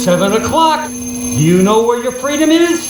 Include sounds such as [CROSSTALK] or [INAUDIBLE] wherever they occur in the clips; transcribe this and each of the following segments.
seven o'clock. Do you know where your freedom is?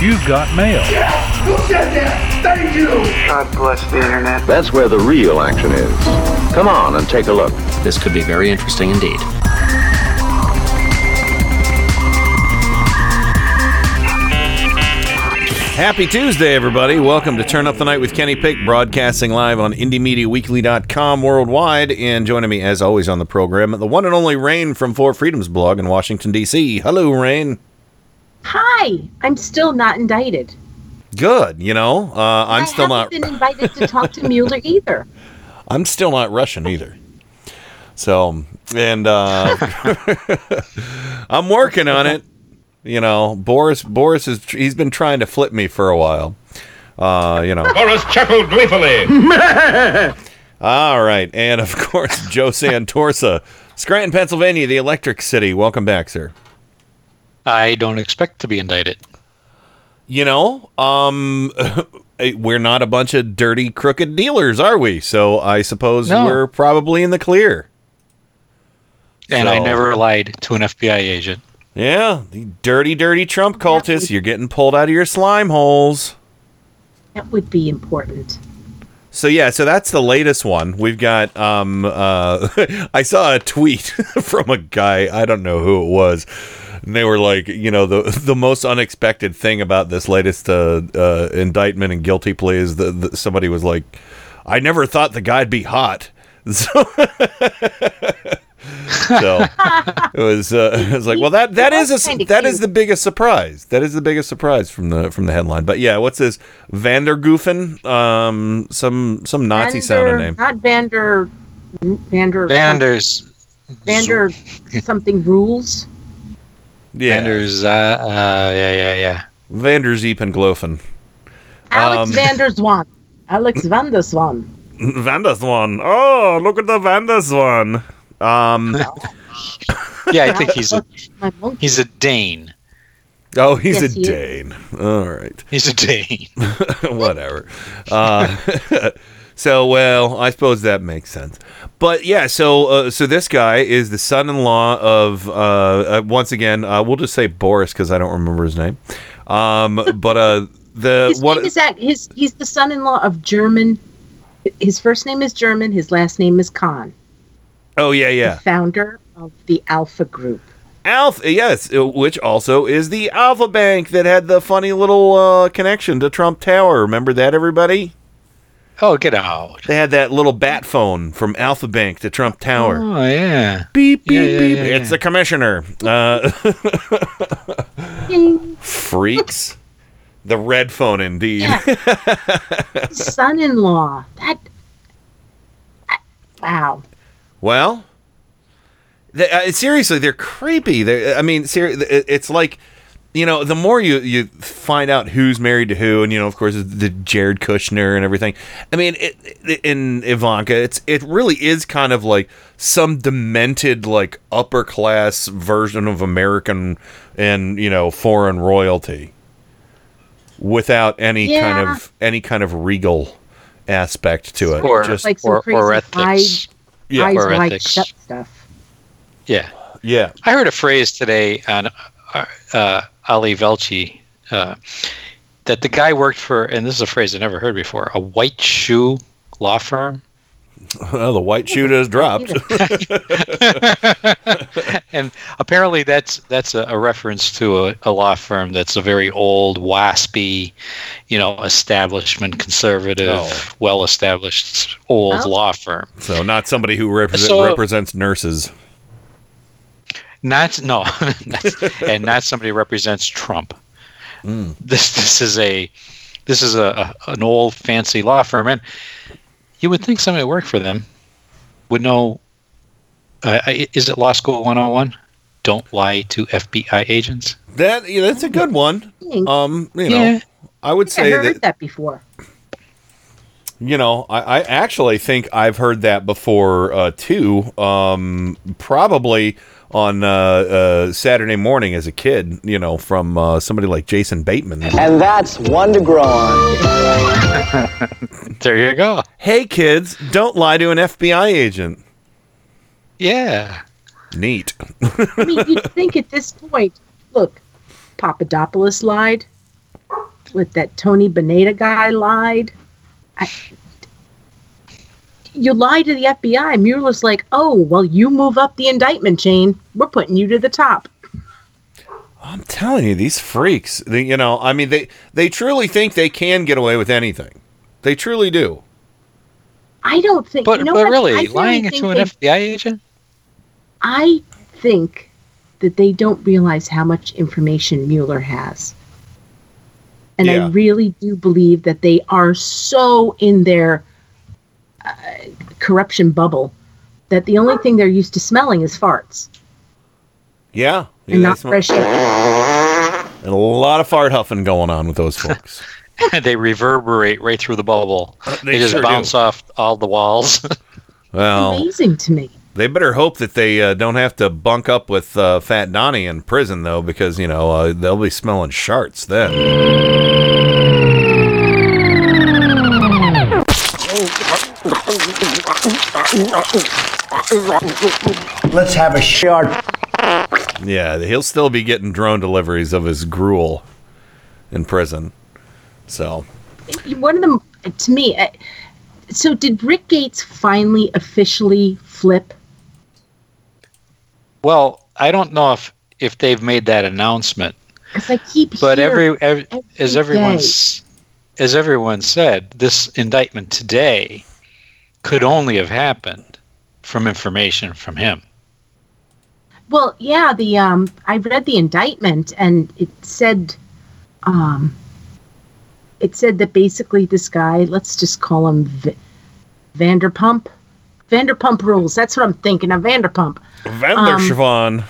You've got mail. Yes, who said that? Thank you. God bless the internet. That's where the real action is. Come on and take a look. This could be very interesting indeed. Happy Tuesday, everybody. Welcome to Turn Up the Night with Kenny Pick, broadcasting live on IndieMediaWeekly.com worldwide. And joining me, as always, on the program, the one and only Rain from Four Freedoms blog in Washington, D.C. Hello, Rain. Hi, I'm still not indicted. Good. You know, uh, I'm I still not. haven't been [LAUGHS] invited to talk to Mueller either. I'm still not Russian either. So, and uh, [LAUGHS] I'm working on it. You know, Boris. Boris is. He's been trying to flip me for a while. Uh, you know. Boris chuckled gleefully. [LAUGHS] All right, and of course, Joe Santorsa, Scranton, Pennsylvania, the Electric City. Welcome back, sir. I don't expect to be indicted. You know, um, [LAUGHS] we're not a bunch of dirty, crooked dealers, are we? So I suppose No. we're probably in the clear. And I never lied to an FBI agent. Yeah, the dirty, dirty Trump cultists. You're getting pulled out of your slime holes. That would be important. So yeah, so that's the latest one. We've got um uh [LAUGHS] I saw a tweet [LAUGHS] from a guy, I don't know who it was. And they were like, you know, the [LAUGHS] the most unexpected thing about this latest uh, uh indictment and guilty plea is that somebody was like, I never thought the guy'd be hot. So So it was uh, [LAUGHS] it was like, well that that is a Kinda that is the biggest surprise. That is the biggest surprise from the from the headline. But yeah, what's this Vandergoofen? Um some some Nazi sounding name. Not Vander. Vander. Vanders. Vander something rules. Yeah. Vanders. Uh, uh, yeah, yeah, yeah. Vander Zeep and Glofen. Alex Um, Vander [LAUGHS] Swan. Alex Vander Swan. Vanderswan. Oh, look at the Vanderswan. Um [LAUGHS] Yeah, I think he's a he's a Dane. Oh, he's Yes, a he. Dane. All right. He's a Dane. [LAUGHS] Whatever. Uh, [LAUGHS] so, well, I suppose that makes sense. But yeah, so uh, so this guy is the son-in-law of uh, uh, once again, uh, we'll just say Boris because I don't remember his name. Um, but uh, the His what? name is that his he's the son-in-law of German. His first name is German. His last name is Khan. Oh yeah, yeah. The founder of the Alfa Group. Alpha, yes, uh, which also is the Alfa Bank that had the funny little uh, connection to Trump Tower. Remember that, everybody? Oh, get out. They had that little bat phone from Alfa Bank to Trump Tower. Oh, yeah. Beep beep Yeah, yeah, beep. yeah, it's yeah. the commissioner. Uh, [LAUGHS] freaks. The red phone, indeed. Yeah. [LAUGHS] son-in-law. That. Wow. Well, they, uh, seriously, they're creepy. They, I mean, ser- it's like, you know, the more you you find out who's married to who, and you know, of course, the Jared Kushner and everything. I mean, it, it, in Ivanka, it's it really is kind of like some demented, like upper class version of American and you know foreign royalty, without any kind of any kind of regal aspect to it. Or Just Like some or, crazy or ethics. Yeah, eyes or wide ethics. shut stuff. Yeah. yeah. I heard a phrase today on uh, uh, Ali Velshi uh, that the guy worked for, and this is a phrase I never heard before, a white shoe law firm. Well, the white shoe has dropped. [LAUGHS] and apparently that's that's a, a reference to a, a law firm that's a very old, waspy, you know, establishment, conservative, Oh. well-established old Oh. law firm. So not somebody who represent, So- represents nurses. Not no, [LAUGHS] and not somebody who represents Trump. Hmm. This this is a this is a, a an old fancy law firm, and you would think somebody who worked for them would know uh, is it Law School 101? Don't lie to FBI agents. That yeah, that's a good one. Um, you know, Yeah. I would say I say heard that that before. you know, I, I actually think I've heard that before uh, too. Um, probably on uh, uh, Saturday morning as a kid. You know, from uh, somebody like Jason Bateman. And that's one to grow on. [LAUGHS] There you go. Hey kids, don't lie to an FBI agent. Yeah. Neat. I mean, you'd [LAUGHS] think at this point, look, Papadopoulos lied. With that Tony Beneda guy lied. I, you lie to the FBI. Mueller's like, oh, well, you move up the indictment chain. We're putting you to the top. I'm telling you, these freaks. They, you know, I mean, they they truly think they can get away with anything. They truly do. I don't think. But, you know but what? really, I lying think to an they- FBI agent? I think that they don't realize how much information Mueller has. And Yeah. I really do believe that they are so in their corruption bubble that the only thing they're used to smelling is farts Yeah. and not they smell- fresh air. and a lot of fart huffing going on with those folks. [LAUGHS] [LAUGHS] they reverberate right through the bubble. they They, just sure bounce do. off all the walls. [LAUGHS] well, Amazing to me. they better hope that they uh, don't have to bunk up with uh, Fat Donnie in prison, though, because you know uh, they'll be smelling sharts then. Let's have a short. Yeah, he'll still be getting drone deliveries of his gruel in prison. So One of them, to me, uh, so did Rick Gates finally officially flip? well, I don't know if if they've made that announcement, Because I keep but hearing every, every as every everyone day. as everyone said, this indictment today could only have happened from information from him. Well, yeah, the um, I read the indictment and it said, um, it said that basically this guy, let's just call him v- Vanderpump, Vanderpump Rules. That's what I'm thinking of, Vanderpump, Vanderschwan,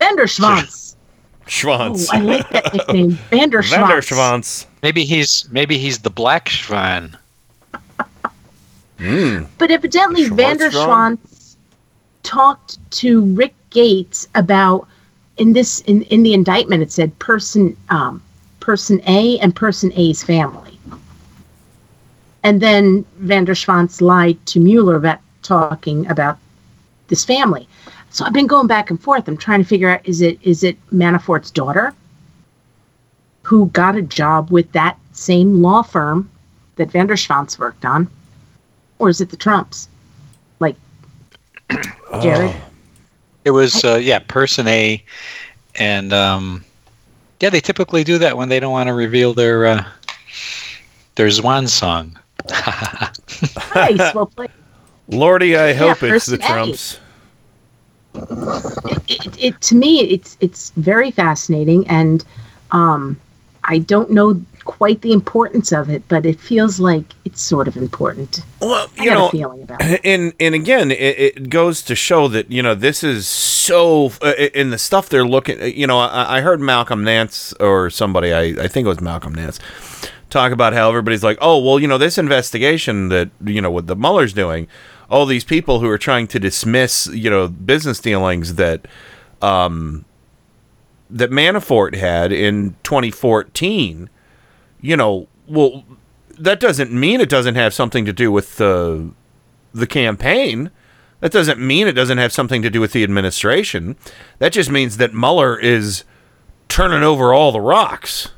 Vanderschwanz. Oh, Schwanz, I like that nickname, Vanderschwanz. Vanderschwanz. Maybe he's maybe he's the Black Schwan. Mm. But evidently? Vanderschwanz talked to Rick Gates about in this in, in the indictment. It said person um, person A and person A's family, and then Vanderschwanz lied to Mueller about talking about this family. So I've been going back and forth. I'm trying to figure out is it is it Manafort's daughter who got a job with that same law firm that Vanderschwanz worked on, or is it the Trumps? Like [CLEARS THROAT] Jared? It was uh, yeah, person A, and um, yeah, they typically do that when they don't want to reveal their uh, their Zwan song. [LAUGHS] Nice, well played. Lordy, I hope it's the person A. Trumps. It, it to me, it's it's very fascinating, and um, I don't know quite the importance of it, but it feels like it's sort of important. Well, you know, feeling about [LAUGHS] it. and and again, it, it goes to show that you know this is so uh, in the stuff they're looking. You know, I, I heard Malcolm Nance or somebody, I I think it was Malcolm Nance, talk about how everybody's like, oh well, you know, this investigation that you know what the Mueller's doing, all these people who are trying to dismiss you know business dealings that um that Manafort had in 2014 you know, well, that doesn't mean it doesn't have something to do with the the campaign. That doesn't mean it doesn't have something to do with the administration. That just means that Mueller is turning over all the rocks.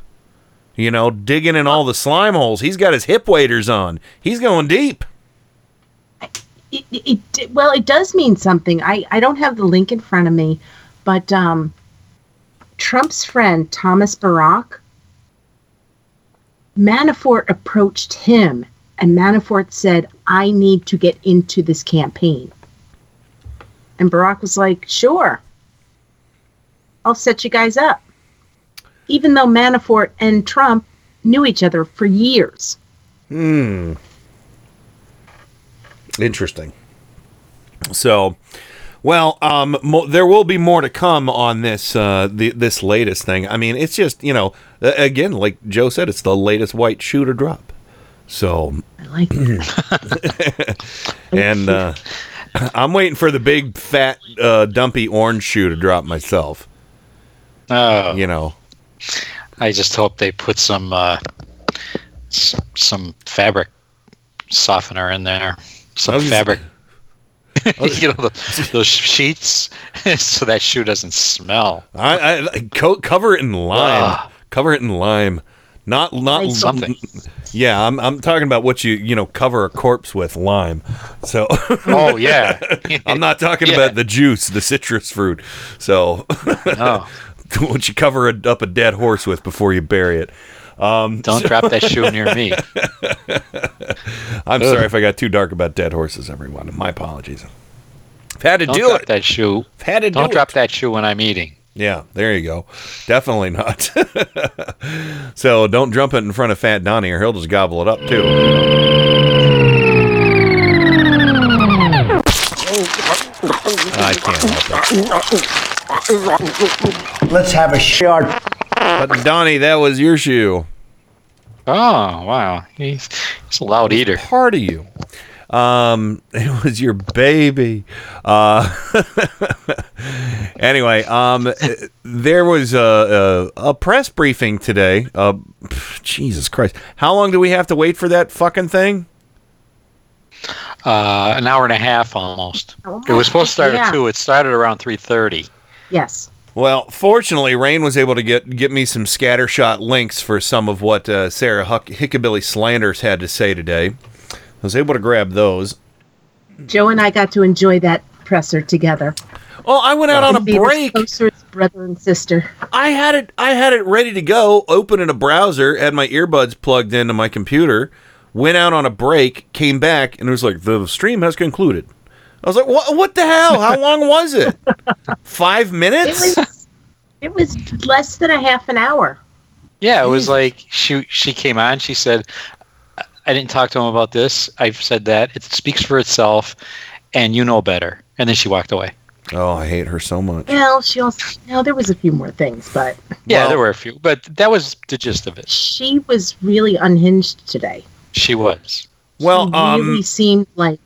You know, digging in all the slime holes. He's got his hip waders on. He's going deep. it, it, it well it does mean something i i don't have the link in front of me but um trump's friend thomas barrack manafort approached him and manafort said i need to get into this campaign and barrack was like sure i'll set you guys up even though manafort and trump knew each other for years Hmm. Interesting. So, Well, um, mo- there will be more to come on this uh, the, this latest thing. I mean, it's just you know, uh, again, like Joe said, it's the latest white shoe to drop. So, I like it. [LAUGHS] and uh, I'm waiting for the big fat uh, dumpy orange shoe to drop myself. Oh, You know, I just hope they put some uh, s- some fabric softener in there, some I was- fabric. [LAUGHS] you know the, those sheets, [LAUGHS] so that shoe doesn't smell. I, I I- co- cover it in lime. Ah. Cover it in lime. Not not Like something. Yeah, I'm I'm talking about what you you know cover a corpse with lime. So [LAUGHS] Oh yeah, I'm not talking Yeah. about the juice, the citrus fruit. So no, what you cover a, up a dead horse with before you bury it. Um, don't drop that shoe near me. [LAUGHS] I'm sorry if I got too dark about dead horses, everyone. My apologies. I've had to Don't do drop it. that shoe. I've had to Don't do drop it. that shoe when I'm eating. Yeah, there you go. Definitely not. [LAUGHS] so don't jump it in front of Fat Donnie, or he'll just gobble it up too. I can't help it. Let's have a short. But Donnie, that was your shoe. Oh wow, he's, he's a loud eater. Part of you. Um, it was your baby. Uh, [LAUGHS] anyway, um, there was a, a, a press briefing today. Uh, Jesus Christ, how long do we have to wait for that fucking thing? Uh, an hour and a half almost. Oh, It was supposed to start yeah. at two. It started around three thirty. Yes. Well, fortunately, Rain was able to get get me some scattershot links for some of what uh, Sarah Huck- Hickabilly Slanders had to say today. I was able to grab those. Joe and I got to enjoy that presser together. Oh, I went out on a break. Brother and sister. I had it. I had it ready to go. Open in a browser. Had my earbuds plugged into my computer. Went out on a break. Came back and it was like the stream has concluded. I was like, what? What the hell? How long was it? [LAUGHS] Five It minutes? was it was less than a half an hour. Yeah, it was like she she came on. She said, "I- "I didn't talk to him about this. I've said that. It speaks for itself, and you know better." And then she walked away. Oh, I hate her so much. Well, she also no, there was a few more things, but Yeah, Well- there were a few, but that was the gist of it. she was really unhinged today. She was. Well, she um, really seemed like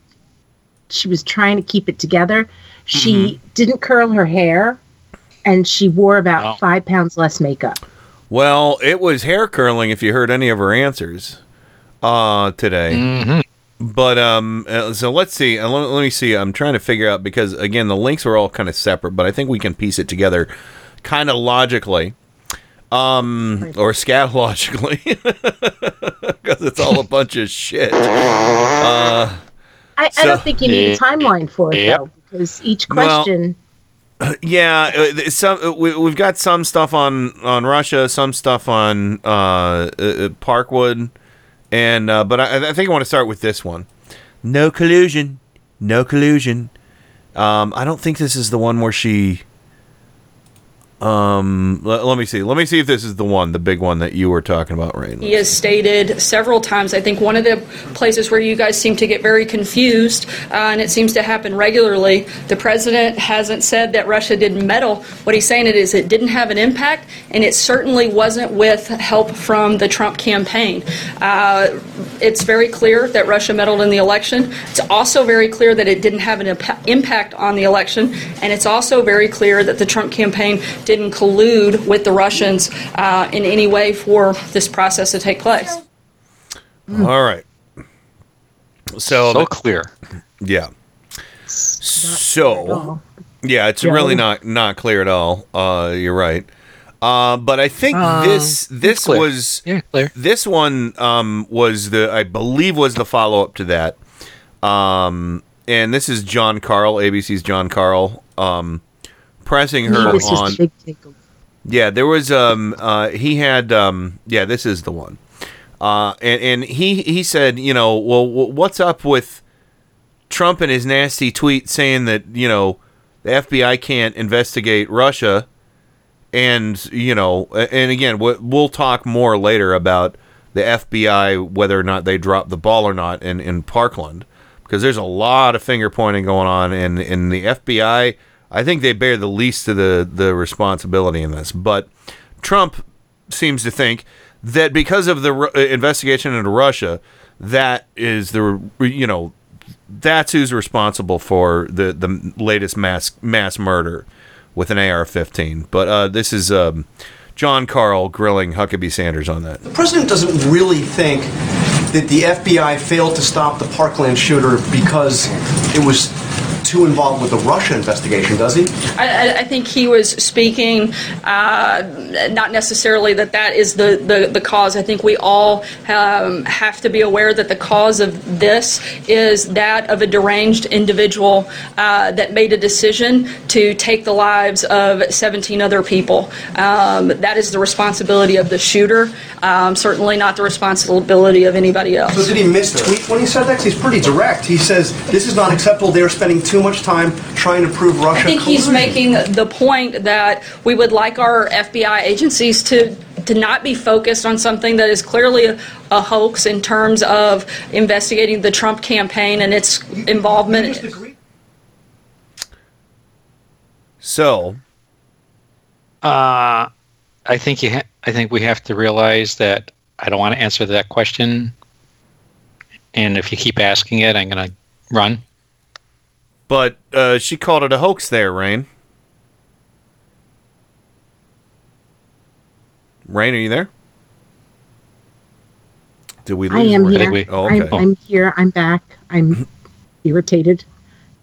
she was trying to keep it together. She Mm-hmm. didn't curl her hair, and she wore about No. five pounds less makeup. Well, it was hair curling. If you heard any of her answers, uh, today. Mm-hmm. But um, uh, so let's see. Uh, let, let me see. I'm trying to figure out because again, the links were all kind of separate, but I think we can piece it together, kind of logically, um, or scatologically, [LAUGHS] because it's all a bunch of shit. Uh, I, I don't think you need a timeline for it Yep. though, because each Well- question. [CLEARS THROAT] yeah, uh, some uh, we, we've got some stuff on on Russia, some stuff on uh, uh, Parkwood, and uh, but I, I think I want to start with this one. No collusion, no collusion. Um, I don't think this is the one where she. Um, let, let me see. Let me see if this is the one, the big one that you were talking about, right? He has stated several times, I think one of the places where you guys seem to get very confused, uh, and it seems to happen regularly, the president hasn't said that Russia didn't meddle. What he's saying it is it didn't have an impact, and it certainly wasn't with help from the Trump campaign. Uh, it's very clear that Russia meddled in the election. It's also very clear that it didn't have an impa- impact on the election, and it's also very clear that the Trump campaign didn't collude with the Russians uh, in any way for this process to take place. All right. So, So clear. yeah. So yeah, it's Joe? really not not clear at all. Uh, you're right. Uh, but I think this this clear. was Yeah, clear. this one um, was the I believe was the follow up to that. Um, and this is Jon Karl, ABC's Jon Karl, um, pressing her Maybe on. Yeah, there was um uh he had um yeah, this is the one. Uh and and he he said, you know, well what's up with Trump and his nasty tweet saying that, you know, the FBI can't investigate Russia and, you know, and again, we- we'll talk more later about the FBI whether or not they dropped the ball or not in in Parkland. because there's a lot of finger pointing going on, and in the FBI, I think they bear the least of the the responsibility in this. But Trump seems to think that because of the uh, investigation into Russia, that is the you know that's who's responsible for the the latest mass mass murder with an AR-15. But uh, this is um, Jon Karl grilling Huckabee Sanders on that. The president doesn't really think that the FBI failed to stop the Parkland shooter because it was too involved with the Russia investigation, does he? I, I- think he was speaking, uh, not necessarily that that is the, the, the cause. I think we all um, have to be aware that the cause of this is that of a deranged individual uh, that made a decision to take the lives of 17 other people. Um, that is the responsibility of the shooter, um, certainly not the responsibility of anybody else. So did he mistweet when he said that? he's pretty direct. He says this is not acceptable. They're spending too much time trying to prove Russia. I think he's making the point that we would like our FBI agencies to to not be focused on something that is clearly a, a hoax in terms of investigating the Trump campaign and its involvement. So, Uh, I think you. Ha- I think we have to realize that I don't want to answer that question, and if you keep asking it, I'm going to run. But uh, she called it a hoax there, Rain. Rain, are you there? Did we I am Rain? here. Oh, okay. I'm, I'm here. I'm back. I'm [LAUGHS] irritated.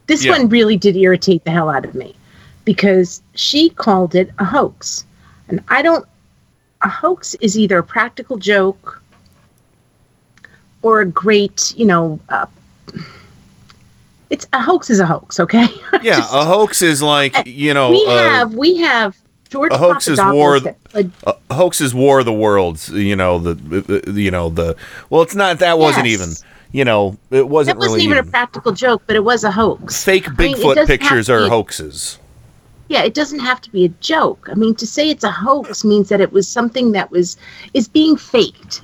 This Yeah. one really did irritate the hell out of me because she called it a hoax. And I don't, a hoax is either a practical joke or a great, you know, uh, it's a hoax is a hoax, okay? [LAUGHS] yeah, a hoax is like you know. we uh, have, we have George a hoax is war. that A hoax is war of the worlds. You know the, you know the. Well, it's not. That wasn't even. You know, it wasn't, that wasn't really even a practical joke, but it was a hoax. fake I mean, Bigfoot pictures are be- hoaxes. yeah it doesn't have to be a joke i mean to say it's a hoax means that it was something that was is being faked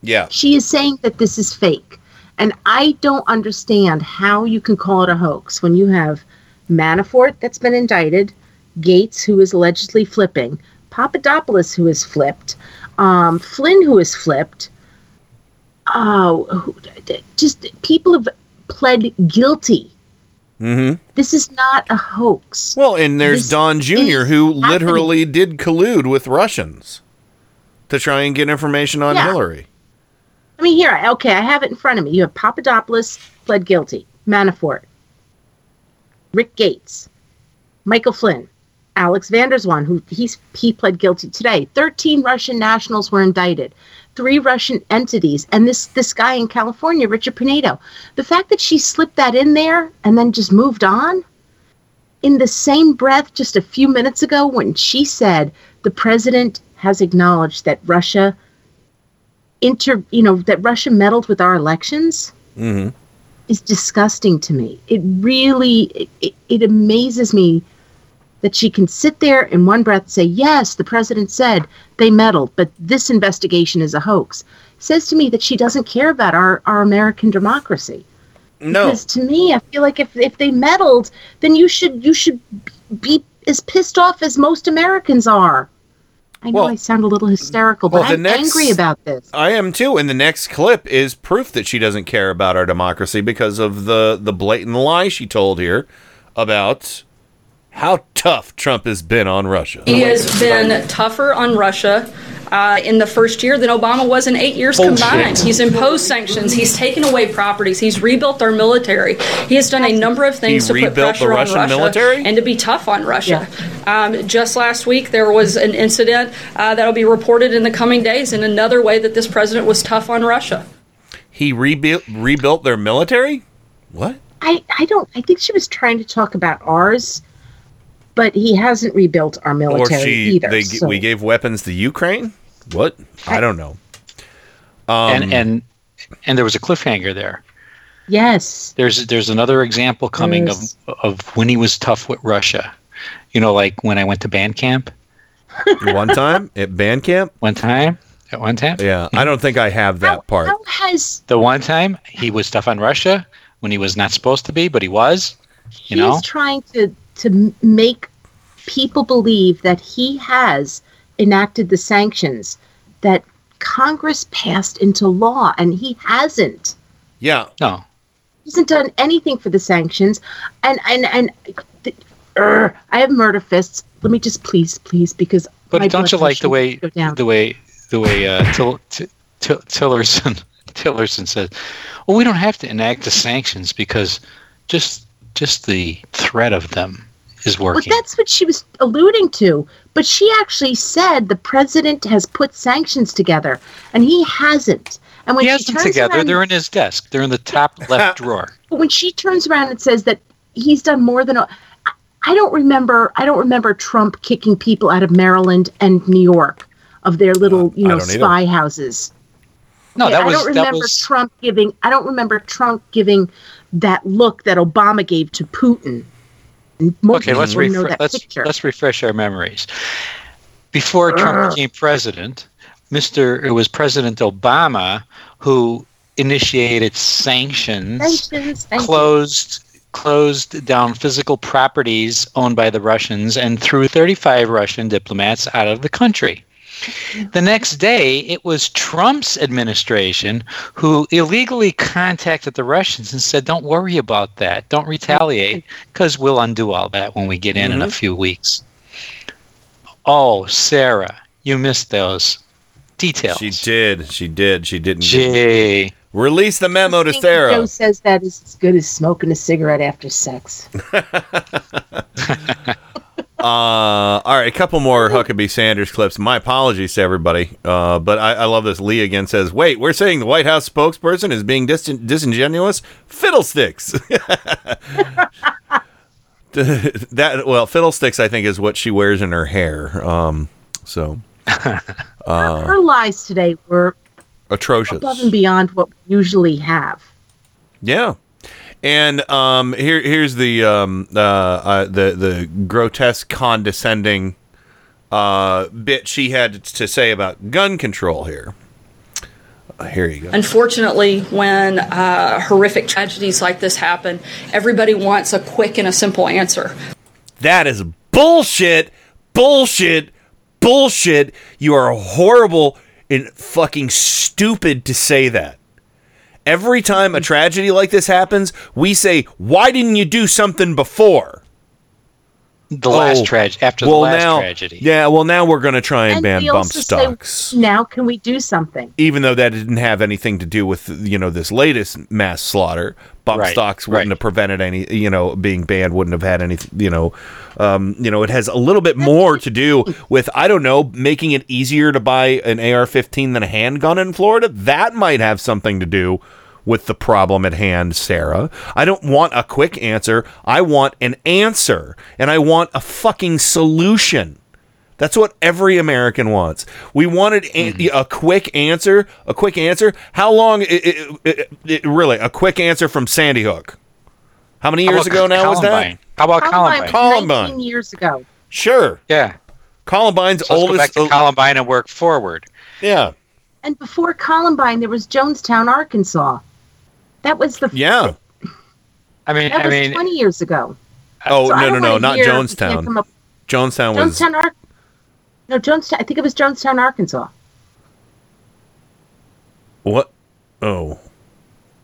Yeah. she is saying that this is fake and i don't understand how you can call it a hoax when you have manafort that's been indicted gates who is allegedly flipping papadopoulos who is flipped um, flynn who is flipped oh just people have pled guilty Mm-hmm. this is not a hoax Well, and there's This Don Jr., who happening. literally did collude with Russians to try and get information on Yeah. Hillary. I mean, here, okay, I have it in front of me. You have Papadopoulos pled guilty, Manafort, Rick Gates, Michael Flynn, Alex Vanderswan, who he's he pled guilty today. Thirteen Russian nationals were indicted, three Russian entities, and this this guy in California, Richard Pinedo. The fact that she slipped that in there and then just moved on, in the same breath, just a few minutes ago, when she said the president has acknowledged that Russia inter you know that Russia meddled with our elections Mm-hmm. is disgusting to me. It really it, it, amazes me that she can sit there in one breath say yes, the president said they meddled, but this investigation is a hoax. Says to me that she doesn't care about our our American democracy. No. Because to me, I feel like if if they meddled, then you should you should be as pissed off as most Americans are. I know Well- I sound a little hysterical, but well, the I'm next- angry about this. I am too, and the next clip is proof that she doesn't care about our democracy because of the the blatant lie she told here about how tough Trump has been on Russia. He has been tougher on Russia uh, in the first year than Obama was in eight years Bullshit. combined. He's imposed sanctions. He's taken away properties. He's rebuilt our military. He has done a number of things He to put rebuilt the pressure on Russia military? and to be tough on Russia. Um, just last week, there was an incident uh, that'll be reported in the coming days in another way that this president was tough on Russia. He rebuilt rebuilt their military. What? I, I don't I think she was trying to talk about ours, but he hasn't rebuilt our Or military she either. they so- we gave weapons to Ukraine? What? I don't know. Um, and and and there was a cliffhanger there. yes. There's there's another example coming Yes. of of when he was tough with Russia. You know, like when I went to band camp one time at band camp. one time. At one time, Yeah, I don't think I have that part. How has the one time he was tough on Russia when he was not supposed to be, but he was. You know, He's trying to to make people believe that he has enacted the sanctions that Congress passed into law, and he hasn't. Yeah. No. He hasn't done anything for the sanctions, and and and. th- Urgh, I have murder fists. Let me just please, please, because. But my don't you like the way needs go down. the way the way uh, Till, T- Till, Tillerson [LAUGHS] Tillerson says, "Well, we don't have to enact the sanctions because just just the threat of them is Well, that's what she was alluding to. But she actually said the president has put sanctions together, and he hasn't. And when he she has them turns together. around, They're in his desk. They're in the top [LAUGHS] left drawer. but when she turns around and says that he's done more than a, I- I don't remember. I don't remember Trump kicking people out of Maryland and New York of their little, you know, don't either. spy houses. No, Yeah, that was I don't that remember was Trump giving. I don't remember Trump giving that look that Obama gave to Putin. Okay. Let's refresh. Let's picture. let's refresh our memories. Before Trump became president, Mr. It was President Obama who initiated sanctions, Sanctions, closed closed down physical properties owned by the Russians, and threw 35 Russian diplomats out of the country. The next day, it was Trump's administration who illegally contacted the Russians and said, Don't worry about that. Don't retaliate, because we'll undo all that when we get in in a mm-hmm. few weeks. Oh, Sarah, you missed those details. She did. She did. She didn't. Gee. Release the memo to Sarah. Joe says that is as good as smoking a cigarette after sex. [LAUGHS] Uh, all right, a couple more Huckabee Sanders clips. My apologies to everybody, uh, but I, I love this. Lee again says, "Wait, we're saying the White House spokesperson is being dis- disingenuous? Fiddlesticks." [LAUGHS] that well, fiddlesticks, I think, is what she wears in her hair. Um, so [LAUGHS] uh, Her lies today were atrocious. above and beyond what we usually have. Yeah. And um, here, here's the um, uh, uh, the the grotesque, condescending uh, bit she had to say about gun control. Here, Uh, here you go. Unfortunately, when uh, horrific tragedies like this happen, everybody wants a quick and a simple answer. That is bullshit, bullshit, bullshit. You are horrible and fucking stupid to say that. Every time a tragedy like this happens, we say, "Why didn't you do something before?" The last tragedy, after the well, last now, tragedy. Yeah, well, now we're going to try and, And ban bump stocks. say, now can we do something? even though that didn't have anything to do with you know this latest mass slaughter bump Right, stocks wouldn't right. have prevented any you know being banned wouldn't have had any you know um, you know it has a little bit more to do with i don't know making it easier to buy an ar-15 than a handgun in florida that might have something to do with the problem at hand, Sarah. I don't want a quick answer. I want an answer. And I want a fucking solution. That's what every American wants. We wanted a, mm-hmm. a quick answer. A quick answer. How long? It, it, it, it- really, a quick answer from Sandy Hook. How many years about ago now was that? How about Columbine Columbine? was 19 years ago. Sure. Yeah. Columbine's So let's go back oldest. to Columbine and work forward. yeah. And before Columbine, there was Jonestown, Arkansas. That was the Yeah. I mean, that I was mean, 20 years ago. Uh, oh So no no no not hear- you can't come Jonestown. up- Jonestown was Jonestown, Ar- no Jonestown. I think it was Jonestown, Arkansas. what? Oh,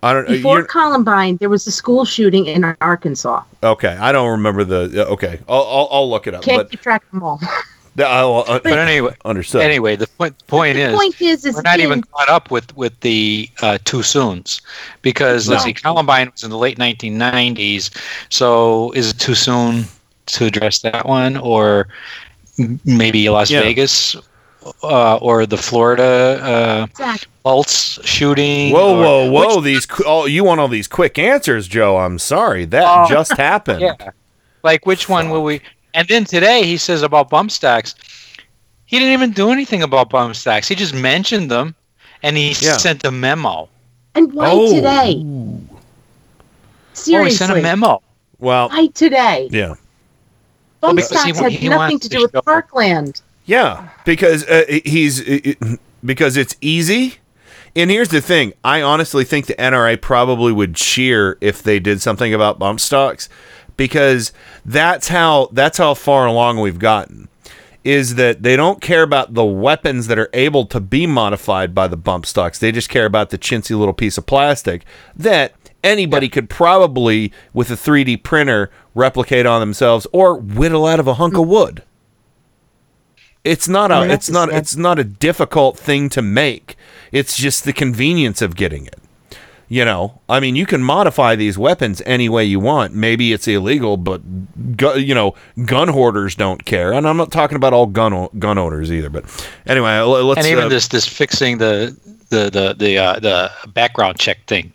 I don't. Uh, Before You're, Columbine, there was a school shooting in Arkansas. okay, I don't remember the. Uh, okay, I'll I'll, I'll look it up. Can't But keep track of them all. [LAUGHS] the, I'll, uh, but anyway, understood. anyway, the point point The is, point is, is we're not in- even caught up with with the uh, too soon's because let's see, Columbine was in the late 1990s. So is it too soon to address that one, or maybe Las Yeah. Vegas, uh, or the Florida uh, Exactly. Pulse shooting? Whoa, or- whoa, whoa! These qu- oh, you want all these quick answers, Joe? I'm sorry, that Oh. just happened. [LAUGHS] Yeah. Like which one will we? And then today he says about bump stocks. He didn't even do anything about bump stocks. He just mentioned them, and he Yeah. sent a memo. And why Oh. today? Oh, he sent a memo. Well, why today? yeah, Bump because he stocks wa- had he nothing wants to to do with show- Parkland. yeah, because uh, he's uh, because it's easy. And here's the thing: I honestly think the NRA probably would cheer if they did something about bump stocks, because that's how that's how far along we've gotten. Is that they don't care about the weapons that are able to be modified by the bump stocks. They just care about the chintzy little piece of plastic that anybody could probably, with a 3D printer, replicate on themselves or whittle out of a hunk of mm. wood. It's not a it's not it's not a difficult thing to make. It's just the convenience of getting it. You know, I mean, you can modify these weapons any way you want. Maybe it's illegal, but gu- you know, gun hoarders don't care. And I'm not talking about all gun o- gun owners either. But anyway, let's. and even uh, this this fixing the the the the uh, the background check thing,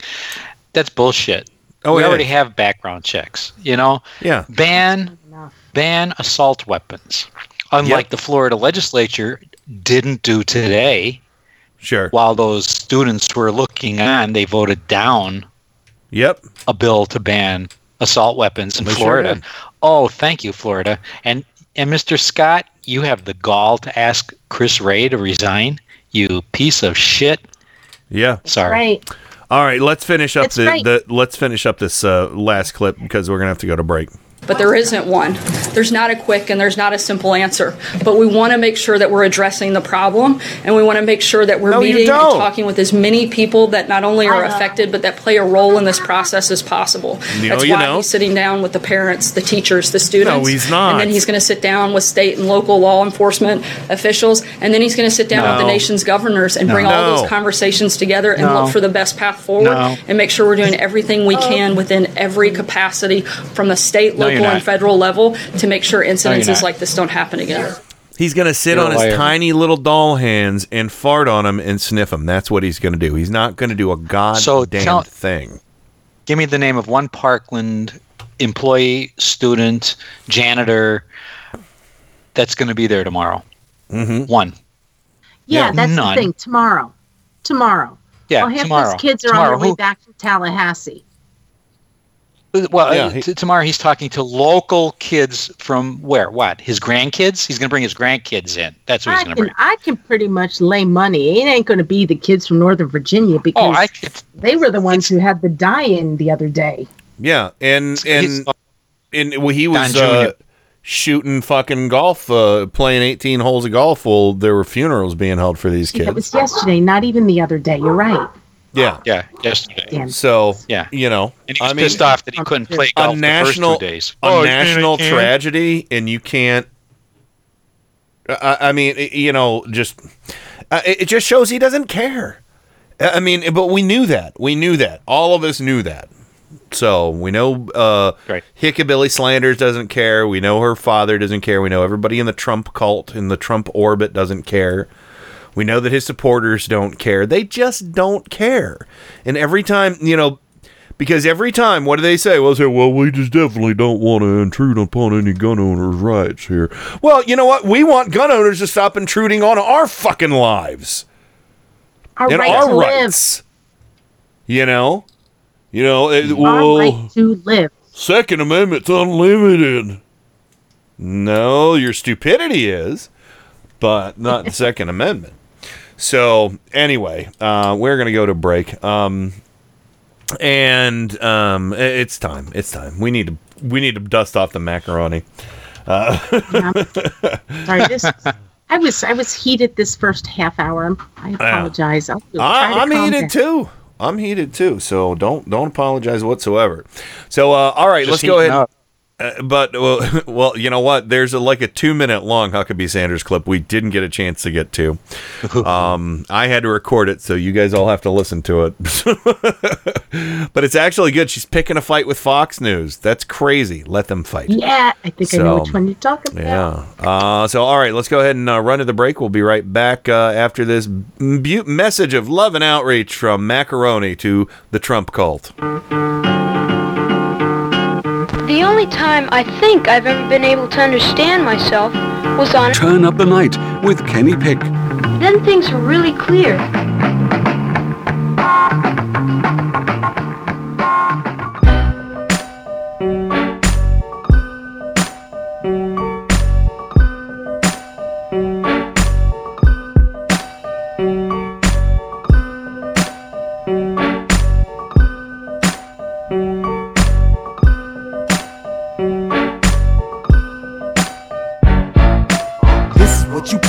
that's bullshit. Oh, we yeah. already have background checks. You know, Yeah. ban ban assault weapons. Unlike Yep. the Florida legislature didn't do today. Sure. While those students were looking on, they voted down. Yep. A bill to ban assault weapons in They Florida. did. oh, thank you, Florida. And and Mr. Scott, you have the gall to ask Chris Wray to resign. You piece of shit. Yeah. Sorry. Right. All right, let's finish up That's the, right. the let's finish up this uh, last clip because we're gonna have to go to break. But there isn't one. There's not a quick and there's not a simple answer. But we want to make sure that we're addressing the problem and we want to make sure that we're No, meeting and talking with as many people that not only are affected but that play a role in this process as possible. No, That's why don't. he's sitting down with the parents, the teachers, the students. No, he's not. And then he's going to sit down with state and local law enforcement officials and then he's going to sit down with the nation's governors and bring all those conversations together and No. look for the best path forward No. and make sure we're doing everything we oh. can within every capacity from the state, No, you're local, and federal level to make sure incidences not. like this don't happen again. He's gonna sit You're on his tiny little doll hands and fart on him and sniff him. That's what he's gonna do. He's not gonna do a goddamn So tell- thing. Give me the name of one Parkland employee, student, janitor that's going to be there tomorrow. Mm-hmm. One. Yeah, Yeah, that's none. the thing. Tomorrow. Tomorrow. Yeah, well, half tomorrow. those kids are Tomorrow. on their way Who- back from Tallahassee. Well, Yeah, uh, he- t- tomorrow he's talking to local kids from where? What? His grandkids? He's going to bring his grandkids in. That's what I he's going to bring. I can pretty much lay money. It ain't going to be the kids from Northern Virginia because Oh, I could. they were the ones who had the die-in the other day. Yeah, and and and well, he was uh, shooting fucking golf, uh, playing eighteen holes of golf while there were funerals being held for these kids. It was yesterday, not even the other day. You're right. Yeah. Yeah, yesterday. Damn. So Yeah. you know, And he was I mean, pissed off that he couldn't play a golf national the first two days. a Oh, national yeah. tragedy, and you can't. I, I mean, it- you know, just uh, it it just shows he doesn't care. I I mean, but we knew that. We knew that. All of us knew that. So we know uh, Right. Hickabilly Slanders doesn't care. We know her father doesn't care. We know everybody in the Trump cult, in the Trump orbit, doesn't care. We know that his supporters don't care. They just don't care. And every time, you know, because every time, what do they say? Well, they say, well, we just definitely don't want to intrude upon any gun owners' rights here. Well, you know what? We want gun owners to stop intruding on our fucking lives Our and right our to live. You know, you know. It, Our well, right to live. Second Amendment's unlimited. No, your stupidity is, but not the [LAUGHS] Second Amendment. So anyway, uh, we're gonna go to break. Um, and um, it's time. It's time. We need to. We need to dust off the macaroni. Uh, Sorry, this. I was I was heated this first half hour. I apologize. I'll try I, to I'm heated down. too. I'm heated too. So don't don't apologize whatsoever. So uh, all right, Just let's go ahead. up. Uh, but well, [LAUGHS] well, you know what? There's a, like a two minute long Huckabee Sanders clip we didn't get a chance to get to. [LAUGHS] Um, I had to record it, so you guys all have to listen to it. [LAUGHS] but it's actually good. She's picking a fight with Fox News. That's crazy. Let them fight. Yeah, I think I know which one you're talking about. Yeah. Uh, so, all right, let's go ahead and uh, run to the break. We'll be right back uh, after this bu- message of love and outreach from Macaroni to the Trump cult. The only time I think I've ever been able to understand myself was on. Turn up the night with Kenny Pick. Then things were really clear.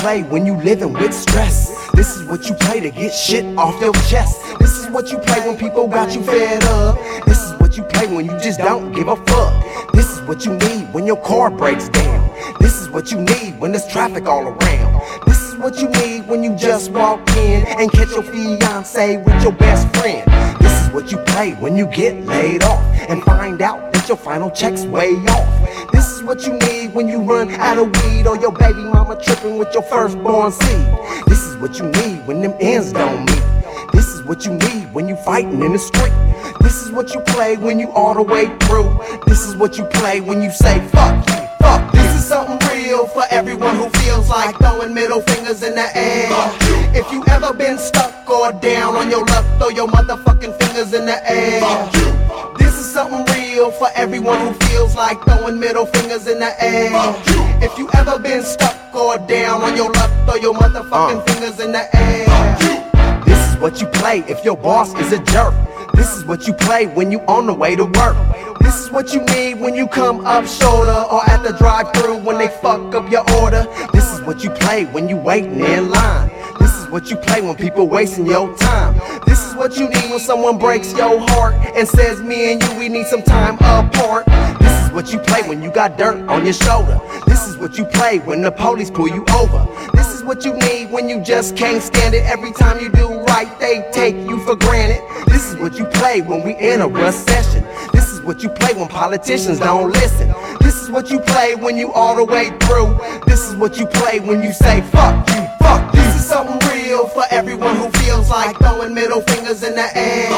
Play when you living with stress. This is what you play to get shit off your chest. This is what you play when people got you fed up. This is what you play when you just don't give a fuck. This is what you need when your car breaks down. This is what you need when there's traffic all around. This is what you need when you just walk in and catch your fiance with your best friend. What you play when you get laid off and find out that your final check's way off. This is what you need when you run out of weed or your baby mama tripping with your firstborn seed. This is what you need when them ends don't meet. This is what you need when you fighting in the street. This is what you play when you all the way through. This is what you play when you say fuck you, something real for everyone who feels like throwing middle fingers in the air. If you ever been stuck or down on your luck, throw your motherfucking fingers in the air. This is something real for everyone who feels like throwing middle fingers in the air. If you ever been stuck or down on your luck, throw your motherfucking uh. fingers in the air. This is what you play if your boss is a jerk. This is what you play when you on the way to work. This is what you need when you come up shoulder or at the drive-through when they fuck up your order. This is what you play when you waiting in line. This is what you play when people wasting your time. This is what you need when someone breaks your heart and says me and you we need some time apart. This is what you play when you got dirt on your shoulder. This is what you play when the police pull you over. This is what you need when you just can't stand it. Every time you do they take you for granted. This is what you play when we in a recession. This is what you play when politicians don't listen. This is what you play when you all the way through. This is what you play when you say fuck you, something real for everyone who feels like throwing middle fingers in the air.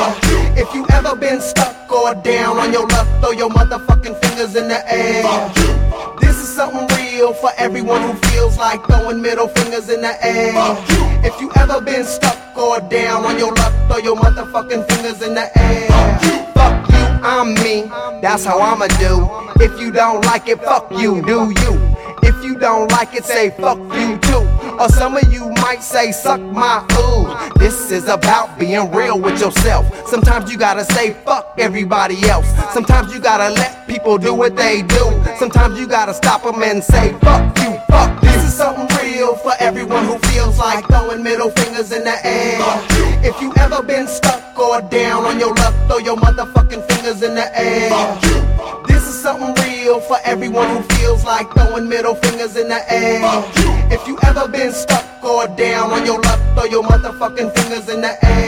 If you ever been stuck or down on your luck, throw your motherfucking fingers in the air. This is something real for everyone who feels like throwing middle fingers in the air. If you ever been stuck or down on your luck, throw your motherfucking fingers in the air. Fuck you, I'm me. That's how I'ma do. If you don't like it, fuck you, do you? If you don't like it, say fuck you too. Or some of you might say suck my ooh. This is about being real with yourself. Sometimes you gotta say fuck everybody else. Sometimes you gotta let people do what they do. Sometimes you gotta stop them and say fuck you, fuck. This is something real for everyone who feels like throwing middle fingers in the air. If you ever been stuck or down on your luck, throw your motherfucking fingers in the air. This is something real for everyone who feels like throwing middle fingers in the air. If you ever been stuck or down on your luck, throw your motherfucking fingers in the air.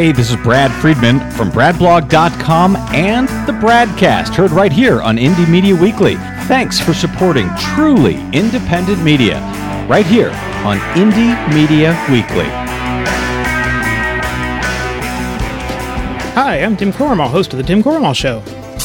Hey, this is Brad Friedman from BradBlog.com and the Bradcast, heard right here on Indie Media Weekly. Thanks for supporting truly independent media, right here on Indie Media Weekly. Hi, I'm Tim Corrimal, host of The Tim Corrimal Show.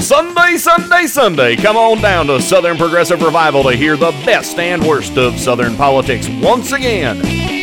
Sunday, Sunday, Sunday. Come on down to Southern Progressive Revival to hear the best and worst of Southern politics once again.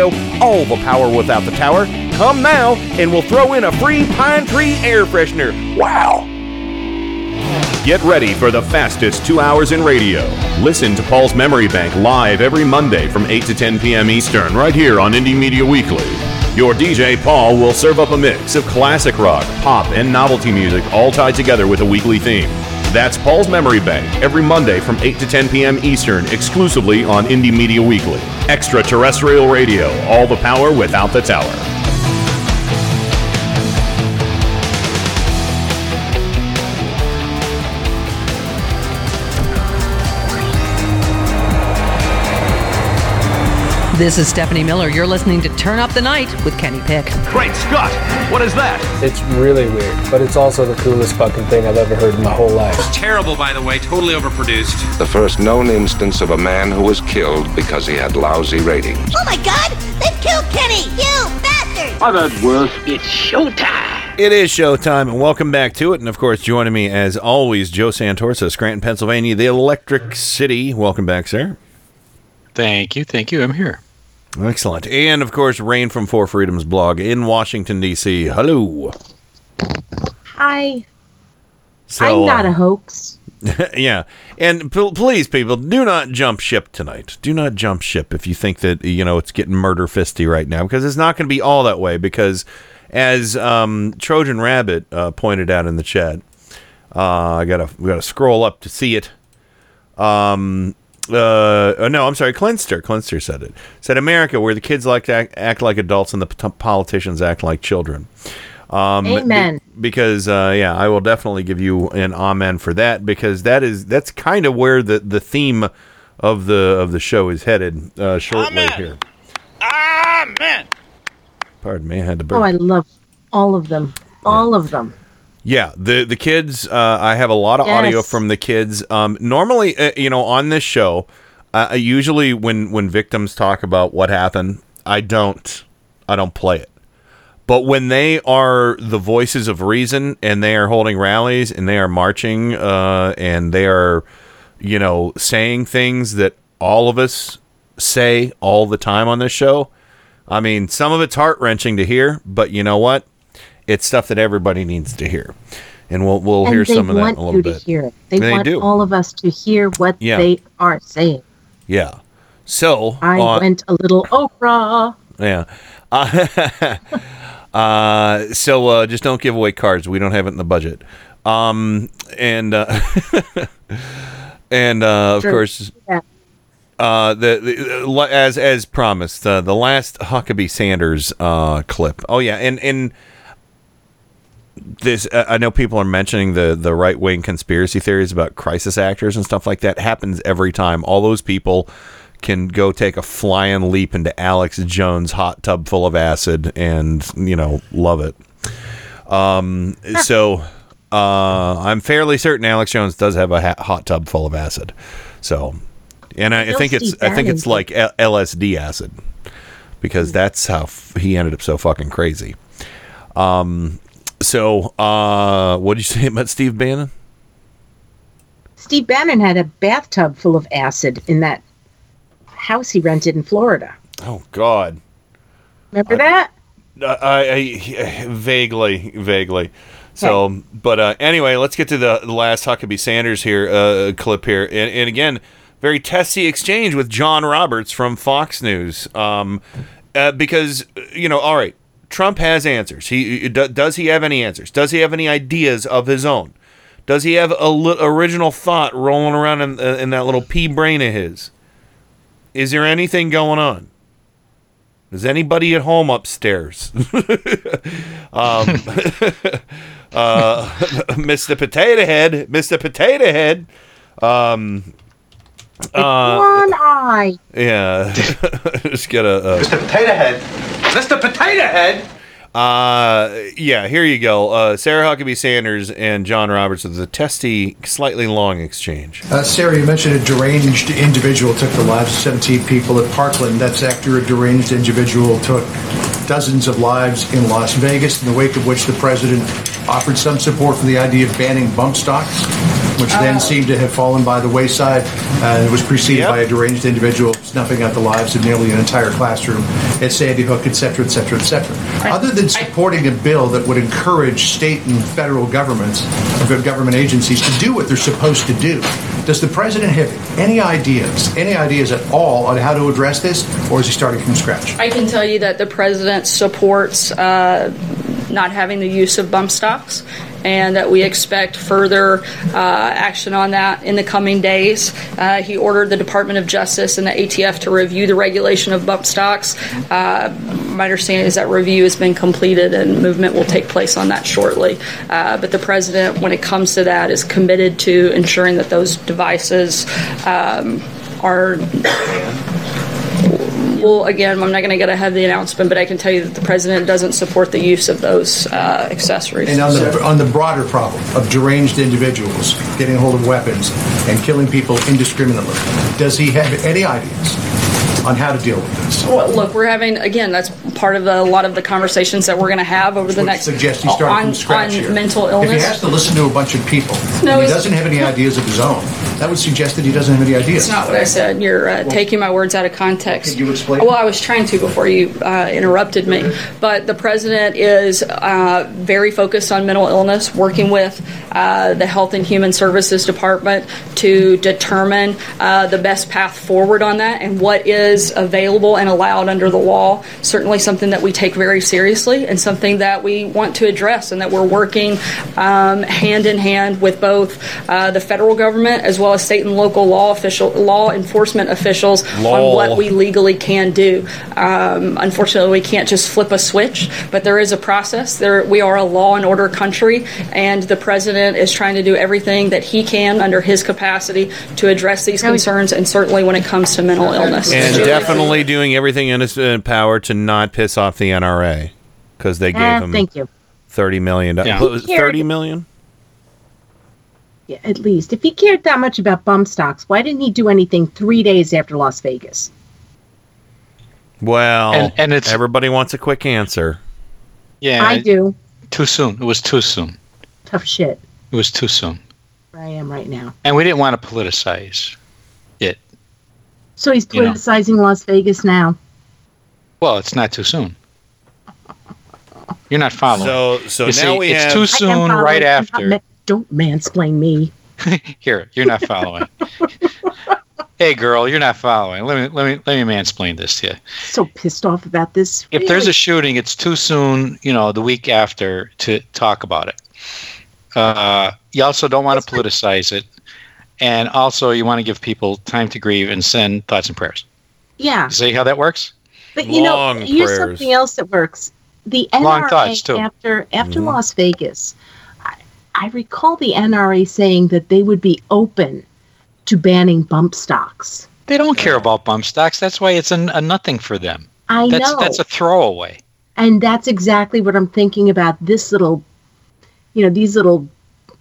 all the power without the tower. Come now, and we'll throw in a free pine tree air freshener. Wow! Get ready for the fastest two hours in radio. Listen to Paul's Memory Bank live every Monday from 8 to 10 p.m. Eastern, right here on Indie Media Weekly. Your DJ Paul will serve up a mix of classic rock, pop, and novelty music, all tied together with a weekly theme. That's Paul's Memory Bank every Monday from 8 to 10 p.m. Eastern, exclusively on Indie Media Weekly. Extraterrestrial radio, all the power without the tower. This is Stephanie Miller. You're listening to Turn Up the Night with Kenny Pick. Great Scott! What is that? It's really weird, but it's also the coolest fucking thing I've ever heard in my whole life. It's Terrible, by the way, totally overproduced. The first known instance of a man who was killed because he had lousy ratings. Oh my god! They've killed Kenny! You bastard! I've had worse. It's showtime! It is showtime, and welcome back to it. And of course, joining me as always, Joe Santorsa, Scranton, Pennsylvania, the Electric City. Welcome back, sir. Thank you. Thank you. I'm here. Excellent. And of course, Rain from Four Freedoms blog in Washington, D.C. Hello. Hi. So, I'm not uh, a hoax. [LAUGHS] yeah. And p- please, people, do not jump ship tonight. Do not jump ship if you think that, you know, it's getting murder fisty right now, because it's not going to be all that way. Because as um, Trojan Rabbit uh, pointed out in the chat, uh, I gotta we gotta scroll up to see it. Um, uh, oh, no, I'm sorry, Clinster. Clinster said it. Said America, where the kids like to act, act like adults and the p- politicians act like children. Um, Amen. be- because uh, yeah, I will definitely give you an amen for that because that is that's kind of where the, the theme of the of the show is headed uh, shortly here. Amen! Pardon me, I had to. burp. Oh, I love all of them. All of them. Yeah, the the kids. Uh, I have a lot of audio from the kids. Um, normally, uh, you know, on this show, uh, I usually when when victims talk about what happened, I don't, I don't play it. But when they are the voices of reason and they are holding rallies and they are marching uh, and they are, you know, saying things that all of us say all the time on this show. I mean, some of it's heart wrenching to hear, but you know what? It's stuff that everybody needs to hear, and we'll we'll and hear some of that a little bit. to hear it. They, They want do. all of us to hear what Yeah. they are saying. Yeah. So I uh, went a little Oprah. Yeah. Uh, [LAUGHS] uh, so uh, just don't give away cards. We don't have it in the budget. Um, and uh, [LAUGHS] and uh, of Sure. course, Yeah. uh, the, the as as promised, uh, the last Huckabee Sanders uh, clip. Oh yeah, and and this uh, I know people are mentioning the the right wing conspiracy theories about crisis actors and stuff like that. Happens every time. All those people can go take a flying leap into Alex Jones' hot tub full of acid and you know love it. Um, so uh, I'm fairly certain Alex Jones does have a ha- hot tub full of acid. So, and I, I think it's I think it's like L- LSD acid because that's how f- he ended up so fucking crazy. Um, so uh, what did you [LAUGHS] say about Steve Bannon? Steve Bannon had a bathtub full of acid in that house he rented in Florida. Oh God. Remember that? Uh, I, I vaguely, vaguely. So, but uh, anyway, let's get to the, the last Huckabee Sanders here uh, clip here, and, and again, very testy exchange with John Roberts from Fox News, um, uh, because you know, all right, Trump has answers. He does he have any answers? Does he have any ideas of his own? Does he have a li- original thought rolling around in, uh, in that little pea brain of his? Is there anything going on? Is anybody at home upstairs? [LAUGHS] um, [LAUGHS] uh, [LAUGHS] Mr. Potato Head, Mr. Potato Head. Um, Uh, One eye. yeah, just get a, a Mr. Potato Head. Mr. Potato Head. Uh, yeah, here you go. Uh, Sarah Huckabee Sanders and John Roberts with a testy, slightly long exchange. Uh, Sarah, you mentioned a deranged individual took the lives of 17 people at Parkland. That's after a deranged individual took dozens of lives in Las Vegas, in the wake of which the president offered some support for the idea of banning bump stocks, which then seemed to have fallen by the wayside. Uh, it was preceded by a deranged individual snuffing out the lives of nearly an entire classroom at Sandy Hook, et cetera, et cetera, et cetera. Other than supporting a bill that would encourage state and federal governments, or government agencies, to do what they're supposed to do, does the president have any ideas, any ideas at all on how to address this, or is he starting from scratch? I can tell you that the president supports uh, not having the use of bump stocks and that we expect further uh, action on that in the coming days. Uh, he ordered the Department of Justice and the ATF to review the regulation of bump stocks. Uh, my understanding is that review has been completed and movement will take place on that shortly. Uh, but the president, when it comes to that, is committed to ensuring that those devices um, are well, again, I'm not going to get ahead of the announcement, but I can tell you that the president doesn't support the use of those uh, accessories. And on the, on the broader problem of deranged individuals getting hold of weapons and killing people indiscriminately, does he have any ideas on how to deal with this? Well, look, we're having again. That's part of the, a lot of the conversations that we're going to have over the next Suggest he start on, from scratch on here. mental If he illness. has to listen to a bunch of people, No, and he doesn't have any ideas of his own, that would suggest that he doesn't have any ideas. It's not what I said. You're uh, taking my words out of context. Could you explain? Well, I was trying to before you uh, interrupted me. But the president is uh, very focused on mental illness, working with uh, the Health and Human Services Department to determine uh, the best path forward on that and what is available and allowed under the law. Certainly something that we take very seriously and something that we want to address and that we're working um, hand in hand with both uh, the federal government as well as state and local law official law enforcement officials Law. on what we legally can do. Um, unfortunately, we can't just flip a switch, but there is a process. There, we are a law and order country, and the president is trying to do everything that he can under his capacity to address these concerns, and certainly when it comes to mental illness. And definitely doing everything in his uh, power to not piss off the NRA because they gave Ah, him thank you. thirty million. Yeah. What was it, Thirty million. Yeah, at least. If he cared that much about bump stocks, why didn't he do anything three days after Las Vegas? Well, And- and it's- everybody wants a quick answer. Yeah, I do. Too soon. It was too soon. Tough shit. It was too soon, Where I am right now. and we didn't want to politicize it. So he's You know. politicizing Las Vegas now. Well, it's not too soon. You're not following. So, so You now see, we it's have too I am soon. following. Right I'm after. Ma- don't mansplain me. [LAUGHS] Here, you're not following. [LAUGHS] hey, girl, you're not following. Let me let me let me mansplain this to you. So pissed off about this. If there's a shooting, it's too soon. You know, the week after to talk about it. Uh, you also don't want to politicize it, and also you want to give people time to grieve and send thoughts and prayers. yeah, see how that works? but you Long know, here's prayers. something else that works. The NRA after after Mm-hmm. Las Vegas, I, I recall the NRA saying that they would be open to banning bump stocks. They don't care about bump stocks. That's why it's a, a nothing for them. I That's know, that's a throwaway. and that's exactly what I'm thinking about. This little, you know, these little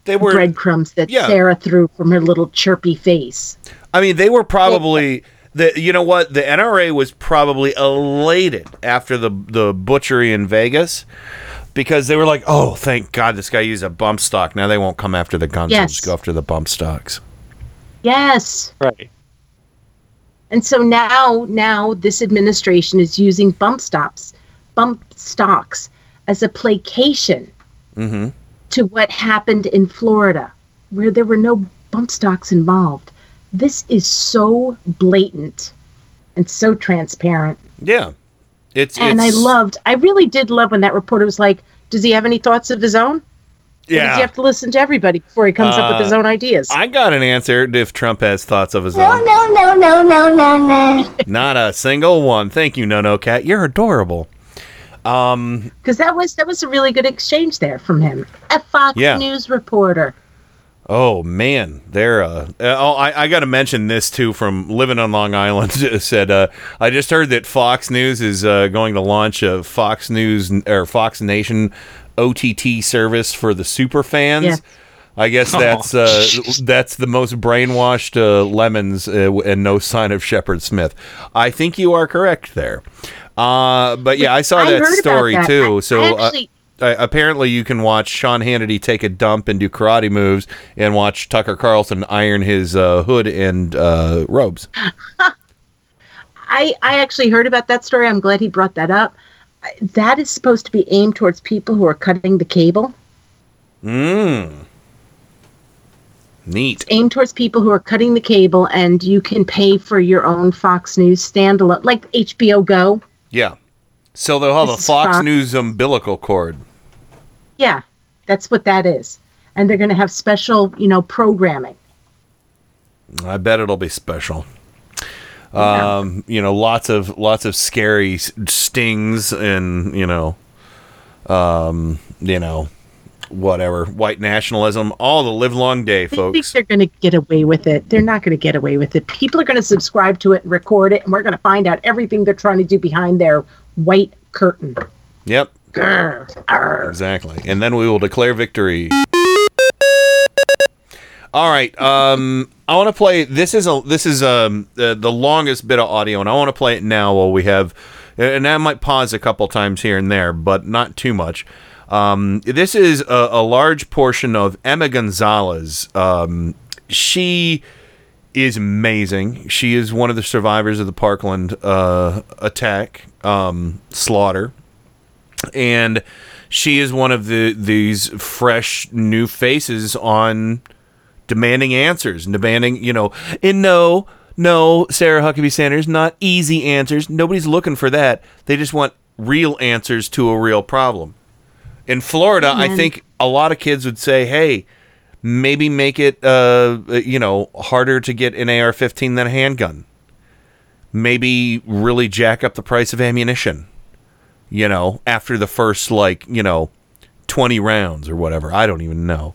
they were breadcrumbs that Yeah. Sarah threw from her little chirpy face. I mean, they were probably the. You know what? The NRA was probably elated after the the butchery in Vegas because they were like, "Oh, thank God, this guy used a bump stock. Now they won't come after the guns. They'll Yes. just go after the bump stocks." Yes. Right. And so now, now this administration is using bump stops, bump stocks as a placation Mm-hmm. to what happened in Florida, where there were no bump stocks involved. This is so blatant and so transparent. Yeah, it's and I loved, I really did love when that reporter was like, "Does he have any thoughts of his own?" Or does he have to listen to everybody before he comes up with his Uh, own ideas? I got an answer if Trump has thoughts of his No, own. no, no, no, no, no, no. No. Not a single one. Thank you, No No Cat. You're adorable. Um, because that was that was a really good exchange there from him. A Fox Yeah. News reporter. Oh man, they're. Uh, uh, oh, I, I got to mention this too. From living on Long Island, [LAUGHS] said uh, I just heard that Fox News is uh, going to launch a Fox News or Fox Nation OTT service for the super fans. Yeah. I guess Oh, that's uh, that's the most brainwashed uh, lemons uh, and no sign of Shepard Smith. I think you are correct there. Uh, but yeah, I saw I that story that. too. I- so I uh, actually- uh, apparently you can watch Sean Hannity take a dump and do karate moves, and watch Tucker Carlson iron his uh, hood and uh, robes. [LAUGHS] I, I actually heard about that story. I'm glad he brought that up. That is supposed to be aimed towards people who are cutting the cable. Mmm. Neat. Aimed towards people who are cutting the cable, and you can pay for your own Fox News standalone, like HBO Go. Yeah. So they'll have This a Fox Fox. News umbilical cord. Yeah, that's what that is. And they're going to have special, you know, programming. I bet it'll be special. Um, you know, lots of lots of scary stings and you know, um, you know, whatever white nationalism, all the live long day, folks. I think they're going to get away with it. They're not going to get away with it. People are going to subscribe to it and record it, and we're going to find out everything they're trying to do behind their white curtain. Yep, Exactly. And then we will declare victory. All right. Um, I want to play. This is a this is um the, the longest bit of audio, and I want to play it now while we have. And I might pause a couple times here and there, but not too much. Um, this is a, a large portion of Emma Gonzalez. Um, she is amazing. She is one of the survivors of the Parkland uh, attack, um, slaughter and she is one of the these fresh new faces on demanding answers and demanding you know and no no sarah huckabee sanders not easy answers. Nobody's looking for that. They just want real answers to a real problem. In florida i think a lot of kids would say hey maybe make it uh you know harder to get an ar-15 than a handgun. Maybe really jack up the price of ammunition you know, after the first like, you know, 20 rounds or whatever. I don't even know.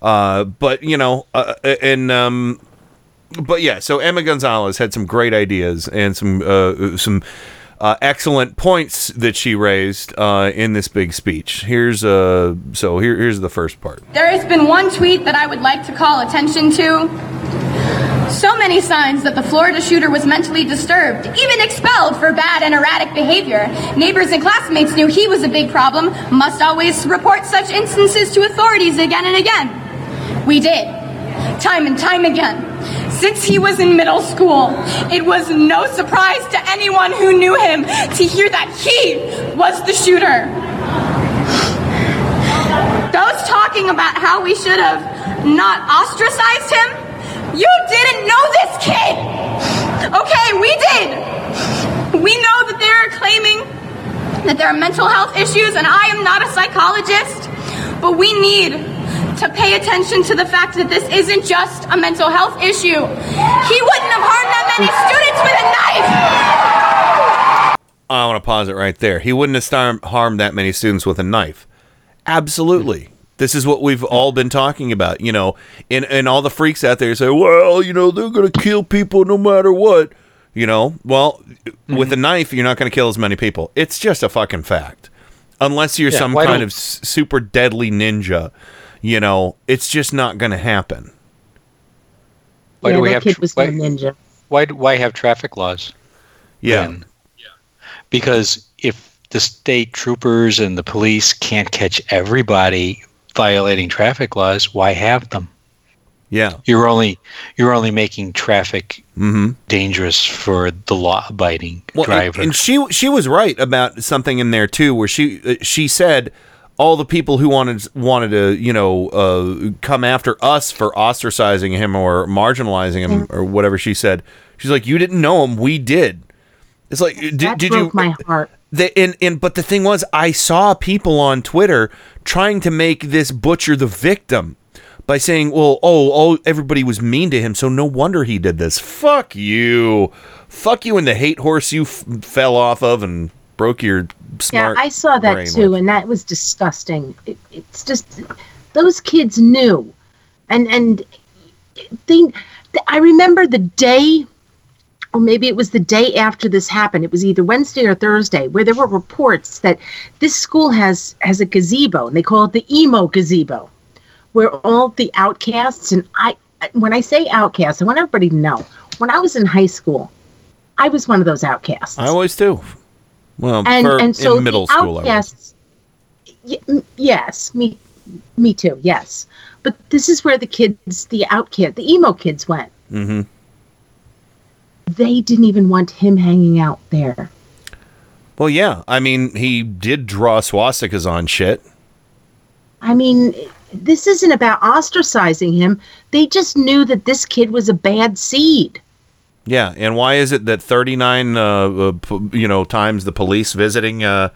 Uh, but, you know, uh, and, um, but yeah, so Emma Gonzalez had some great ideas and some, uh, some, uh, excellent points that she raised, uh, in this big speech. Here's, uh, so here, here's the first part. There has been one tweet that I would like to call attention to. So many signs that the Florida shooter was mentally disturbed, even expelled for bad and erratic behavior. Neighbors and classmates knew he was a big problem, must always report such instances to authorities again and again. We did, time and time again. Since he was in middle school, it was no surprise to anyone who knew him to hear that he was the shooter. Those talking about how we should have not ostracized him, you didn't know this kid! Okay, we did! We know that they're claiming that there are mental health issues, and I am not a psychologist, but we need to pay attention to the fact that this isn't just a mental health issue. He wouldn't have harmed that many students with a knife! I want to pause it right there. He wouldn't have harmed that many students with a knife. Absolutely. This is what we've all been talking about, you know, and, and all the freaks out there say, well, you know, they're going to kill people no matter what. You know, well, with a mm-hmm. knife, you're not going to kill as many people. It's just a fucking fact. Unless you're Yeah, some kind don't- of super deadly ninja, you know, it's just not going to happen. Why yeah, do we have kid tr- was why, ninja. why why have traffic laws? Yeah. then? Because if the state troopers and the police can't catch everybody violating traffic laws, why have them? Yeah. You're only you're only making traffic Mm-hmm. dangerous for the law abiding Well, and- driver. And, she she was right about something in there too, where she uh, she said all the people who wanted wanted to you know uh, come after us for ostracizing him or marginalizing him or whatever she said. She's like, you didn't know him, we did. It's like, did, that did broke you? my heart. The, and, and but the thing was, I saw people on Twitter trying to make this butcher the victim by saying, "Well, oh, oh, everybody was mean to him, so no wonder he did this." Fuck you, fuck you, and the hate horse you f- fell off of and broke your smart. yeah, I saw that too, with. and that was disgusting. It, it's just those kids knew and and they i remember the day or maybe it was the day after this happened it was either wednesday or thursday where there were reports that this school has has a gazebo and they call it the emo gazebo where all the outcasts and i when i say outcasts i want everybody to know when i was in high school i was one of those outcasts I always do. Well, and and so in middle the school, I was. outcasts, yes, me, me too. Yes, but this is where the kids, the out kid, the emo kids went. hmm They didn't even want him hanging out there. Well, yeah. I mean, he did draw swastikas on shit. I mean, this isn't about ostracizing him. They just knew that this kid was a bad seed. Yeah, and why is it that 39, uh, uh, you know, times the police visiting uh,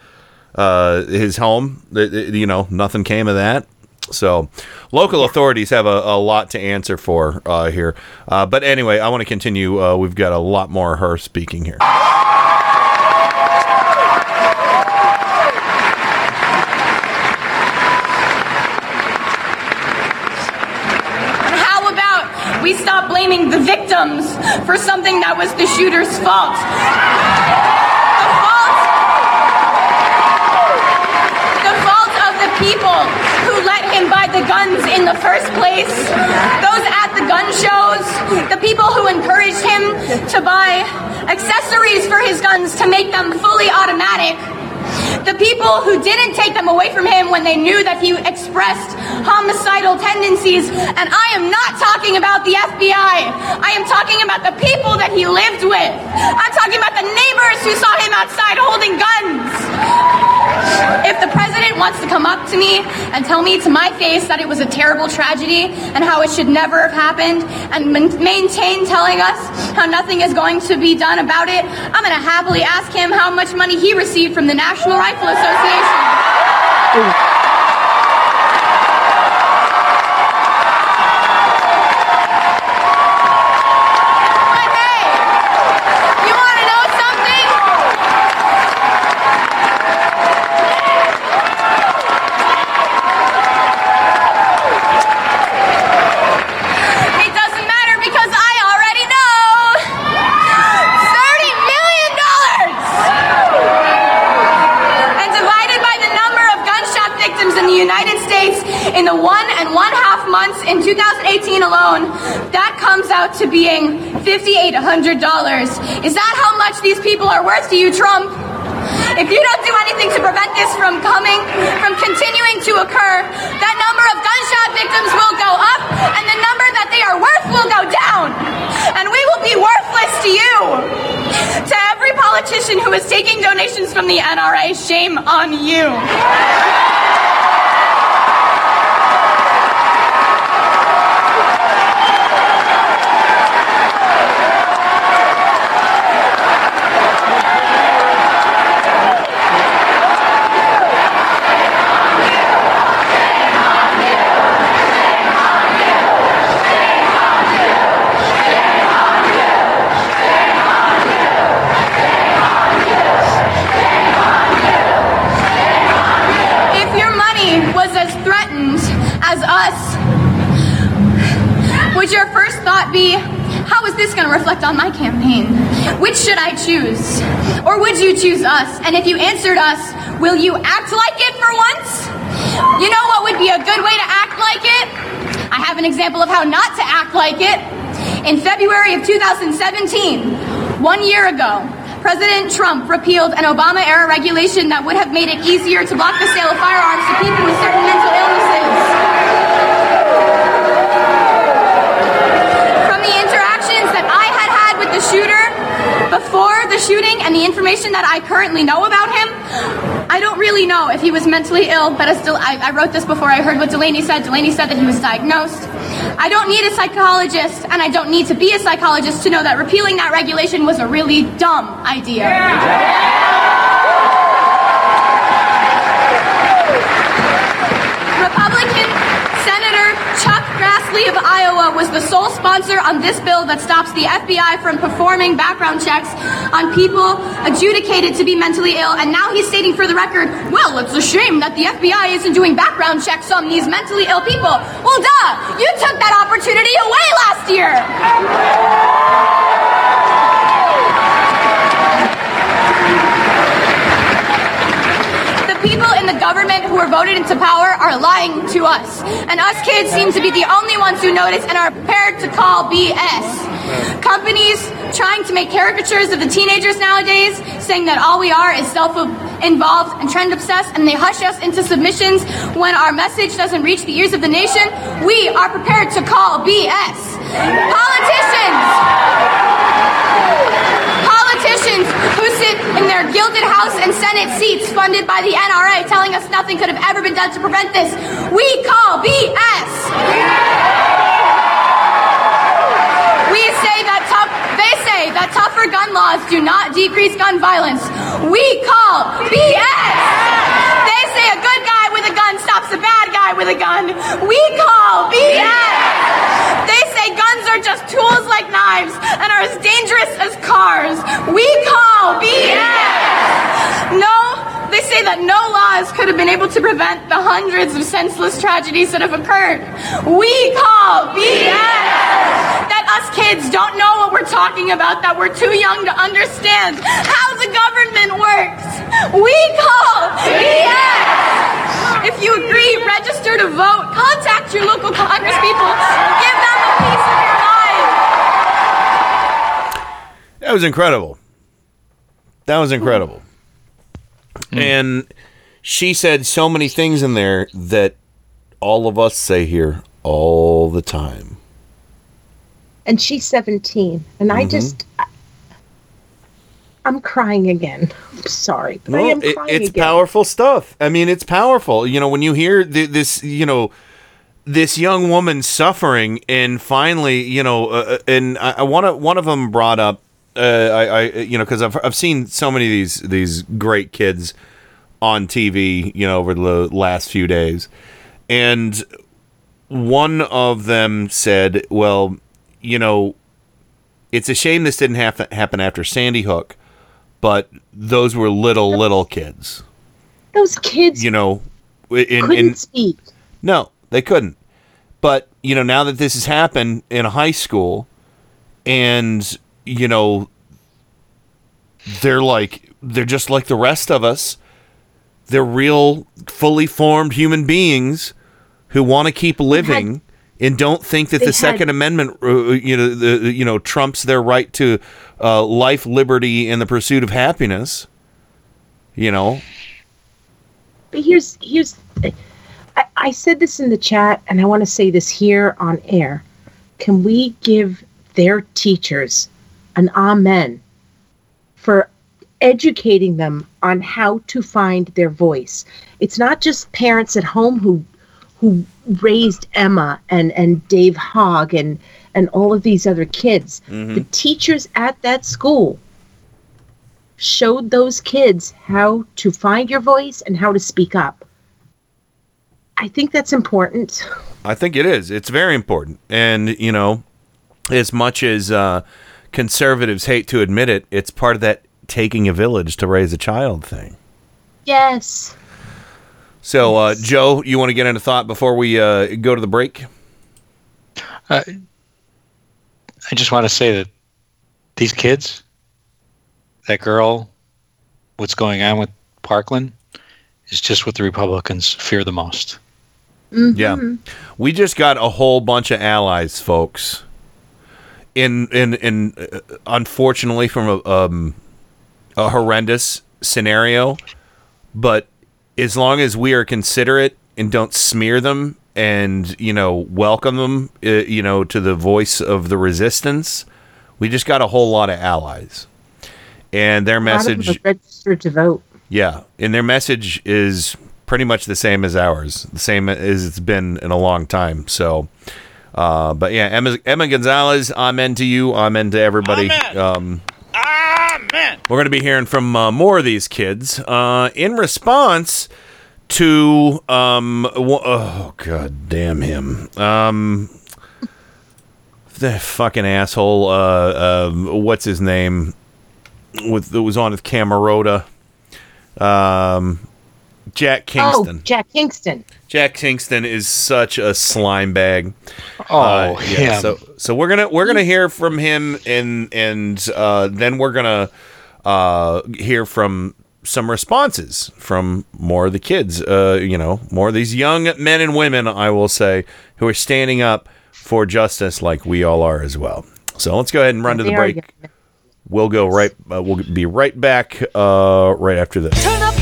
uh, his home, you know, nothing came of that? So, local authorities have a, a lot to answer for uh, here. Uh, but anyway, I want to continue. Uh, we've got a lot more of her speaking here. How about we stop blaming the victims for something that was the shooter's fault? The fault, the fault of the people who let him buy the guns in the first place, those at the gun shows, the people who encouraged him to buy accessories for his guns to make them fully automatic. The people who didn't take them away from him when they knew that he expressed homicidal tendencies. And I am not talking about the FBI. I am talking about the people that he lived with. I'm talking about the neighbors who saw him outside holding guns. If the president wants to come up to me and tell me to my face that it was a terrible tragedy and how it should never have happened and maintain telling us how nothing is going to be done about it, I'm going to happily ask him how much money he received from the National Rifle Association. But hey, you want to know something? It doesn't matter because I already know. Thirty million dollars. And divided by the number of gunshot victims in the United States in the one and one half months in 2018 alone, that comes out to being $5,800. Is that how much these people are worth to you, Trump? If you don't do anything to prevent this from coming, from continuing to occur, that number of gunshot victims will go up and the number that they are worth will go down. And we will be worthless to you. To every politician who is taking donations from the NRA, shame on you. Reflect on my campaign? Which should I choose? Or would you choose us? And if you answered us, will you act like it for once? You know what would be a good way to act like it? I have an example of how not to act like it. In February of 2017, one year ago, President Trump repealed an Obama era regulation that would have made it easier to block the sale of firearms to people with certain mental illnesses. Before the shooting and the information that I currently know about him, I don't really know if he was mentally ill, but I still, I, I wrote this before I heard what Delaney said. Delaney said that he was diagnosed. I don't need a psychologist, and I don't need to be a psychologist to know that repealing that regulation was a really dumb idea. Republican Of Iowa was the sole sponsor on this bill that stops the FBI from performing background checks on people adjudicated to be mentally ill. And now he's stating for the record, well, it's a shame that the FBI isn't doing background checks on these mentally ill people. Well, duh! You took that opportunity away last year! The people in the government who were voted into power are lying to us. And us kids seem to be the only ones who notice and are prepared to call BS. Companies trying to make caricatures of the teenagers nowadays, saying that all we are is self involved and trend obsessed, and they hush us into submissions when our message doesn't reach the ears of the nation. We are prepared to call BS. Politicians! Politicians who sit in their gilded House and Senate seats funded by the NRA telling us nothing could have ever been done to prevent this. We call BS. We say that tough, they say that tougher gun laws do not decrease gun violence. We call BS. They say a good guy with a gun stops a bad guy with a gun. We call BS. Say guns are just tools like knives and are as dangerous as cars. We call BS. No, they say that no laws could have been able to prevent the hundreds of senseless tragedies that have occurred. We call BS. That us kids don't know what we're talking about, that we're too young to understand how the government works. We call BS. If you agree, register to vote. Contact your local congresspeople. Give them a piece of your mind. That was incredible. That was incredible. And she said so many things in there that all of us say here all the time. and she's 17 and i Mhm. just I, i'm crying again i'm sorry but i No, am it- it's again powerful stuff. I mean, it's powerful. You know, when you hear th- this, you know, this young woman suffering, and finally, you know, uh, and I, I one of one of them brought up, uh, I, I, you know, because I've I've seen so many of these these great kids on TV, you know, over the last few days, and one of them said, "Well, you know, it's a shame this didn't have happen after Sandy Hook." But those were little, little kids. those kids You know, in, couldn't in speak no, they couldn't. But you know, now that this has happened in a high school, and you know, they're like they're just like the rest of us. They're real, fully formed human beings who want to keep living and don't think that they the had- Second Amendment, uh, you know, the you know, trumps their right to uh, life, liberty, and the pursuit of happiness. You know, but here's here's I, I said this in the chat and i want to say this here on air can we give their teachers an amen for educating them on how to find their voice it's not just parents at home who who raised emma and and dave hogg and and all of these other kids Mm-hmm. the teachers at that school showed those kids how to find your voice and how to speak up. I think that's important. [LAUGHS] I think it is. It's very important. And, you know, as much as uh, conservatives hate to admit it, it's part of that taking a village to raise a child thing. Yes. So, uh, Joe, you want to get into thought before we uh, go to the break? Uh, I just want to say that these kids, that girl, what's going on with Parkland, is just what the Republicans fear the most. Yeah. We just got a whole bunch of allies, folks. In in in uh, unfortunately from a um a horrendous scenario, but as long as we are considerate and don't smear them and you know welcome them uh, you know to the voice of the resistance, we just got a whole lot of allies. And their A lot of them message registered to vote. yeah, and their message is pretty much the same as ours, the same as it's been in a long time. So, uh, but yeah, Emma, Emma Gonzalez, amen to you, amen to everybody. Um, Amen. we're going to be hearing from uh, more of these kids uh, in response to um, wh- oh god damn him um, the fucking asshole. Uh, um, what's his name? With that was on with Camerota. Um, Jack Kingston. Oh, Jack Kingston. Jack Kingston is such a slime bag. Oh, yeah. him. So so we're gonna we're gonna hear from him and and uh, then we're gonna uh, hear from some responses from more of the kids. Uh, you know, more of these young men and women, I will say, who are standing up for justice like we all are as well. So let's go ahead and run to the break. We'll go right. Uh, we'll be right back. Uh, right after this.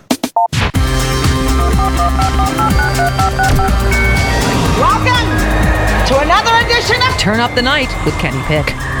Welcome to another edition of Turn Up the Night with Kenny Pick.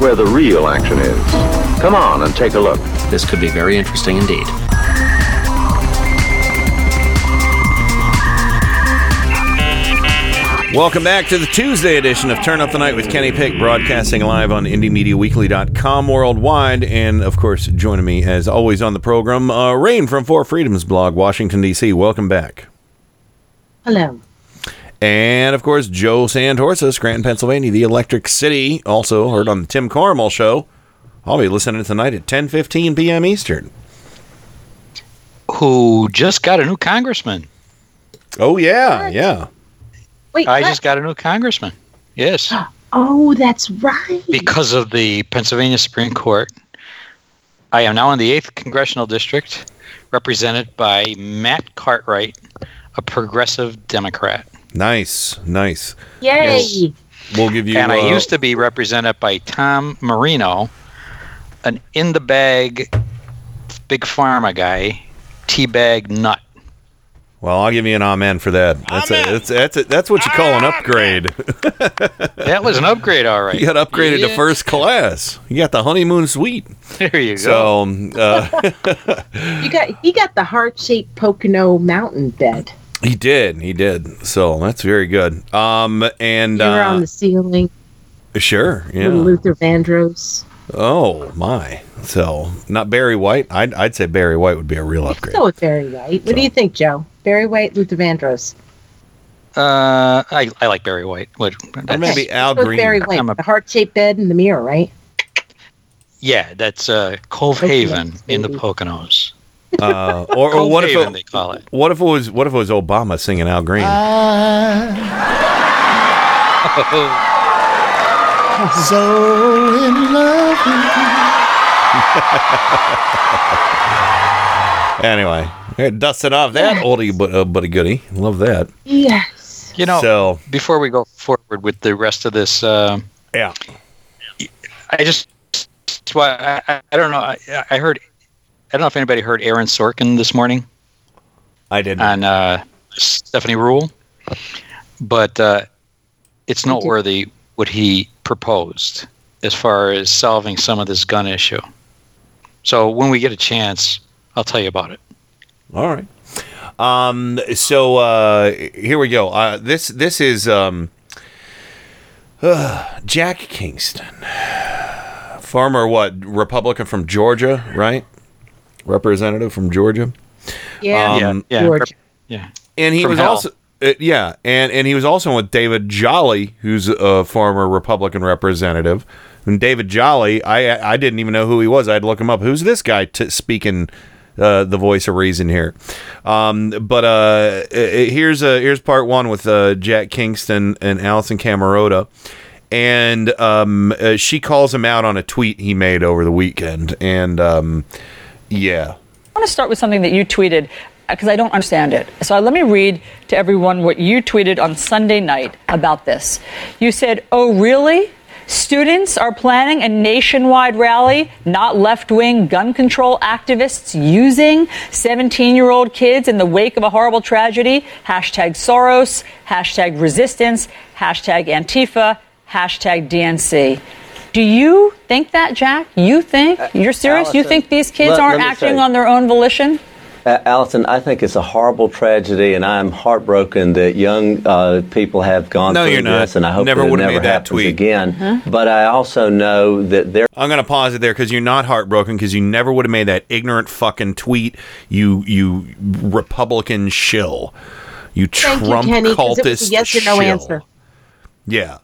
where the real action is. Come on and take a look. This could be very interesting indeed. Welcome back to the Tuesday edition of Turn Up the Night with Kenny Pick, broadcasting live on IndieMediaWeekly.com worldwide. And of course, joining me as always on the program, uh, Rain from Four Freedoms blog, Washington, D.C. Welcome back. Hello. And of course, Joe Sandhorsa, Scranton, Pennsylvania, the Electric City, also heard on the Tim Carmel show. I'll be listening tonight at 10:15 p.m. Eastern. Who just got a new congressman? Oh yeah, yeah. Wait, I what? just got a new congressman. Yes, [GASPS] Oh, that's right. because of the Pennsylvania Supreme Court. I am now in the 8th Congressional District, represented by Matt Cartwright, a progressive Democrat. Nice, nice. Yay. We'll give you. and uh, I used to be represented by Tom Marino, an in the bag big pharma guy, teabag nut. Well, I'll give you an amen for that. That's a, that's that's a, that's what you call an upgrade. [LAUGHS] That was an upgrade, all right. You got upgraded to first class. You got the honeymoon suite. There you go. So, um, uh, [LAUGHS] You got he got the heart shaped Pocono mountain bed. He did, he did. So that's very good. Um, and You were on uh, the ceiling. sure, with yeah. Luther Vandross. Oh my. So not Barry White. I'd I'd say Barry White would be a real upgrade. Still with Barry White. What do you think, Joe? Barry White, Luther Vandross. Uh, I, I like Barry White. What, Or maybe Al With Green. Barry White, I'm a- the heart shaped bed in the mirror, right? yeah, that's uh, Cove Haven in the Poconos. Uh, or, or Cove what if Haven, it, they call it. what if it was what if it was Obama singing Al Green? [LAUGHS] So in love anyway, hey, dusting off that oldie but uh, but a goodie. Love that. Yes. You know, So- before we go forward with the rest of this, uh, yeah, I just that's why I, I, I don't know. I, I heard. I don't know if anybody heard Aaron Sorkin this morning I didn't. On uh, Stephanie Ruhle, but uh, it's noteworthy what he proposed as far as solving some of this gun issue. So when we get a chance, I'll tell you about it. All right. Um, so uh, here we go. Uh, this this is um, uh, [SIGHS] Jack Kingston, former what Republican from Georgia, right? Representative from Georgia. Yeah. Um, yeah, Georgia. yeah. and he From was hell. also uh, yeah, and and he was also with David Jolly, who's a former Republican representative. And David Jolly, I I didn't even know who he was. I had to look him up. Who's this guy t- speaking uh, the voice of reason here? Um, but uh, uh, here's uh, here's part one with uh, Jack Kingston and Allison Camerota. And um, uh, she calls him out on a tweet he made over the weekend. And um, yeah, I want to start with something that you tweeted uh, because I don't understand it. So let me read to everyone what you tweeted on Sunday night about this. You said, Oh, really? Students are planning a nationwide rally, not left wing gun control activists using 17 year old kids in the wake of a horrible tragedy. Hashtag Soros, hashtag resistance, hashtag Antifa, hashtag DNC. Do you think that, Jack? You think? You're serious? you think these kids let- aren't let acting say- on their own volition? Uh, Allison, I think it's a horrible tragedy, and I'm heartbroken that young uh, people have gone No, through you're not. this, and I hope Never that it would've never made that happens tweet. again. But I also know that there. I'm gonna pause it there because you're not heartbroken because you never would have made that ignorant fucking tweet. You you Republican shill. You Thank Trump you, Kenny, because cultist it was a yes or no shill. answer. Yeah.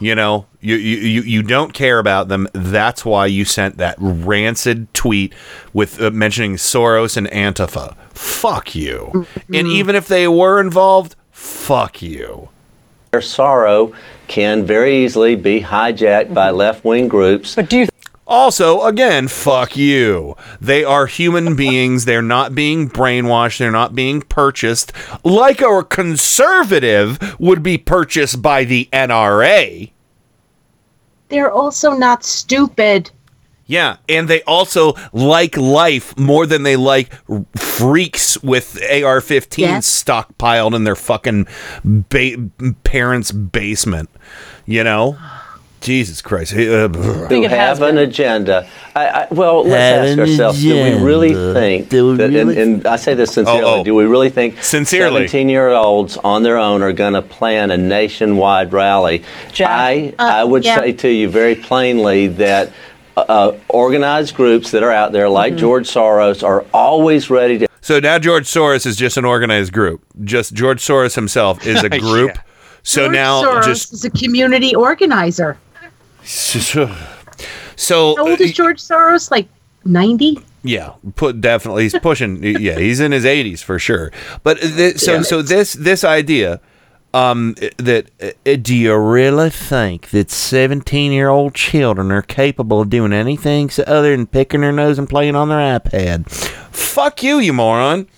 You know, you, you, you, you don't care about them. That's why you sent that rancid tweet with uh, mentioning Soros and Antifa. Fuck you. Mm-hmm. And even if they were involved, fuck you. Their sorrow can very easily be hijacked by left wing groups. But do you Also, again, fuck you. They are human beings. They're not being brainwashed. They're not being purchased like a conservative would be purchased by the NRA. They're also not stupid. Yeah, and they also like life more than they like freaks with AR-15s Yes. stockpiled in their fucking ba- parents' basement. You know, Jesus Christ. Uh, who have an agenda. I, I, well, let's Have ask an ourselves: Do we really think Do we that? And, really- and I say this sincerely. Oh, oh. Do we really think Sincerely. seventeen-year-olds on their own are going to plan a nationwide rally? I I would yeah. say to you very plainly that. Uh, organized groups that are out there, like Mm-hmm. George Soros, are always ready to So now George Soros is just an organized group. Just George Soros himself is a [LAUGHS] group. So George now Soros just is a community organizer. So How old is George Soros? Like ninety? yeah, put definitely he's pushing [LAUGHS] yeah, he's in his 80s for sure. But th- so Yeah. so this this idea um that uh, do you really think that 17-year-old children are capable of doing anything so other than picking their nose and playing on their iPad? Fuck you, you moron.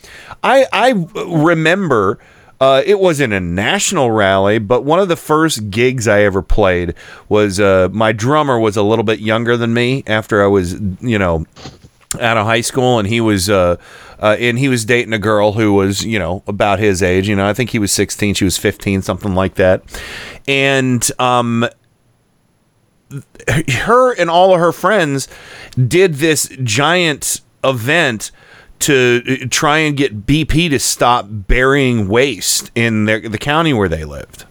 I I remember uh, it wasn't a national rally, but one of the first gigs I ever played was uh, my drummer was a little bit younger than me after I was, you know, out of high school, and he was uh, uh, and he was dating a girl who was you know about his age. You know, I think he was sixteen, she was fifteen, something like that. And um, her and all of her friends did this giant event to uh, try and get BP to stop burying waste in their, the county where they lived.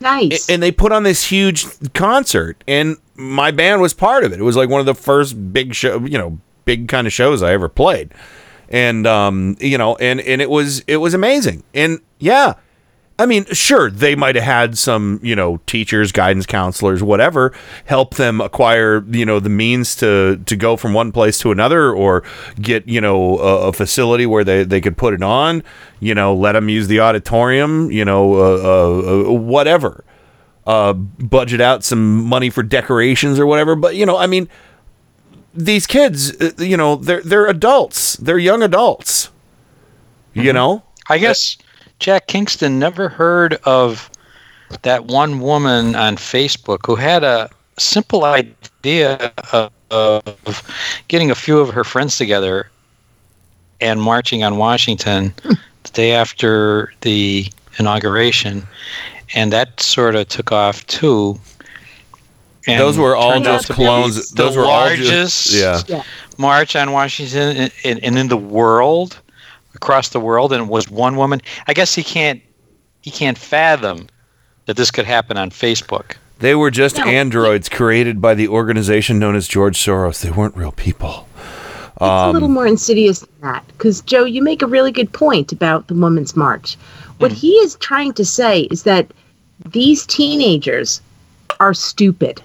Nice. And they put on this huge concert, and my band was part of it. It was like one of the first big show, you know, big kind of shows I ever played, and um, you know, and and it was it was amazing. And yeah, I mean, sure, they might have had some, you know, teachers, guidance counselors, whatever, help them acquire, you know, the means to to go from one place to another, or get, you know, a, a facility where they they could put it on, you know, let them use the auditorium, you know, uh, uh, uh, whatever, uh, budget out some money for decorations or whatever. But you know, I mean, these kids, uh, you know, they're they're adults, they're young adults, you know. I guess Jack Kingston never heard of that one woman on Facebook who had a simple idea of, of getting a few of her friends together and marching on Washington hmm. the day after the inauguration, and that sort of took off too. And Those were all turned just to be clones- The those were all just- yeah. Yeah. march on Washington and, and, and in the world, across the world, and was one woman. I guess he can't he can't fathom that this could happen on Facebook. They were just No. androids created by the organization known as George Soros. They weren't real people. It's a little Um, more insidious than that. Because, Joe, you make a really good point about the Women's March. What he is trying to say is that these teenagers are stupid.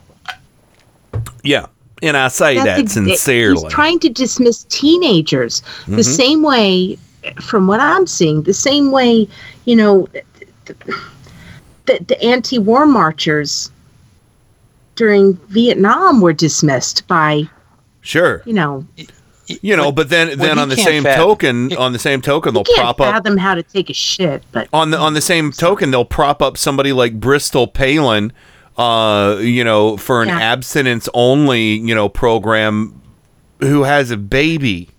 yeah, and I say that ex- sincerely. He's trying to dismiss teenagers the Mhm. same way, from what I'm seeing, the same way, you know, the, the anti war marchers during Vietnam were dismissed by, sure, you know, you know, but then well, then he on the same fathom- token, on the same token, they'll can't prop up fathom how to take a shit, but on the on the same token, they'll prop up somebody like Bristol Palin, uh, you know, for an Yeah. abstinence only, you know, program, who has a baby.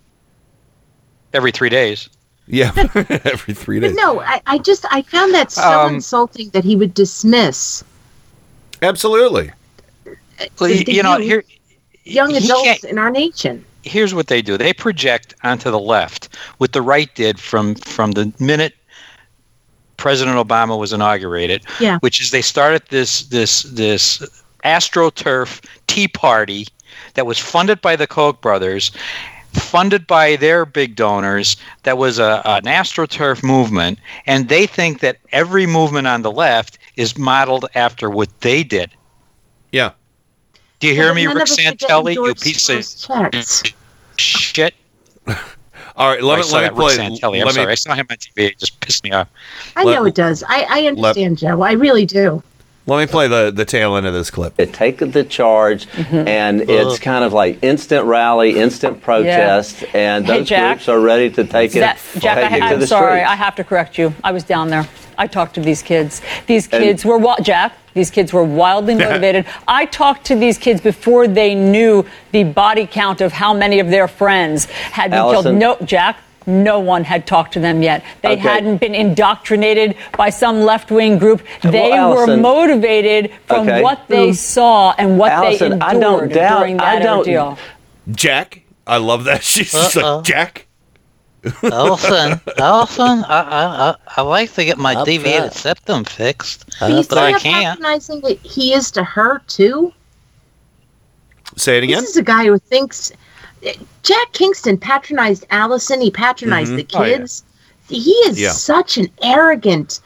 Every three days. Yeah, [LAUGHS] every three days. But days. no, I, I just I found that so Um, insulting that he would dismiss Absolutely. Well, the- the you know, young- here young adults can't- in our nation. here's what they do they project onto the left what the right did from from the minute president obama was inaugurated Yeah. which is they started this this this astroturf tea party that was funded by the koch brothers funded by their big donors that was a, an astroturf movement and they think that every movement on the left is modeled after what they did Yeah. do you hear Well, me rick of us are getting santelli you piece of shit [LAUGHS] All right, Oh, let I me let me that play. Rick Santelli. I'm let sorry. me I saw him on TV. It just pissed me off. I Let- know it does. I, I understand, Joe. I really do. Let me play the the tail end of this clip. It take the charge, Mm-hmm. and it's kind of like instant rally, instant protest, and Hey, those Jack. groups are ready to take it, That, Jack, take I, it to I'm the sorry. streets. I have to correct you. I was down there. I talked to these kids. These And- kids were wi- Jack. These kids were wildly [LAUGHS] motivated. I talked to these kids before they knew the body count of how many of their friends had been Allison. killed. No, Jack. No one had talked to them yet. They Okay. hadn't been indoctrinated by some left-wing group. They were Allison. motivated from Okay. what they Mm. saw and what Allison, they I endured don't doubt- during I that don't- ordeal. Jack, I love that. [LAUGHS] She's just like Jack. Elfin, Elfin, [LAUGHS] I, I, I, I like to get my Up deviated that. septum fixed, But you see but I can't. patronizing that he is to her too. Say it again. This is a guy who thinks Jack Kingston patronized Allison. He patronized Mhm. the Oh, yeah. kids. He is Yeah. such an arrogant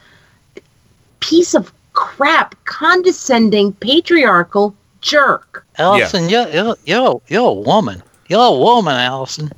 piece of crap, condescending, patriarchal jerk. Allison, you're, you're, you're, you're a woman. You're a woman, Allison.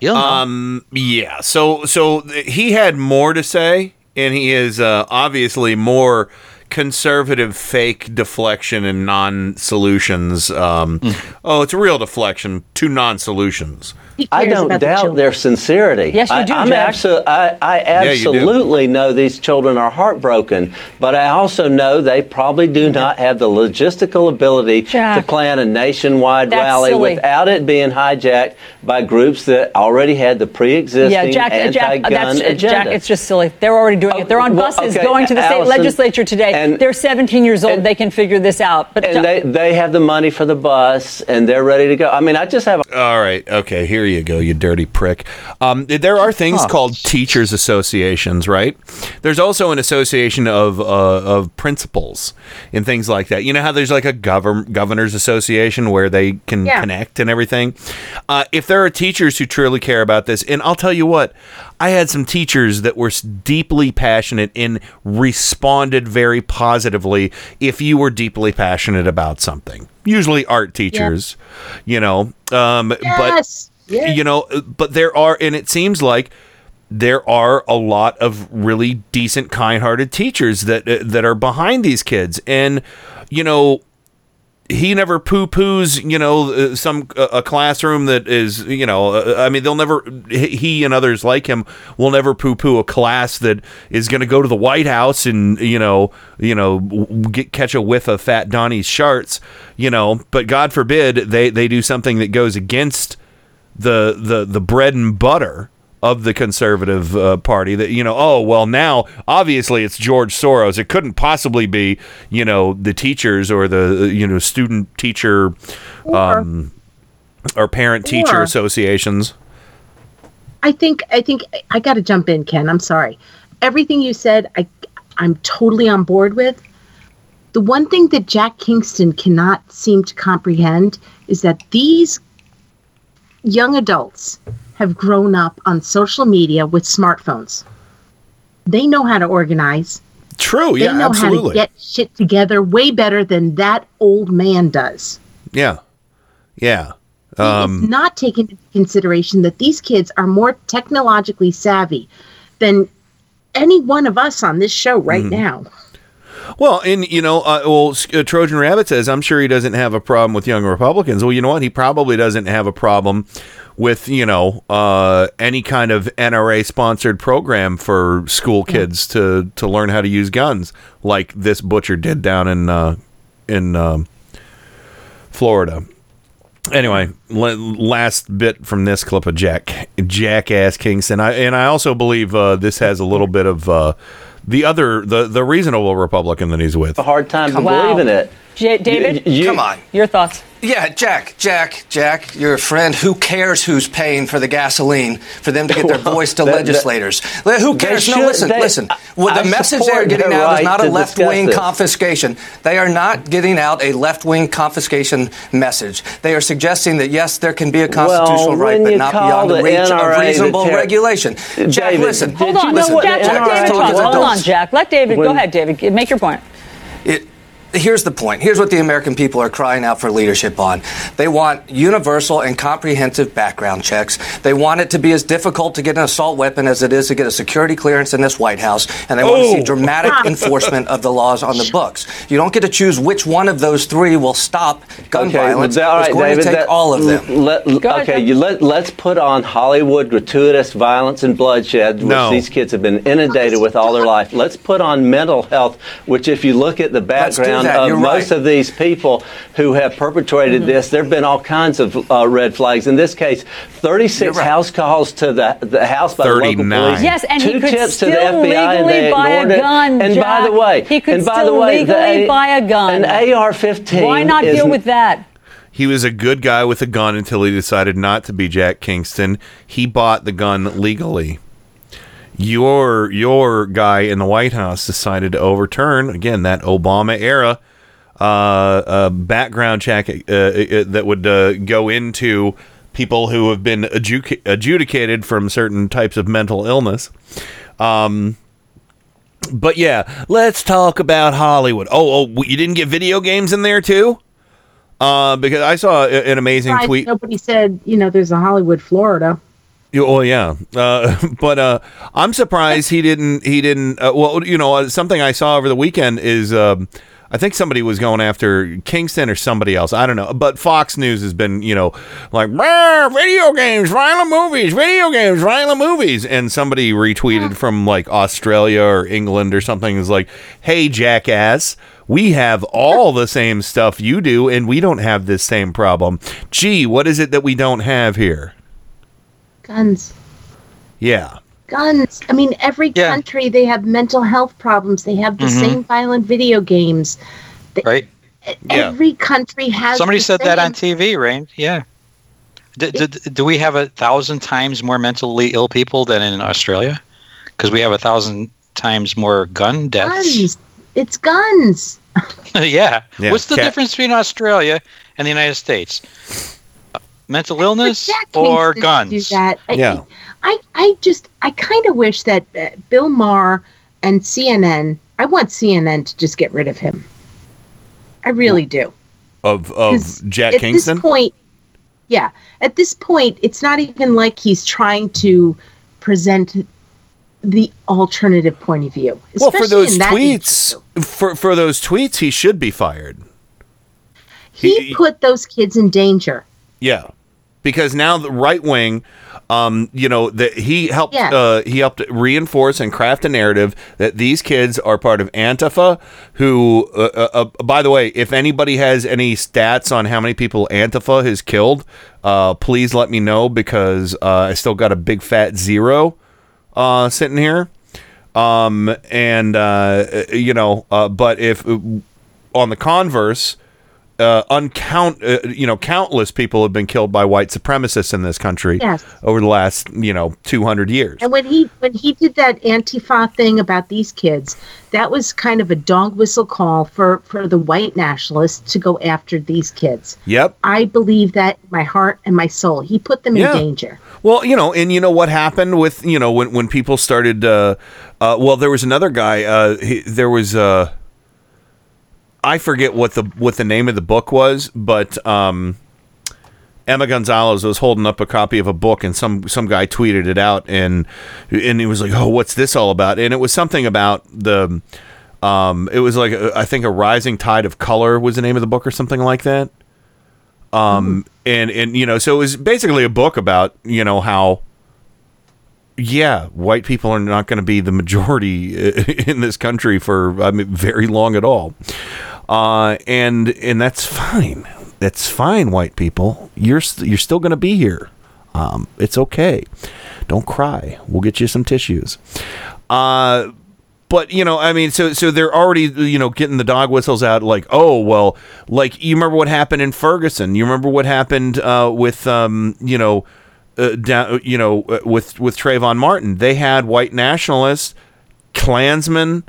You know. Um. Yeah. So so he had more to say, and he is uh, obviously more conservative, fake deflection and non-solutions. Um. Oh, it's a real deflection to non-solutions. I don't doubt their sincerity. Yes, you I, do, I'm Jack. abso- I, I Yeah, do. absolutely know these children are heartbroken, but I also know they probably do not have the logistical ability Jack. to plan a nationwide That's rally silly. without it being hijacked by groups that already had the pre-existing Yeah, Jack, uh, uh, anti-gun uh, Jack, agenda. Jack, it's just silly. They're already doing it. They're on oh, well, buses okay, going to the state legislature today. and- They're 17 years old. they can figure this out. But and they, they have the money for the bus and they're ready to go. I mean, I just have a All right. Okay. Here you go, you dirty prick. Um, there are things Huh. called teachers associations, right? There's also an association of uh, of principals and things like that. You know how there's like a govern governors association where they can Yeah. connect and everything. Uh, if there are teachers who truly care about this, and I'll tell you what, I had some teachers that were deeply passionate and responded very positively if you were deeply passionate about something. Usually art teachers, you know. Um, but Yes. you know but there are and it seems like there are a lot of really decent kind-hearted teachers that uh, that are behind these kids and you know he never poo-poos you know uh, some uh, a classroom that is you know uh, i mean they'll never he and others like him will never poo-poo a class that is going to go to the white house and you know you know get catch a whiff of fat donnie's sharts you know but god forbid they they do something that goes against the the the bread and butter of the conservative uh, party that you know oh well now obviously it's George Soros it couldn't possibly be you know the teachers or the uh, you know student teacher um, or parent teacher associations I think I think I got to jump in, Ken. I'm sorry. Everything you said, I I'm totally on board with. The one thing that Jack Kingston cannot seem to comprehend is that these young adults have grown up on social media with smartphones. They know how to organize. True, They yeah, know how to get shit together way better than that old man does. yeah yeah It's um, not taken into consideration that these kids are more technologically savvy than any one of us on this show right Mhm. now. Well, and you know, uh, well, uh, Trojan Rabbit says, "I'm sure he doesn't have a problem with young Republicans." Well, you know what? He probably doesn't have a problem with you know uh, any kind of NRA sponsored program for school kids to to learn how to use guns, like this butcher did down in uh, in um, Florida. Anyway, la- last bit from this clip of Jack Jackass Kingston, I, and I also believe uh, this has a little bit of uh, the other the the reasonable Republican that he's with. A hard time Come on. believing it. J- David, Come on. your thoughts? Yeah, Jack, Jack, Jack, you're a friend. Who cares who's paying for the gasoline for them to get their [LAUGHS] Well, voice to that- that- legislators? Let- Who cares? should- no, listen, they- listen. Well, the I message they're getting their out is not a left wing confiscation. They are not getting out a left wing confiscation message. They are suggesting that yes, there can be a constitutional Well, right, but not beyond the the reach NRA of reasonable ter- regulation. Jack, David, listen. Hold on, listen, no, Jack, Jack, let David talk. talk Hold on. Jack. Let David go ahead, David. Make your point. It, here's the point. Here's what the American people are crying out for leadership on. They want universal and comprehensive background checks. They want it to be as difficult to get an assault weapon as it is to get a security clearance in this White House. And they want to see Oh. dramatic [LAUGHS] enforcement of the laws on the books. You don't get to choose which one of those three will stop gun Okay, violence. well, all right, it's going David. to take that- all of them. l- Let, okay, you let let's put on Hollywood gratuitous violence and bloodshed, which No. these kids have been inundated with all their life. Let's put on mental health, which, if you look at the Let's do background that. of You're most right. of these people who have perpetrated Mm-hmm. this, there have been all kinds of uh, red flags. In this case, 36 house calls to the the house by the local police. Yes, and he two could tips to the still FBI and they legally buy a ignored it. gun, And by the way, He could and by still the way, the legally A- buy a gun. An AR-15. Why not is deal with that? He was a good guy with a gun until he decided not to be Jack Kingston. He bought the gun legally. Your your guy in the White House decided to overturn again that Obama era uh, uh, background check uh, uh, that would uh, go into people who have been adjudic- adjudicated from certain types of mental illness. Um, but yeah, let's talk about Hollywood. Oh, oh, you didn't get video games in there too? Uh, because I saw an amazing tweet. Nobody said, you know, there's a Hollywood, Florida. Yeah, Oh yeah, uh, [LAUGHS] but uh, I'm surprised he didn't. He didn't. Uh, well, you know, uh, something I saw over the weekend is um, I think somebody was going after Kingston or somebody else. I don't know, but Fox News has been, you know, like "Brr, video games, violent movies, video games, violent movies, and somebody retweeted from like Australia or England or something is like, "Hey, jackass." We have all the same stuff you do, and we don't have this same problem. Gee, what is it that we don't have here? Guns. Yeah. Guns. I mean, every country, they have mental health problems. They have the Mhm. same violent video games. Right? Every country has. Somebody the said that on. TV, right? Yeah. D- d- do we have a thousand times more mentally ill people than in Australia? Because we have a thousand times more gun deaths. Guns. It's guns. [LAUGHS] yeah. Yeah, What's the cat- difference between Australia and the United States? Mental illness or guns? Do that. I- Yeah. I, I just, I kind of wish that uh, Bill Maher and CNN, I want CNN to just get rid of him. I really do. Of of Jack at Kingston. this point, yeah, at this point, it's not even like he's trying to present the alternative point of view. well, for those tweets, for for those tweets, he should be fired. He put those kids in danger. Yeah. because now the right wing, um, you know, that he helped Yes. uh, he helped reinforce and craft a narrative that these kids are part of Antifa. Who, uh, uh, uh, by the way, if anybody has any stats on how many people Antifa has killed, uh, please let me know because uh, I still got a big fat zero uh, sitting here. Um, and uh, you know, uh, but if on the converse, uh, uncount, uh, you know, countless people have been killed by white supremacists in this country Yes. over the last, you know, 200 years. And when he when he did that Antifa thing about these kids, that was kind of a dog whistle call for for the white nationalists to go after these kids. Yep. I believe that in my heart and my soul. He put them Yeah. in danger. Well, you know, and you know what happened with, you know, when, when people started, uh, uh, well, there was another guy, uh, he, there was, uh, I forget what the, what the name of the book was, but, um, Emma Gonzalez was holding up a copy of a book and some, some guy tweeted it out and, and he was like, Oh, what's this all about? And it was something about the, um, it was like, uh, I think a rising tide of color was the name of the book or something like that. Um, and, and, you know, so it was basically a book about, you know, how, yeah, white people are not going to be the majority [LAUGHS] in this country for, I mean, very long at all. Uh, and, and that's fine. That's fine, white people. You're, you're still going to be here. Um, it's okay. Don't cry. We'll get you some tissues. Uh, but you know, I mean, so so they're already you know getting the dog whistles out. Like, oh well, like you remember what happened in Ferguson? You remember what happened uh, with um, you know, uh, down, you know, uh, with with Trayvon Martin? They had white nationalists, Klansmen,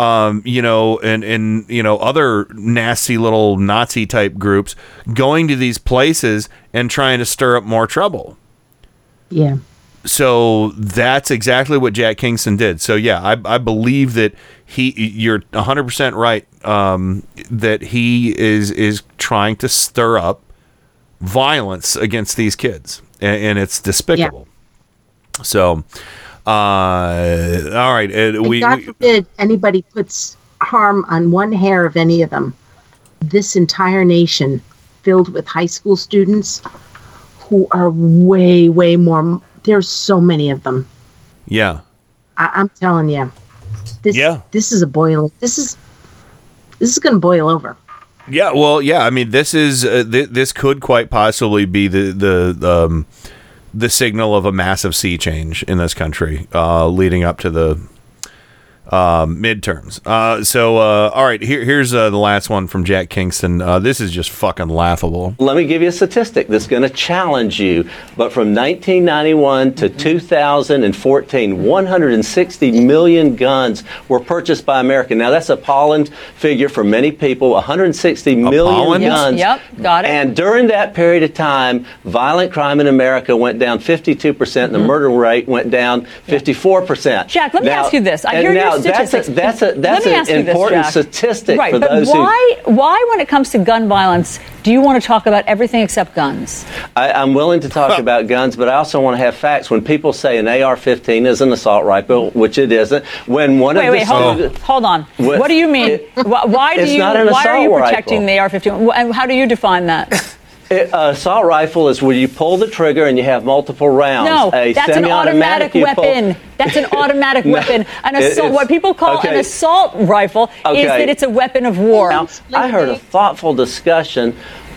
um, you know, and and you know other nasty little Nazi type groups going to these places and trying to stir up more trouble Yeah. so that's exactly what Jack Kingston did. So yeah, I, I believe that he you're 100% right um, that he is is trying to stir up violence against these kids and, and it's despicable. So uh, all right, And we, God we forbid anybody puts harm on one hair of any of them. This entire nation filled with high school students who are way, way more. There's so many of them. yeah. I, I'm telling you, this Yeah. this is a boil. This is this is going to boil over. Yeah, well, yeah. I mean, this is uh, th- this could quite possibly be the the um, the signal of a massive sea change in this country, uh, leading up to the um, midterms. Uh, so, uh, all right, here, here's uh, the last one from Jack Kingston. Uh, this is just fucking laughable. Let me give you a statistic that's going to challenge you. But from 1991 to 2014, 160 million guns were purchased by America. Now, that's a appalling figure for many people. 160 million Appalling? Guns. yep, got it. And during that period of time, violent crime in America went down 52%, and the murder rate went down 54%. Jack, let me Now- ask you this. I and hear your now that's a, that's a, that's Let me an ask you this, important statistic right, for but those who. why, why, when it comes to gun violence, do you want to talk about everything except guns? I, I'm willing to talk about guns, but I also want to have facts. When people say an AR-15 is an assault rifle, which it isn't, when one Wait, of wait, the hold oh. on. Hold on. What- What, do you mean? [LAUGHS] it- why, why do it's you? not an why are you protecting rifle. the AR-15? How do you define that? [LAUGHS] It, uh, assault rifle is where you pull the trigger and you have multiple rounds. No, A that's an automatic semi-automatic, pull- weapon. That's an [LAUGHS] automatic No, weapon. An assault. What people call an assault rifle is that it's a weapon of war. Now, I heard a thoughtful discussion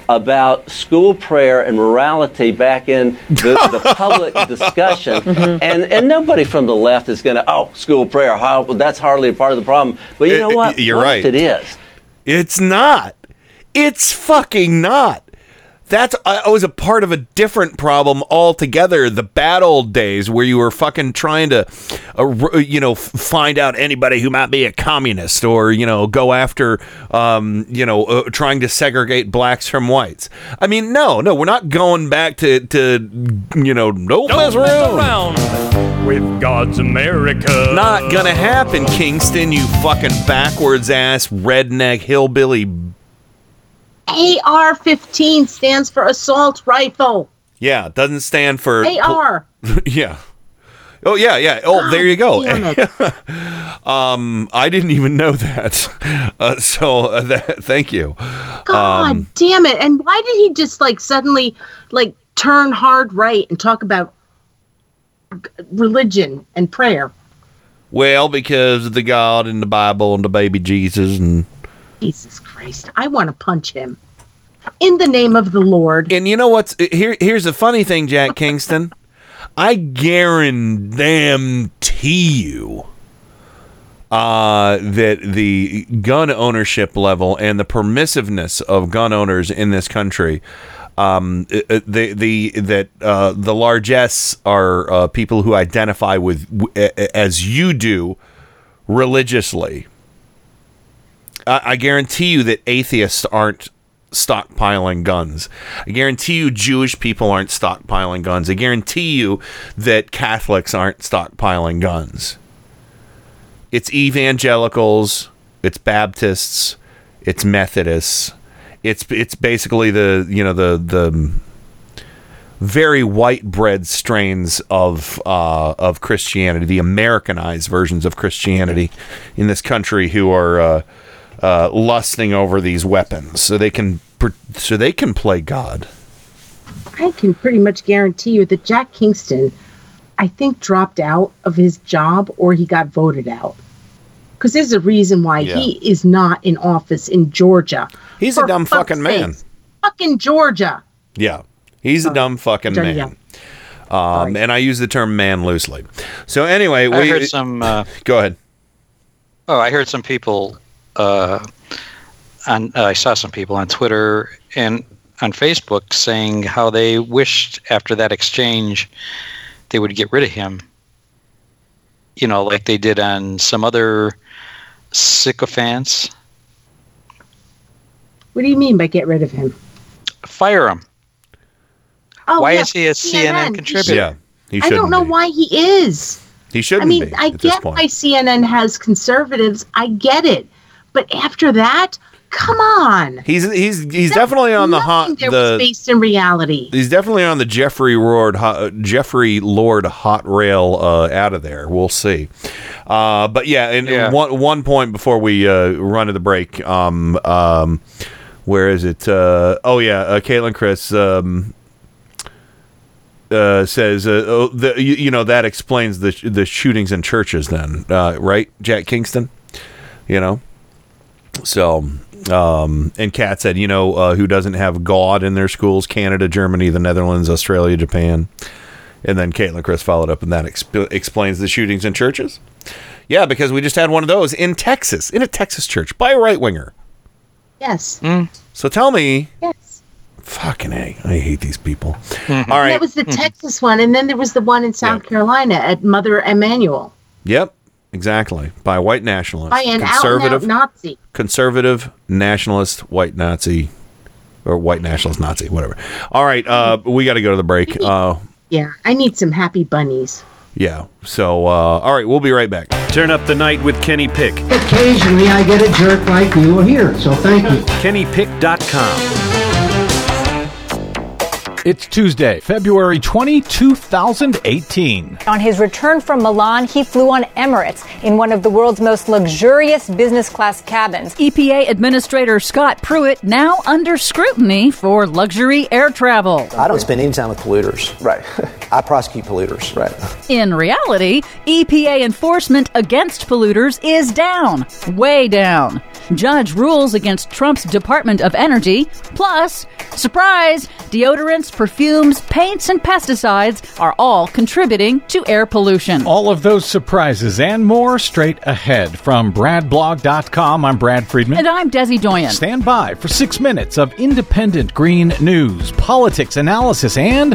about school prayer and morality back in the, the [LAUGHS] public discussion, Mm-hmm. and and nobody from the left is going to oh school prayer how that's hardly a part of the problem. But you know what? you're What right. It is. It's not. It's fucking not. That's I I was a part of a different problem altogether. The bad old days where you were fucking trying to, uh, you know, find out anybody who might be a communist or you know go after, um, you know, uh, trying to segregate blacks from whites. I mean, no, no, we're not going back to to you know, don't, mess around. with God's America. Not gonna happen, Kingston. You fucking backwards ass redneck hillbilly. AR-15 stands for assault rifle. Yeah, it doesn't stand for AR. [LAUGHS] yeah. Oh yeah, yeah. Oh, there you go. damn [LAUGHS] um, I didn't even know that. [LAUGHS] Uh, so uh, that, thank you. God Um, damn it! And why did he just like suddenly like turn hard right and talk about religion and prayer. Well, because of the God and the Bible and the baby Jesus and Jesus Christ, I want to punch him. In the name of the Lord. And you know what's here? Here's a funny thing, Jack Kingston. I guarantee you uh, that the gun ownership level and the permissiveness of gun owners in this country, um, uh, uh, the the that uh, the largesse are uh, people who identify with as you do religiously. I, I guarantee you that atheists aren't stockpiling guns. I guarantee you Jewish people aren't stockpiling guns. I guarantee you that Catholics aren't stockpiling guns. It's evangelicals, it's Baptists, it's Methodists. It's it's basically the, you know, the the very white bread strains of uh, of Christianity, the Americanized versions of Christianity in this country who are uh, uh, lusting over these weapons so they can so they can play God. I can pretty much guarantee you that Jack Kingston, I think, dropped out of his job or he got voted out. Because there's a reason why Yeah. he is not in office in Georgia. He's a dumb fuck's fucking man. sakes. Fucking Georgia. Yeah, he's a dumb fucking Sorry, man. Um, and I use the term man loosely. So anyway, I we heard some. Uh, [LAUGHS] go ahead. Oh, I heard some people. Uh, on uh, I saw some people on Twitter and on Facebook saying how they wished after that exchange they would get rid of him. You know, like they did on some other sycophants. What do you mean by get rid of him? Fire him. Oh, Why yeah, is he a CNN contributor? Yeah, he I don't know why he is. He shouldn't I mean, be I at get why CNN has conservatives. I get it. But after that, come on. He's he's he's definitely on the hot There was the based in reality. He's definitely on the Jeffrey Lord hot, Jeffrey Lord hot rail uh, out of there. We'll see. Uh, but yeah, and one one point before we uh, run to the break. Um, um, where is it? Uh, oh yeah, uh, Caitlin Chris. Um, uh, says, uh, oh, the, you, you know, that explains the the shootings in churches. Then, uh, right, Jack Kingston? You know, so, um, and Kat said, you know, uh, who doesn't have God in their schools? Canada, Germany, the Netherlands, Australia, Japan. And then Caitlin Chris followed up, and that exp- explains the shootings in churches. Yeah, because we just had one of those in Texas, in a Texas church by a right winger. Yes. So tell me, Yes. fucking a, I hate these people. All And right, That was the Texas one, and then there was the one in South Carolina at Mother Emanuel yep, exactly, by white nationalists, by an out and conservative, out Nazi. conservative nationalist white Nazi or white nationalist Nazi, whatever. All right, uh, we got to go to the break. Uh, Yeah, I need some happy bunnies. yeah, so uh, all right, we'll be right back. Turn up the night with Kenny Pick. Occasionally, I get a jerk like you here, so thank you. KennyPick.com. It's Tuesday, February 20, 2018. On his return from Milan, he flew on Emirates in one of the world's most luxurious business class cabins. EPA Administrator Scott Pruitt now under scrutiny for luxury air travel. I don't spend any time with polluters. Right. [LAUGHS] I prosecute polluters. Right. In reality, EPA enforcement against polluters is down, way down. Judge rules against Trump's Department of Energy. Plus, surprise, deodorants, perfumes, paints, and pesticides are all contributing to air pollution. All of those surprises and more straight ahead. From BradBlog.com, I'm Brad Friedman. And I'm Desi Doyen. Stand by for six minutes of independent green news, politics analysis, and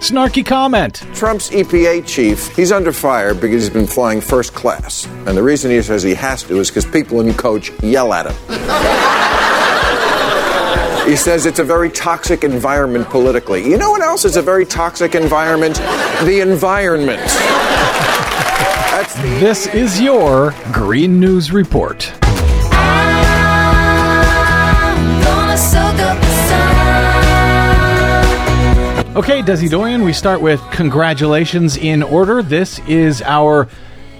snarky comment. Trump's EPA chief, he's under fire because he's been flying first class. And the reason he says he has to is because people in coach yell at him. [LAUGHS] he says it's a very toxic environment politically. You know what else is a very toxic environment? The environment. This is your Green News Report. Okay, Desi Doyen, we start with congratulations in order. This is our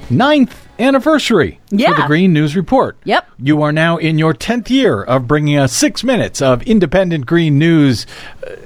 ninth anniversary for the Green News Report. Yep. You are now in your 10th year of bringing us six minutes of independent green news.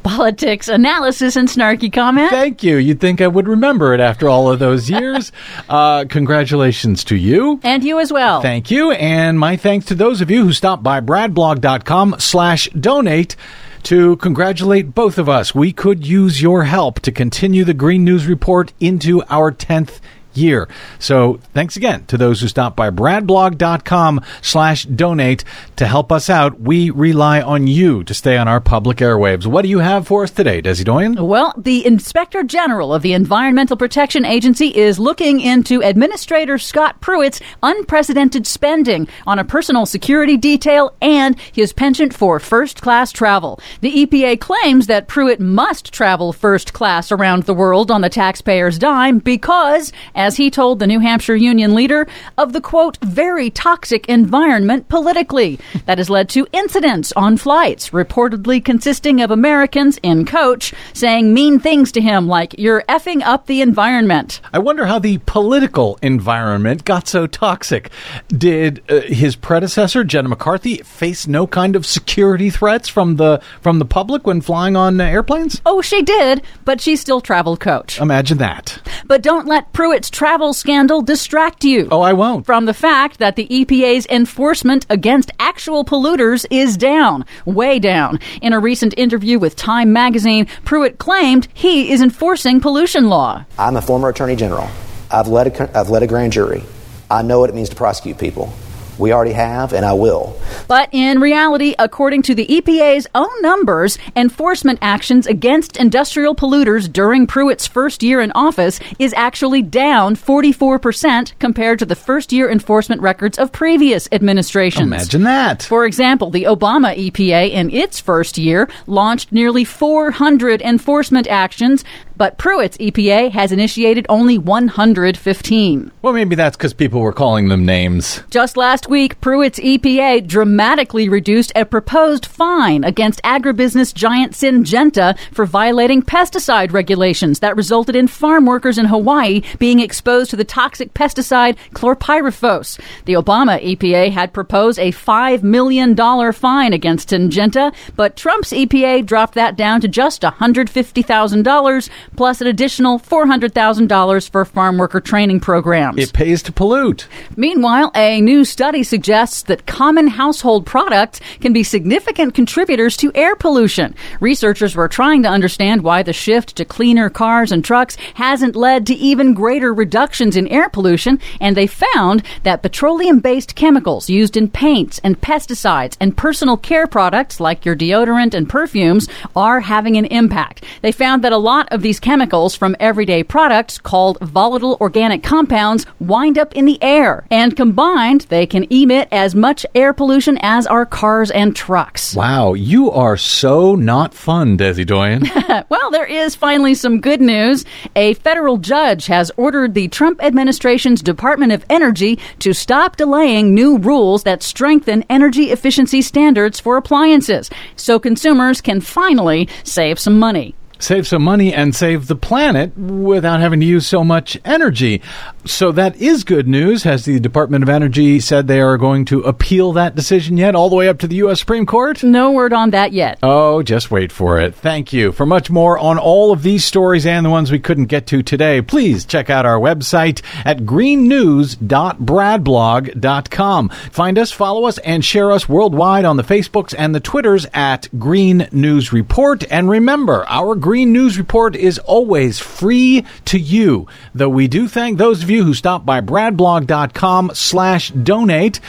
Politics, analysis, and snarky comment. Thank you. You'd think I would remember it after all of those [LAUGHS] years. uh, congratulations to you. And you as well. Thank you. And my thanks to those of you who stopped by bradblog.com slash donate to congratulate both of us. We could use your help to continue the Green News Report into our 10th year. So thanks again to those who stopped by bradblog.com slash donate to help us out. We rely on you to stay on our public airwaves. What do you have for us today, Desi Doyen? Well, the Inspector General of the Environmental Protection Agency is looking into Administrator Scott Pruitt's unprecedented spending on a personal security detail and his penchant for first class travel. The EPA claims that Pruitt must travel first class around the world on the taxpayer's dime because, as he told the New Hampshire Union leader, of the quote, very toxic environment politically that has led to incidents on flights, reportedly consisting of Americans in coach saying mean things to him like, you're effing up the environment. I wonder how the political environment got so toxic. Did uh, his predecessor, Gina McCarthy, face no kind of security threats from the from the public when flying on uh, airplanes? Oh, she did, but she still traveled coach. Imagine that. But don't let Pruitt's travel scandal distract you. Oh, I won't. From the fact that the EPA's enforcement against actual polluters is down, way down. In a recent interview with Time magazine, Pruitt claimed he is enforcing pollution law. I'm a former attorney general. I've led a, I've led a grand jury. I know what it means to prosecute people. We already have, and I will. But in reality, according to the EPA's own numbers, enforcement actions against industrial polluters during Pruitt's first year in office is actually down 44% compared to the first year enforcement records of previous administrations. Imagine that. For example, the Obama EPA in its first year launched nearly 400 enforcement actions, but Pruitt's EPA has initiated only 115. Well, maybe that's because people were calling them names. Just last week, Pruitt's EPA dramatically reduced a proposed fine against agribusiness giant Syngenta for violating pesticide regulations that resulted in farm workers in Hawaii being exposed to the toxic pesticide chlorpyrifos. The Obama EPA had proposed a $5 million fine against Syngenta, but Trump's EPA dropped that down to just $150,000 plus an additional $400,000 for farm worker training programs. It pays to pollute. Meanwhile, a new study suggests that common household products can be significant contributors to air pollution. Researchers were trying to understand why the shift to cleaner cars and trucks hasn't led to even greater reductions in air pollution, and they found that petroleum based chemicals used in paints and pesticides and personal care products like your deodorant and perfumes are having an impact. They found that a lot of these chemicals from everyday products called volatile organic compounds wind up in the air, and combined, they can emit as much air pollution as our cars and trucks. Wow, you are so not fun, Desi Doyen. [LAUGHS] well, there is finally some good news. A federal judge has ordered the Trump administration's Department of Energy to stop delaying new rules that strengthen energy efficiency standards for appliances so consumers can finally save some money. save some money and save the planet without having to use so much energy. So that is good news. Has the Department of Energy said they are going to appeal that decision yet, all the way up to the U.S. Supreme Court? No word on that yet. Oh, just wait for it. Thank you. For much more on all of these stories and the ones we couldn't get to today, please check out our website at greennews.bradblog.com. Find us, follow us, and share us worldwide on the Facebooks and the Twitters at Green News Report. And remember, our Green News Report is always free to you, though we do thank those of you who stop by bradblog.com slash donate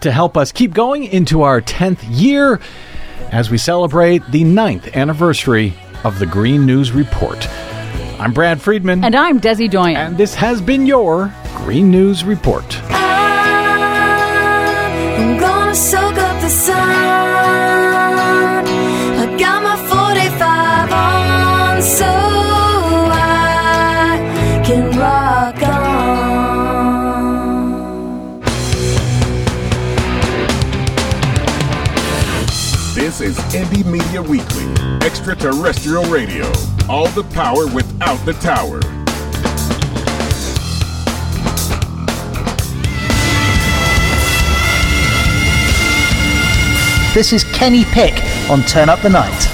to help us keep going into our 10th year as we celebrate the ninth anniversary of the Green News Report. I'm Brad Friedman. And I'm Desi Doyen. And this has been your Green News Report. Media Weekly, extraterrestrial radio. All the power without the tower. This is Kenny Pick on Turn Up the Night.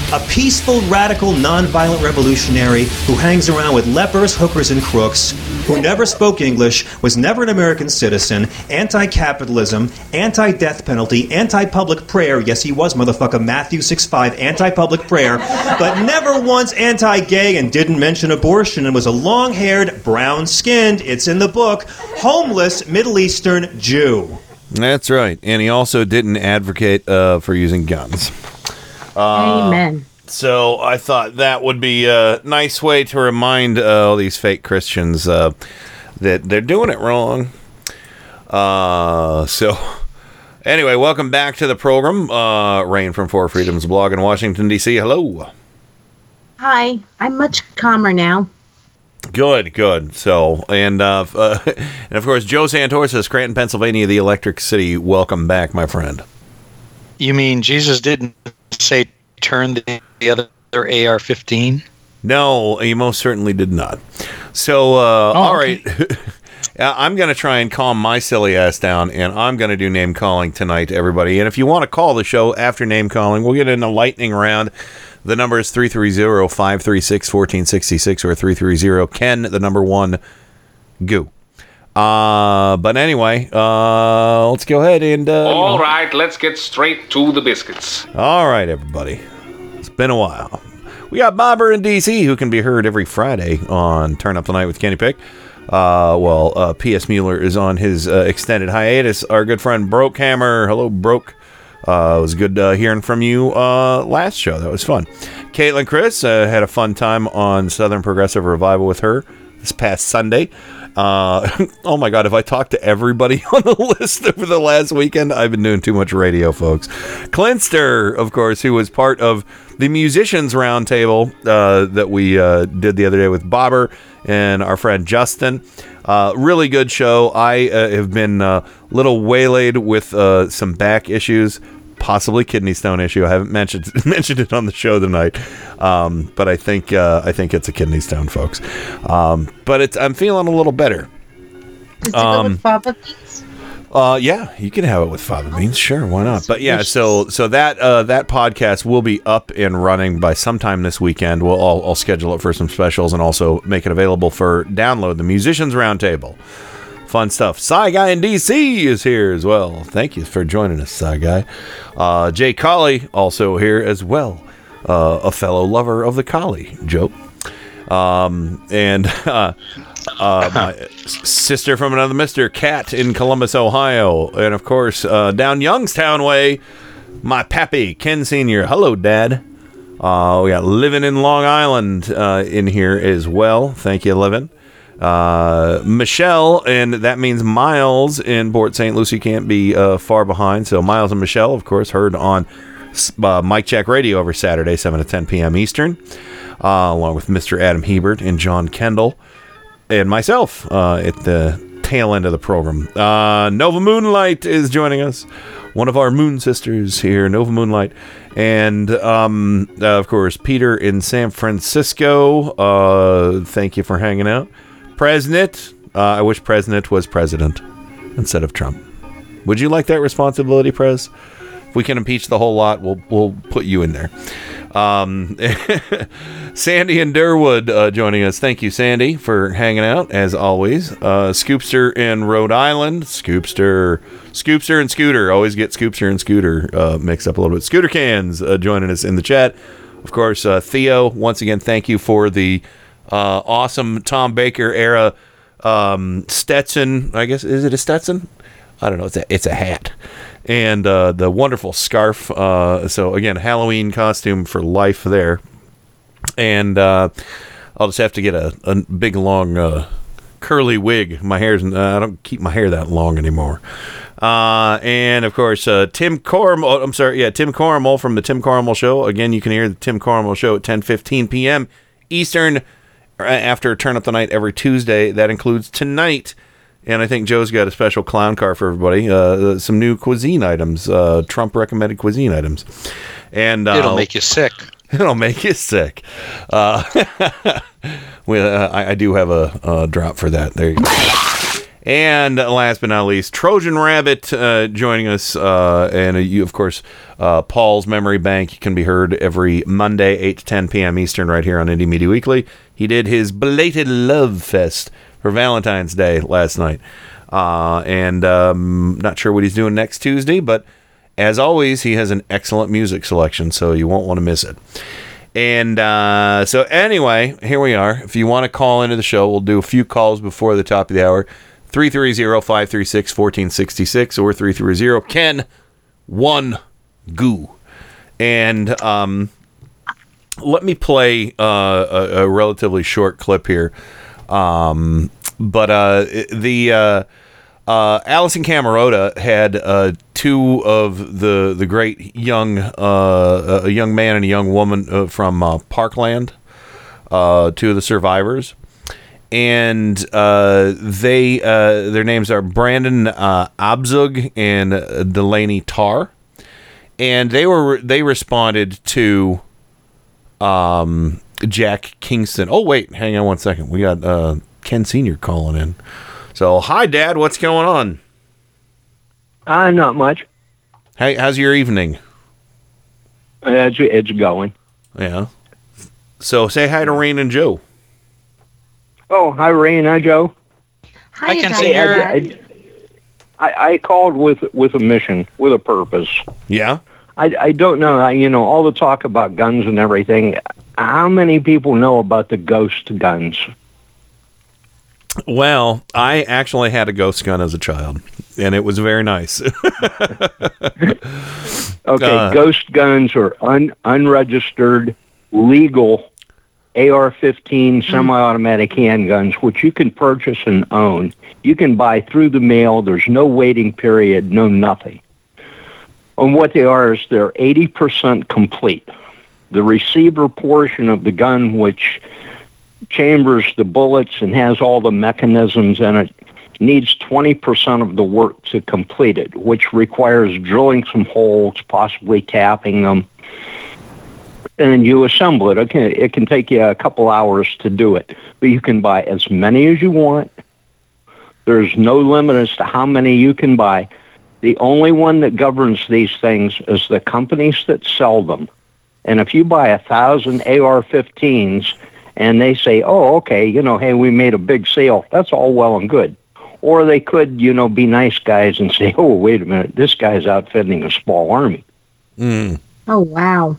A peaceful, radical, nonviolent revolutionary who hangs around with lepers, hookers, and crooks, who never spoke English, was never an American citizen, anti capitalism, anti death penalty, anti public prayer. Yes, he was, motherfucker, Matthew 6 5, anti public prayer, but never once anti gay and didn't mention abortion and was a long haired, brown skinned, it's in the book, homeless Middle Eastern Jew. That's right. And he also didn't advocate uh, for using guns. Uh, Amen. So I thought that would be a nice way to remind uh, all these fake Christians uh, that they're doing it wrong. Uh, so anyway, welcome back to the program. Uh, Rain from Four Freedoms blog in Washington D.C. Hello. Hi, I'm much calmer now. Good, good. So, and uh, uh, [LAUGHS] and of course, Joe Santorsa, Scranton, Pennsylvania, the Electric City. Welcome back, my friend. You mean Jesus didn't say turn the, the other AR-15? No, you most certainly did not. So, uh, all right. [LAUGHS] Uh, I'm going to try and calm my silly ass down, and I'm going to do name calling tonight, everybody. And if you want to call the show after name calling, we'll get in a lightning round. The number is 330 536 1466 or 330 Ken, the number one, goo. Uh, but anyway, uh, let's go ahead and. Uh, know- right, let's get straight to the biscuits. All right, everybody. It's been a while. We got Bobber in DC, who can be heard every Friday on Turn Up the Night with Kenny Pick. Uh, well, uh, P.S. Mueller is on his uh, extended hiatus. Our good friend Broke Hammer. Hello, Broke. Uh, it was good uh, hearing from you uh, last show. That was fun. Caitlin Chris uh, had a fun time on Southern Progressive Revival with her this past Sunday. Uh, [LAUGHS] oh my God, if I talked to everybody [LAUGHS] on the list over the last weekend, I've been doing too much radio, folks. Clinster, of course, who was part of the Musicians Roundtable uh, that we uh, did the other day with Bobber and our friend Justin. Uh, really good show. I uh, have been a little waylaid with uh, some back issues, possibly kidney stone issue. I haven't mentioned [LAUGHS] mentioned it on the show tonight, um, but I think uh, I think it's a kidney stone, folks. Um, but it's I'm feeling a little better. Um, Fava beans? uh, yeah, you can have it with fava beans. Sure, why not? But yeah, so so that uh, that podcast will be up and running by sometime this weekend. We'll I'll, I'll schedule it for some specials and also make it available for download. The Musicians Roundtable, fun stuff. Psy Guy in DC is here as well. Thank you for joining us, Psy Guy. Uh, Jay Colley also here as well, uh, a fellow lover of the collie. Joe. Um, and [LAUGHS] uh, uh, my sister from another Mister Cat in Columbus, Ohio, and of course uh, down Youngstown way, my pappy Ken Senior. Hello, Dad. Uh, we got living in Long Island uh, in here as well. Thank you, living. Uh, Michelle, and that means Miles in Port St. Lucie can't be uh, far behind. So Miles and Michelle, of course, heard on uh, Mike Jack Radio every Saturday, 7 to 10 p.m. Eastern, uh, along with Mr. Adam Hebert and John Kendall and myself uh, at the tail end of the program. Uh, Nova Moonlight is joining us, one of our moon sisters here, Nova Moonlight, and um, of course Peter in San Francisco. Thank you for hanging out, President. Uh, I wish President was president instead of Trump. Would you like that responsibility, Prez? If we can impeach the whole lot, we'll we'll put you in there. Um, [LAUGHS] Sandy and Durwood uh, joining us. Thank you, Sandy, for hanging out as always. Uh, Scoopster in Rhode Island. Scoopster, Scoopster and Scooter. Always get Scoopster and Scooter uh, mixed up a little bit. Scooter cans uh, joining us in the chat. Of course, uh, Theo. Once again, thank you for the uh, awesome Tom Baker era um, Stetson. I guess is it a Stetson? I don't know. It's a it's a hat and uh, the wonderful scarf. Uh, so again, Halloween costume for life there. And uh, I'll just have to get a, a big long uh, curly wig. My hair's uh, I don't keep my hair that long anymore. Uh, and of course, Tim Cormel. oh, I'm sorry, yeah, Tim Cormel from the Tim Cormel Show. Again, you can hear the Tim Cormel Show at 10:15 p.m. Eastern after Turn Up the Night every Tuesday. That includes tonight And I think Joe's got a special clown car for everybody. Uh, some new cuisine items, uh, Trump recommended cuisine items, and uh, It'll make you sick. [LAUGHS] It'll make you sick. Uh, [LAUGHS] we, uh, I, I do have a, a drop for that. There you go. And last but not least, Trojan Rabbit uh, joining us, uh, and uh, you, of course, uh, Paul's Memory Bank can be heard every Monday, eight to ten p.m. Eastern, right here on Indie Media Weekly. He did his belated love fest for Valentine's Day last night, uh, and um, not sure what he's doing next Tuesday, but as always, he has an excellent music selection, so you won't want to miss it. And uh, so, anyway, here we are. If you want to call into the show, we'll do a few calls before the top of the hour 330 536 1466 or 330 Ken 1 Goo. And um, let me play uh, a, a relatively short clip here. Um, but uh, the. Uh, uh, Allison Camerota had uh, two of the the great young uh, a young man and a young woman uh, from uh, Parkland, uh, two of the survivors, and uh, they uh, their names are Brandon uh, Abzug and uh, Delaney Tarr, and they were they responded to um, Jack Kingston. Oh wait, hang on one second. We got uh, Ken Senior calling in. So hi, Dad. What's going on? Uh, not much. Hey, how's your evening? It's, it's going. Yeah. So say hi to Rain and Joe. Oh, hi, Rain. Hi, Joe. I can Hey, see your. I, I, I called with with a mission, with a purpose. Yeah. I, I don't know. I, you know, all the talk about guns and everything. How many people know about the ghost guns? Well, I actually had a ghost gun as a child, and it was very nice. [LAUGHS] Okay, Uh, ghost guns are un, unregistered, legal AR-15 mm-hmm. semi-automatic handguns, which you can purchase and own. You can buy through the mail. There's no waiting period, no nothing. And what they are is they're 80% complete. The receiver portion of the gun, which chambers the bullets and has all the mechanisms in it, needs 20% of the work to complete it, which requires drilling some holes, possibly tapping them, and you assemble it. Okay, it can take you a couple hours to do it, but you can buy as many as you want. There's no limit as to how many you can buy. The only one that governs these things is the companies that sell them. And if you buy a thousand AR-15s and they say, "Oh, okay, you know, hey, we made a big sale," that's all well and good. Or they could, you know, be nice guys and say, "Oh, wait a minute, this guy's outfitting a small army." Mm. Oh wow.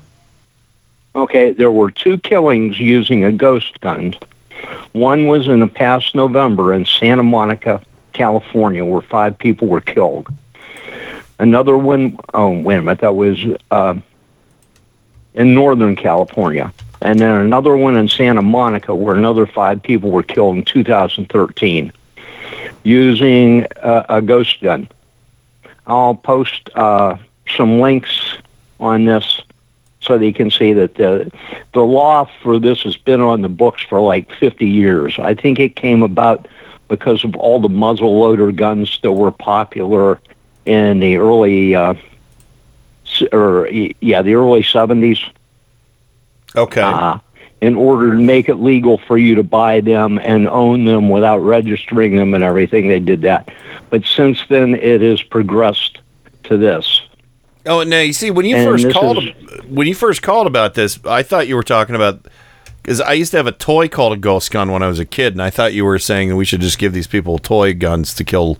Okay, there were two killings using a ghost gun. One was in the past November in Santa Monica, California, where five people were killed. Another one, oh, wait a minute, that was uh, in Northern California. And then another one in Santa Monica, where another five people were killed in 2013 using uh, a ghost gun. I'll post uh, some links on this so you can see that the the law for this has been on the books for like 50 years. I think it came about because of all the muzzle loader guns that were popular in the early uh, or yeah the early 70s. Okay. Uh, in order to make it legal for you to buy them and own them without registering them and everything, they did that. But since then, it has progressed to this. Oh, no! you see when you And first called is- when you first called about this, I thought you were talking about because I used to have a toy called a ghost gun when I was a kid, and I thought you were saying that we should just give these people toy guns to kill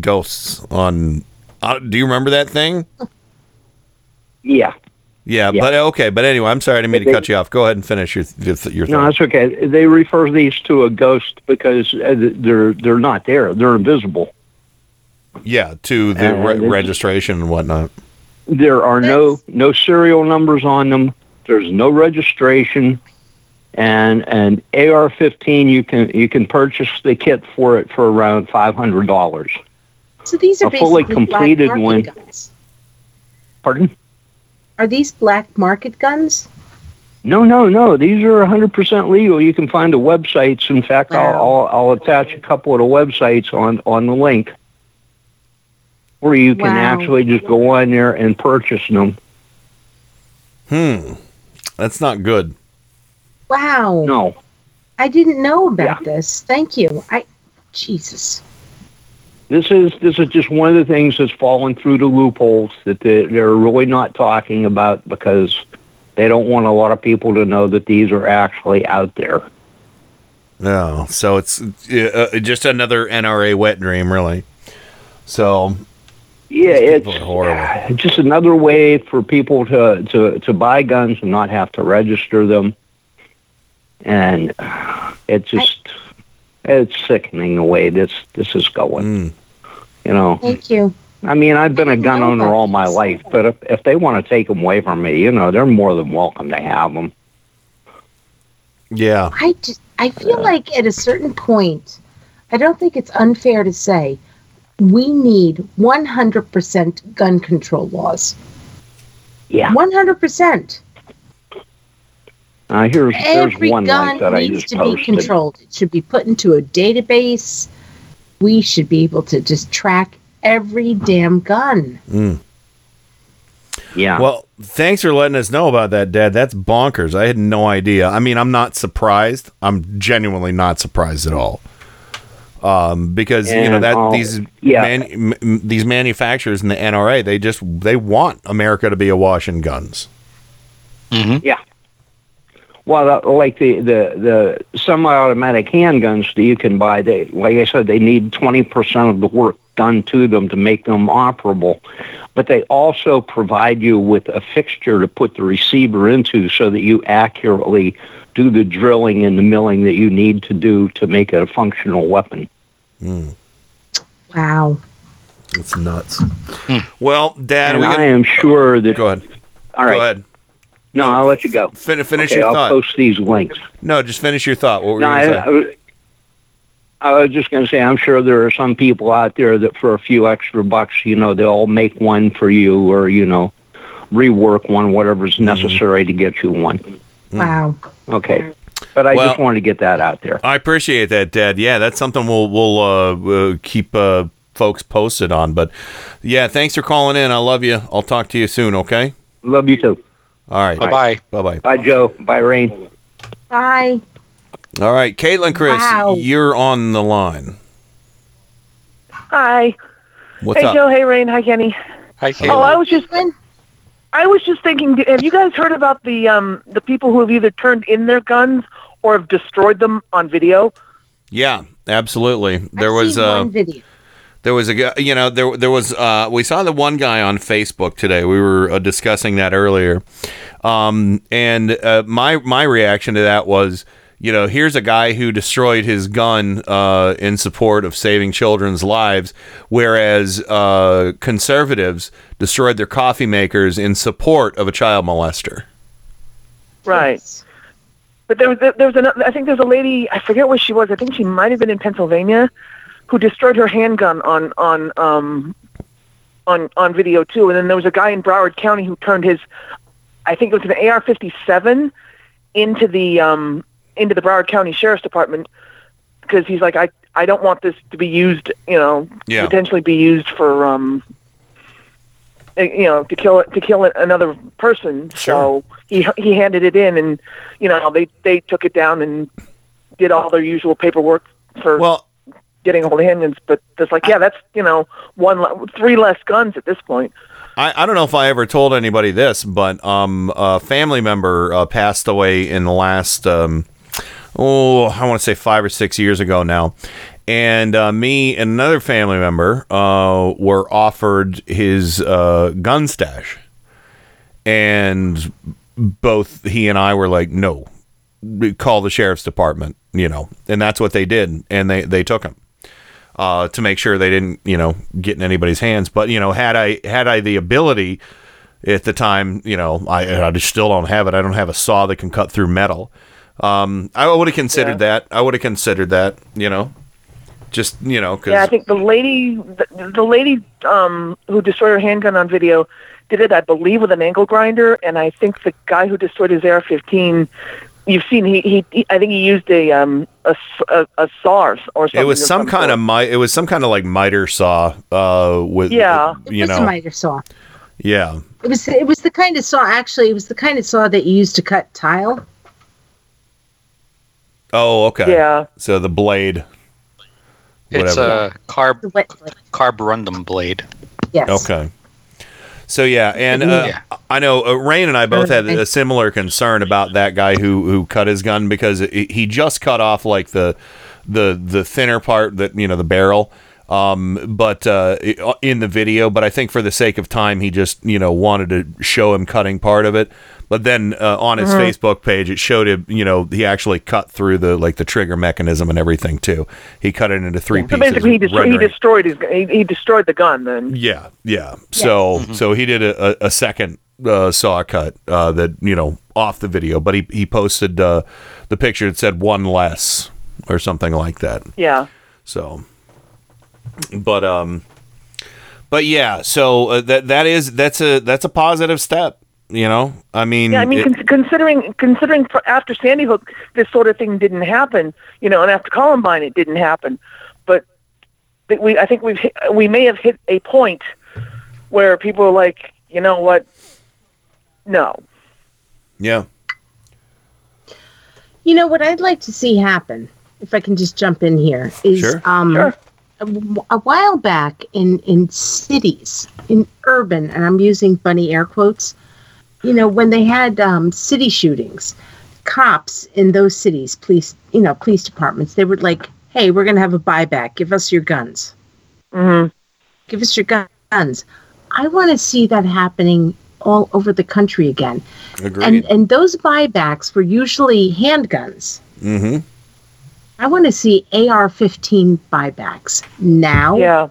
ghosts. On, uh, do you remember that thing? Yeah. Yeah, but okay. But anyway, I'm sorry I didn't mean to cut you off. Go ahead and finish your your, your No, thought. that's okay. They refer these to a ghost because uh, they're they're not there. They're invisible. Yeah, to the Uh, re- registration and whatnot. There are no no serial numbers on them. There's no registration, and an AR-15 you can you can purchase the kit for it for around five hundred dollars. So these are A fully completed one. guns. Pardon? Are these black market guns? No, no, no. These are 100% legal. You can find the websites. In fact, I'll, I'll, I'll attach a couple of the websites on, on the link where you can Wow. actually just go on there and purchase them. Hmm. That's not good. Wow. No. I didn't know about this. Thank you. I Jesus. This is this is just one of the things that's fallen through the loopholes that they, they're really not talking about because they don't want a lot of people to know that these are actually out there. No. So it's uh, uh, just another NRA wet dream, really. So Yeah, it's horrible. [SIGHS] just another way for people to, to, to buy guns and not have to register them. And [SIGHS] it's just it's sickening the way this this is going. You know. Thank you. I mean, I've been a gun owner all my life, but if, if they want to take them away from me, you know, they're more than welcome to have them. Yeah. I just I feel like at a certain point, I don't think it's unfair to say we need 100% gun control laws. Yeah. 100%. Uh, here's Every here's one gun like that I needs just to posted. be controlled. It should be put into a database. We should be able to just track every damn gun. Mm. Yeah. Well, thanks for letting us know about that, Dad. That's bonkers. I had no idea. I mean, I'm not surprised. I'm genuinely not surprised at all. Um, because you know that um, these yeah. man, m- m- these manufacturers in the NRA they just they want America to be awash in guns. Yeah. Well, the, like the the the semi-automatic handguns that you can buy, they like I said, they need twenty percent of the work done to them to make them operable. But they also provide you with a fixture to put the receiver into, so that you accurately do the drilling and the milling that you need to do to make it a functional weapon. Wow. It's nuts. Well, Dad, and we I am sure that. Go ahead. All right. Go ahead. No, I'll let you go. Fin- finish Okay, your I'll thought. post these links. No, just finish your thought. What were No, you I, going I to was- I was just going to say, I'm sure there are some people out there that for a few extra bucks, you know, they'll make one for you or, you know, rework one, whatever's Mm-hmm. necessary to get you one. Wow. Okay. But I Well- just wanted to get that out there. I appreciate that, Dad. Yeah, that's something we'll we'll uh, uh, keep uh, folks posted on. But yeah, thanks for calling in. I love you. I'll talk to you soon. Okay. Love you too. All right. Bye-bye. Bye bye. Bye, Joe. Bye, Rain. Bye. All right, Caitlin, Chris, Wow. you're on the line. Hi. What's hey up? Joe. Hey Rain. Hi Kenny. Hi, Oh, I was just I was just thinking. Have you guys heard about the um the people who have either turned in their guns or have destroyed them on video? Yeah, absolutely. There I've was seen uh, one video. there was a guy. You know, there there was. Uh, we saw the one guy on Facebook today. We were uh, discussing that earlier, um, and uh, my my reaction to that was. You know, here's a guy who destroyed his gun uh, in support of saving children's lives, whereas uh, conservatives destroyed their coffee makers in support of a child molester. Right. But there was there was another. I think there's a lady. I forget where she was. I think she might have been in Pennsylvania, who destroyed her handgun on on um on on video too. And then there was a guy in Broward County who turned his, I think it was an AR-57, into the um into the Broward County Sheriff's Department because he's like I I don't want this to be used. You know, Yeah. potentially be used for um uh, you know to kill to kill another person. So he he handed it in, and you know they they took it down and did all their usual paperwork for well getting a hold of handguns. But it's like yeah, that's you know one three less guns at this point. I, I don't know if I ever told anybody this, but um, a family member uh, passed away in the last, um, oh, I want to say five or six years ago now. And uh, me and another family member uh, were offered his uh, gun stash. And both he and I were like, no, call the sheriff's department, you know. And that's what they did. And they, they took him uh, to make sure they didn't, you know, get in anybody's hands. But you know, had I had I the ability at the time, you know, I, I just still don't have it. I don't have a saw that can cut through metal. Um, I would have considered that. I would have considered that. You know, just you know, because Yeah, I think the lady the, the lady um who destroyed her handgun on video did it, I believe, with an angle grinder, and I think the guy who destroyed his AR-15, you've seen he, he, he I think he used a um a, s- a, a saw or something. It was of some kind of mi- it was some kind of like miter saw uh with Yeah. you it was know a miter saw. yeah It was it was the kind of saw actually it was the kind of saw that you used to cut tile. Oh okay Yeah. so the blade It's Whatever. a carb carborundum blade. Yes. Okay. So yeah, and uh, Yeah. I know uh, Rain and I both had a similar concern about that guy who who cut his gun because it, he just cut off like the the the thinner part that you know the barrel. Um, but uh, in the video, but I think for the sake of time, he just you know wanted to show him cutting part of it. But then uh, on his Mhm. Facebook page, it showed him you know he actually cut through the like the trigger mechanism and everything too. He cut it into three So pieces. basically, he, destroyed he destroyed his he, he destroyed the gun. Then yeah, yeah. So so he did a, a, a second uh, saw cut uh, that you know off the video, but he he posted uh, the picture that said one less or something like that. yeah. So, but um, but yeah. So uh, that that is that's a that's a positive step. You know, I mean, Yeah, I mean, it- considering considering for after Sandy Hook, this sort of thing didn't happen. You know, and after Columbine, it didn't happen. But we, I think we've hit, we may have hit a point where people are like, you know what? No. yeah. You know what I'd like to see happen, if I can just jump in here, is Sure. um, a, a while back in in cities, in urban, and I'm using bunny air quotes. You know, when they had um, city shootings, cops in those cities, police, you know, police departments, they were like, "Hey, we're gonna have a buyback. Give us your guns. Mm-hmm. Give us your guns." I want to see that happening all over the country again. Agreed. And and those buybacks were usually handguns. mm-hmm. I want to see AR-15 buybacks now Yeah.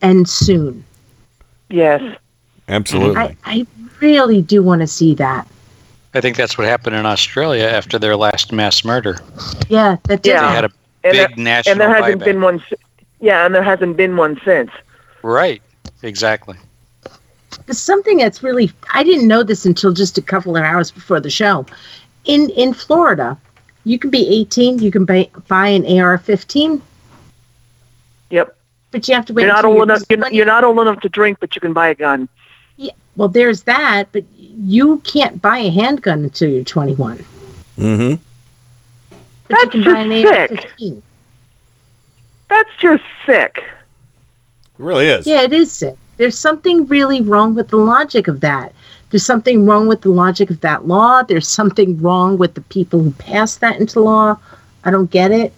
and soon. Yes. Absolutely. I, I really do want to see that. I think that's what happened in Australia after their last mass murder. Yeah, that did. Yeah. They had a And big there, national and there hasn't buyback. been one. Yeah, and there hasn't been one since. Right. Exactly. But something that's really I didn't know this until just a couple of hours before the show. In in Florida, you can be 18, you can buy, buy an AR-15, Yep. but you have to wait. You're not old enough. You're not, you're not old enough to drink, but you can buy a gun. Yeah, well, there's that, but you can't buy a handgun until you're 21. Mm-hmm. But That's you can buy an just AR-15. That's just sick. It really is. Yeah, it is sick. There's something really wrong with the logic of that. There's something wrong with the logic of that law. There's something wrong with the people who passed that into law. I don't get it.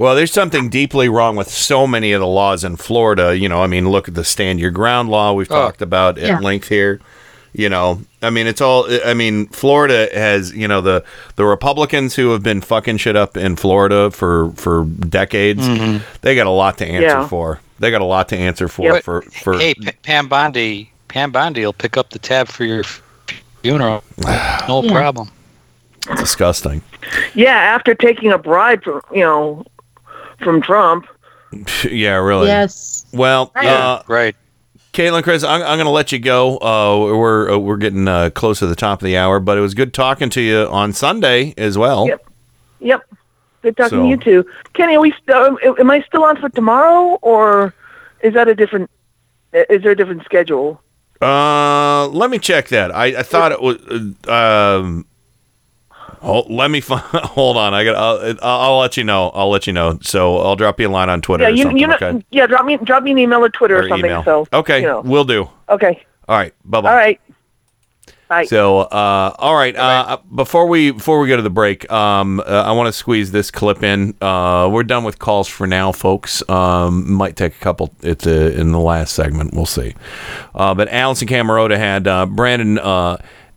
Well, there's something deeply wrong with so many of the laws in Florida. You know, I mean, look at the stand your ground law we've Oh. talked about at Yeah. length here. You know, I mean, it's all. I mean, Florida has you know the the Republicans who have been fucking shit up in Florida for for decades. Mm-hmm. They got a lot to answer Yeah. for. They got a lot to answer for Yeah. for for. Hey, P- Pam Bondi, Pam Bondi will pick up the tab for your funeral. No [SIGHS] problem. disgusting. Yeah, after taking a bribe from you know from Trump. [LAUGHS] yeah, really. Yes. Well, Right. uh, Right. Caitlin, Chris, I'm, I'm going to let you go. Uh, we're uh, we're getting uh, close to the top of the hour, but it was good talking to you on Sunday as well. Yep. Yep. Good talking So- to you too, Kenny. Are we? St- um, am I still on for tomorrow, or is that a different? Is there a different schedule? Uh, let me check that. I, I thought it was. Uh, um, hold, let me find, [LAUGHS] hold on. I got. I'll, I'll, I'll let you know. I'll let you know. So I'll drop you a line on Twitter yeah, or you, something. you know, okay. yeah. Drop me, drop me an email or Twitter or, Or something. email. So okay, you know. we'll do. Okay. All right. Bye bye. All right. Bye. So, uh, all right. Uh, before we before we go to the break, um, uh, I want to squeeze this clip in. Uh, we're done with calls for now, folks. Um, might take a couple. It's uh, in the last segment. We'll see. Uh, but Allison Camerota had uh, Brandon.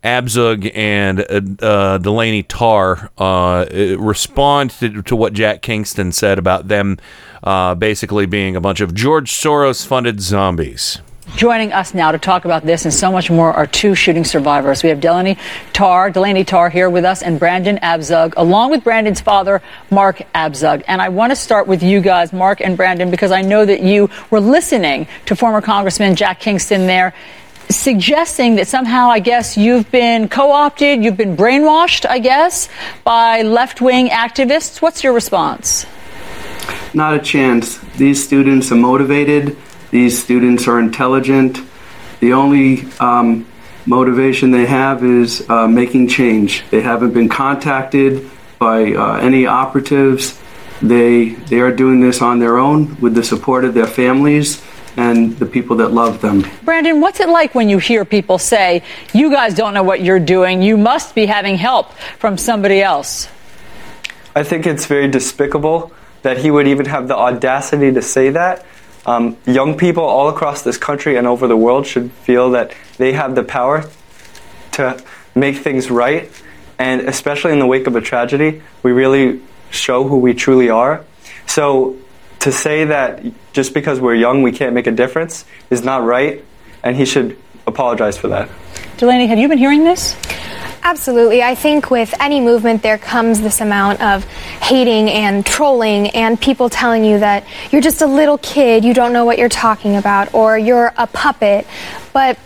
Abzug and uh, uh, Delaney Tarr uh, respond to, to what Jack Kingston said about them uh, basically being a bunch of George Soros funded zombies. Joining us now to talk about this and so much more are two shooting survivors. We have Delaney Tarr, Delaney Tarr here with us, and Brandon Abzug, along with Brandon's father, Mark Abzug. And I want to start with you guys, Mark and Brandon, because I know that you were listening to former Congressman Jack Kingston there suggesting that somehow, I guess, you've been co opted, you've been brainwashed, I guess, by left wing activists. What's your response? Not a chance. These students are motivated. These students are intelligent. The only um, motivation they have is uh, making change. They haven't been contacted by uh, any operatives. They they are doing this on their own with the support of their families and the people that love them. Brandon, what's it like when you hear people say, you guys don't know what you're doing, you must be having help from somebody else? I think it's very despicable that he would even have the audacity to say that. Um, young people all across this country and over the world should feel that they have the power to make things right. And especially in the wake of a tragedy, we really show who we truly are. So to say that just because we're young we can't make a difference is not right, and he should apologize for that. Delaney, have you been hearing this? Absolutely. I think with any movement, there comes this amount of hating and trolling, and people telling you that you're just a little kid, you don't know what you're talking about, or you're a puppet. But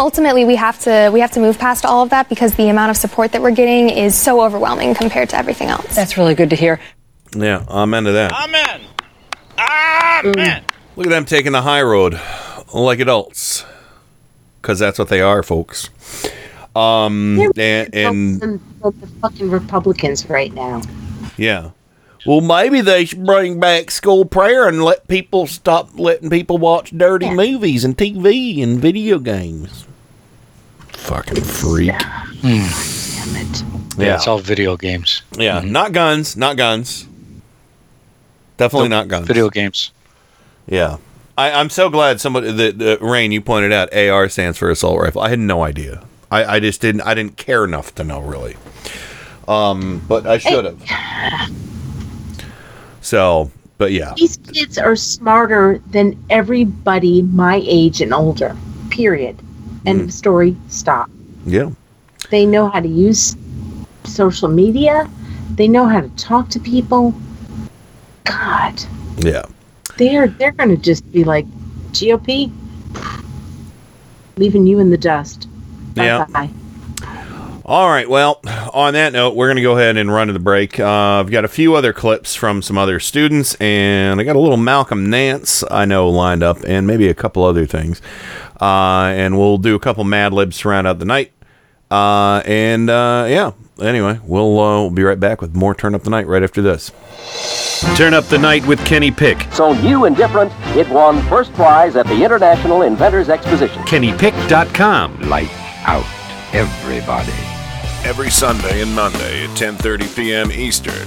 ultimately, we have to we have to move past all of that because the amount of support that we're getting is so overwhelming compared to everything else. That's really good to hear. Yeah, amen to that. Amen. Ah, mm. Amen. Look at them taking the high road like adults. Because that's what they are, folks. Um, and, and the fucking Republicans right now. yeah. Well, maybe they should bring back school prayer and let people stop letting people watch dirty movies and TV and video games. Fucking freak. Yeah, hmm. it's all video games. Yeah, mm-hmm. not guns, not guns. Definitely Nope, not guns. Video games. Yeah. I, I'm so glad somebody that uh, Rain you pointed out AR stands for assault rifle. I had no idea. I, I just didn't I didn't care enough to know really. Um, but I should have. So, but yeah. These kids are smarter than everybody my age and older. Period. End of story. Stop. Yeah. They know how to use social media. They know how to talk to people. God, Yeah. they're they're gonna just be like GOP, leaving you in the dust. Yeah. Bye. All right. Well, on that note, we're going to go ahead and run to the break. Uh, I've got a few other clips from some other students, and I got a little Malcolm Nance I know lined up, and maybe a couple other things. Uh, and we'll do a couple Mad Libs to round out the night. Uh, and uh, yeah. Anyway, we'll uh, we'll be right back with more Turn Up the Night right after this. Turn up the night with Kenny Pick. So new and different, it won first prize at the International Inventors Exposition. KennyPick.com. Light out everybody. Every Sunday and Monday at 10:30 p.m. Eastern,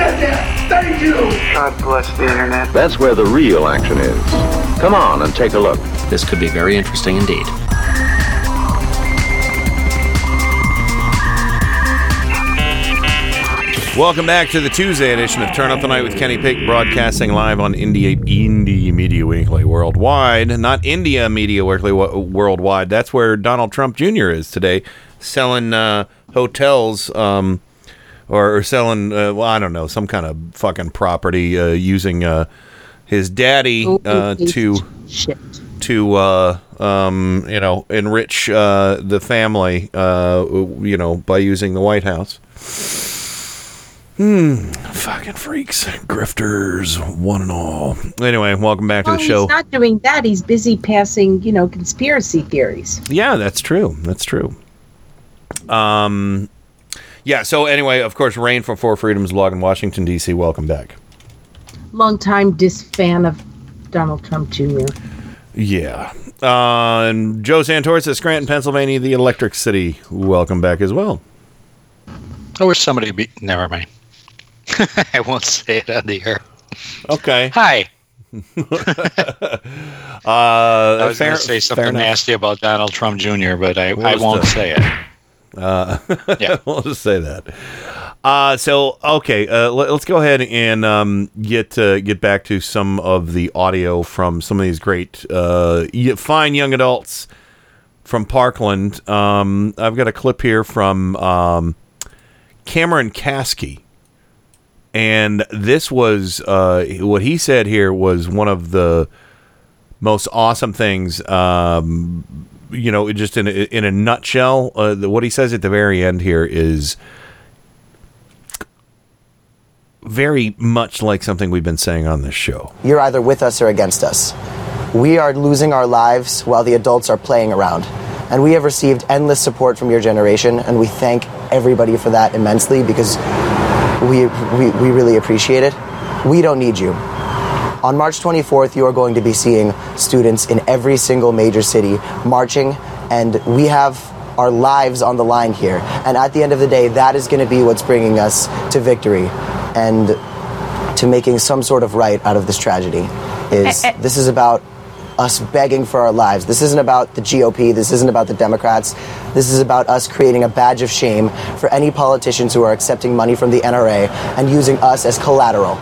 said that? Thank you. God bless the internet. That's where the real action is. Come on and take a look. This could be very interesting indeed. Welcome back to the Tuesday edition of Turn Up the Night with Kenny Pick, broadcasting live on Indie, Indie Media Weekly Worldwide. Not India Media Weekly Worldwide. That's where Donald Trump Jr. is today, selling uh, hotels um, or, or selling, uh, well, I don't know, some kind of fucking property uh, using uh, his daddy uh, to to uh, um, you know enrich uh, the family, uh, you know, by using the White House. Hmm. Fucking freaks, grifters, one and all. Anyway, welcome back Well, to the show. he's not doing that. He's busy passing, you know, conspiracy theories. Yeah, that's true. That's true. Um, yeah. So anyway, of course, Rain from Four Freedoms blog in Washington D.C. Welcome back. Longtime dis fan of Donald Trump Jr. Yeah. Uh, and Joe Santoris at Scranton, Pennsylvania, the Electric City. Welcome back as well. I wish somebody be. Never mind. [LAUGHS] I won't say it on the air. Okay. Hi. [LAUGHS] Uh, I was going to say something nasty about Donald Trump Jr., but I, I won't the- say it. Uh, Yeah. [LAUGHS] we'll just say that. Uh, so okay, uh, let, us go ahead and um, get uh, get back to some of the audio from some of these great, uh, fine young adults from Parkland. Um, I've got a clip here from um, Cameron Kasky, and this was uh, what he said here was one of the most awesome things. Um, you know, just in a, in a nutshell, uh, the, what he says at the very end here is very much like something we've been saying on this show. You're either with us or against us. We are losing our lives while the adults are playing around. And we have received endless support from your generation, and we thank everybody for that immensely because we, we, we really appreciate it. We don't need you. On March 24th, you are going to be seeing students in every single major city marching, and we have our lives on the line here. And at the end of the day, that is going to be what's bringing us to victory and to making some sort of right out of this tragedy. Is Eh, eh. this is about us begging for our lives. This isn't about the GOP. This isn't about the Democrats. This is about us creating a badge of shame for any politicians who are accepting money from the NRA and using us as collateral.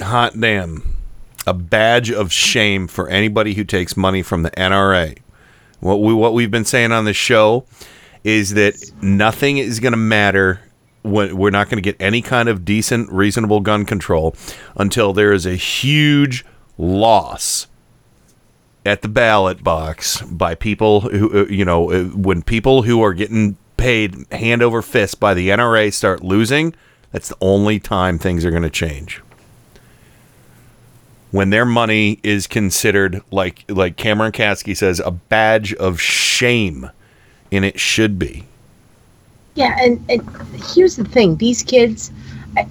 Hot damn. A badge of shame for anybody who takes money from the NRA. What we what we've been saying on the show is that nothing is going to matter we're not going to get any kind of decent reasonable gun control until there is a huge loss at the ballot box by people who uh, you know uh, when people who are getting paid hand over fist by the NRA start losing that's the only time things are going to change when their money is considered like like Cameron Kasky says a badge of shame and it should be Yeah, and, and here's the thing: these kids, I-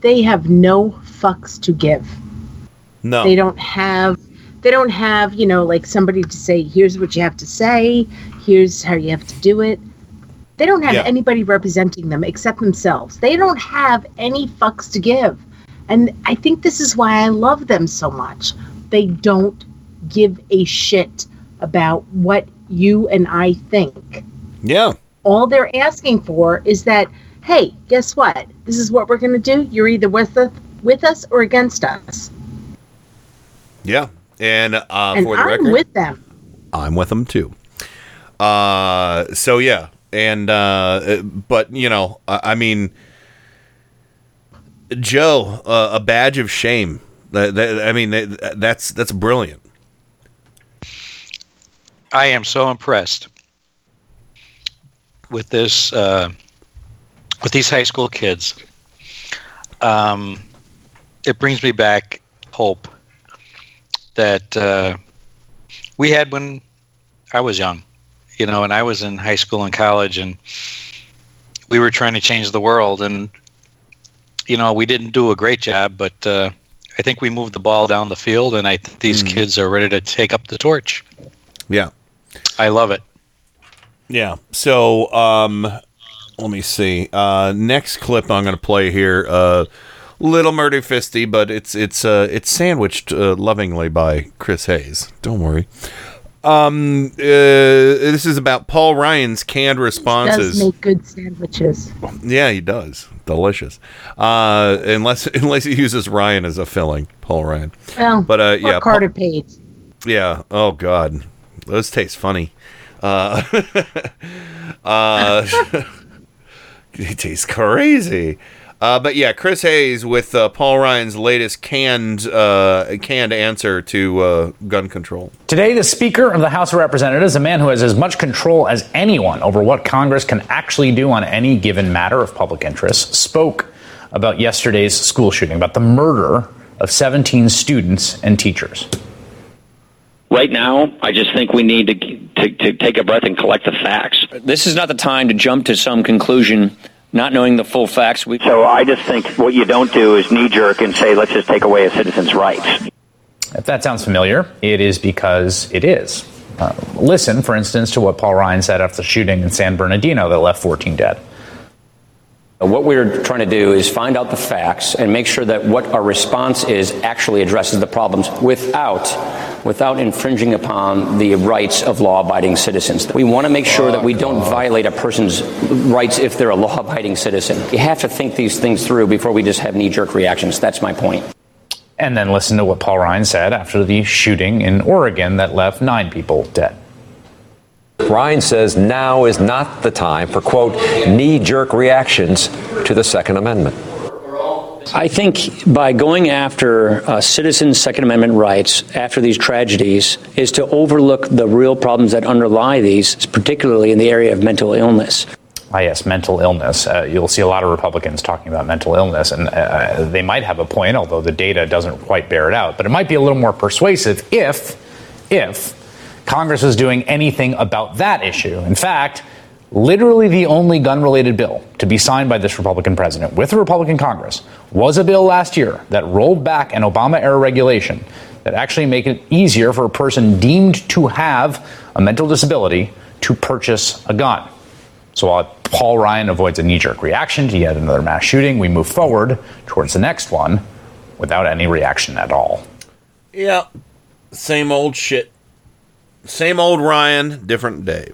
they have no fucks to give. no They don't have, they don't have, you know, like somebody to say, "Here's what you have to say. Here's how you have to do it." They don't have Yeah. anybody representing them except themselves. They don't have any fucks to give, and I think this is why I love them so much. They don't give a shit about what you and I think. Yeah. All they're asking for is that hey guess what? This is what we're going to do. You're either with us with us or against us. Yeah. And uh and for the i'm record with them. I'm with them too. Uh, so yeah, and uh, but you know, I, I mean, Joe, uh, a badge of shame. That, that, I mean, that, that's that's brilliant. I am so impressed with this uh, with these high school kids. Um, it brings me back hope that uh, we had when I was young, you know, and I was in high school and college, and we were trying to change the world, and you know, we didn't do a great job, but uh, I think we moved the ball down the field, and I think these kids are ready to take up the torch. Yeah. I love it. Yeah. So, um, let me see. Uh, next clip I'm going to play here. Uh, little murder fisty, but it's it's uh, it's sandwiched uh, lovingly by Chris Hayes. Don't worry. Um, uh, this is about Paul Ryan's canned responses. does make good sandwiches Yeah, he does. Delicious. Uh, unless [LAUGHS] unless he uses Ryan as a filling, Paul Ryan. well But, uh, yeah, carter page Yeah. Oh God, those taste funny. Uh, [LAUGHS] uh, [LAUGHS] it tastes crazy. Uh, but yeah, Chris Hayes with uh, Paul Ryan's latest canned uh, canned answer to uh, gun control. Today, the Speaker of the House of Representatives, a man who has as much control as anyone over what Congress can actually do on any given matter of public interest, spoke about yesterday's school shooting, about the murder of 17 students and teachers. Right now, I just think we need to, to, to take a breath and collect the facts. This is not the time to jump to some conclusion, not knowing the full facts. We- So I just think what you don't do is knee jerk and say, let's just take away a citizen's rights. If that sounds familiar, it is because it is. Uh, listen, for instance, to what Paul Ryan said after the shooting in San Bernardino that left 14 dead. What we're trying to do is find out the facts and make sure that what our response is actually addresses the problems without without infringing upon the rights of law-abiding citizens. We want to make sure that we don't violate a person's rights if they're a law-abiding citizen. You have to think these things through before we just have knee-jerk reactions. That's my point. And then listen to what Paul Ryan said after the shooting in Oregon that left nine people dead. Ryan says now is not the time for, quote, knee jerk reactions to the Second Amendment. I think by going after uh, citizens' Second Amendment rights after these tragedies is to overlook the real problems that underlie these, particularly in the area of mental illness. Ah, yes, mental illness. Uh, you'll see a lot of Republicans talking about mental illness, and uh, they might have a point, although the data doesn't quite bear it out. But it might be a little more persuasive if, if Congress is doing anything about that issue. In fact, literally the only gun related bill to be signed by this Republican president with a Republican Congress was a bill last year that rolled back an Obama era regulation that actually make it easier for a person deemed to have a mental disability to purchase a gun. So while Paul Ryan avoids a knee jerk reaction to yet another mass shooting, we move forward towards the next one without any reaction at all. Yeah, same old shit. Same old Ryan, different day.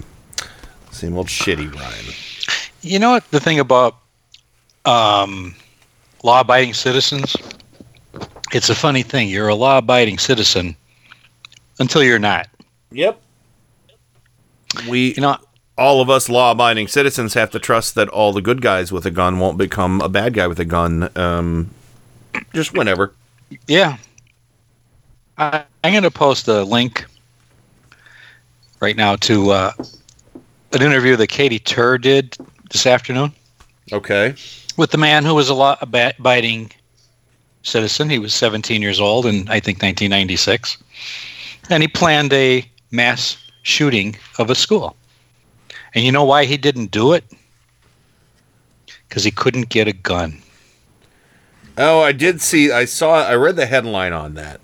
Same old shitty Ryan. You know what the thing about um, law-abiding citizens? It's a funny thing. You're a law-abiding citizen until you're not. Yep. We, you know, all of us law-abiding citizens have to trust that all the good guys with a gun won't become a bad guy with a gun. Um, just whenever. Yeah. I, I'm going to post a link right now to uh, an interview that Katie Tur did this afternoon. Okay. With the man who was a law-abiding citizen. He was 17 years old in, I think, 1996. And he planned a mass shooting of a school. And you know why he didn't do it? Because he couldn't get a gun. Oh, I did see. I saw. I read the headline on that.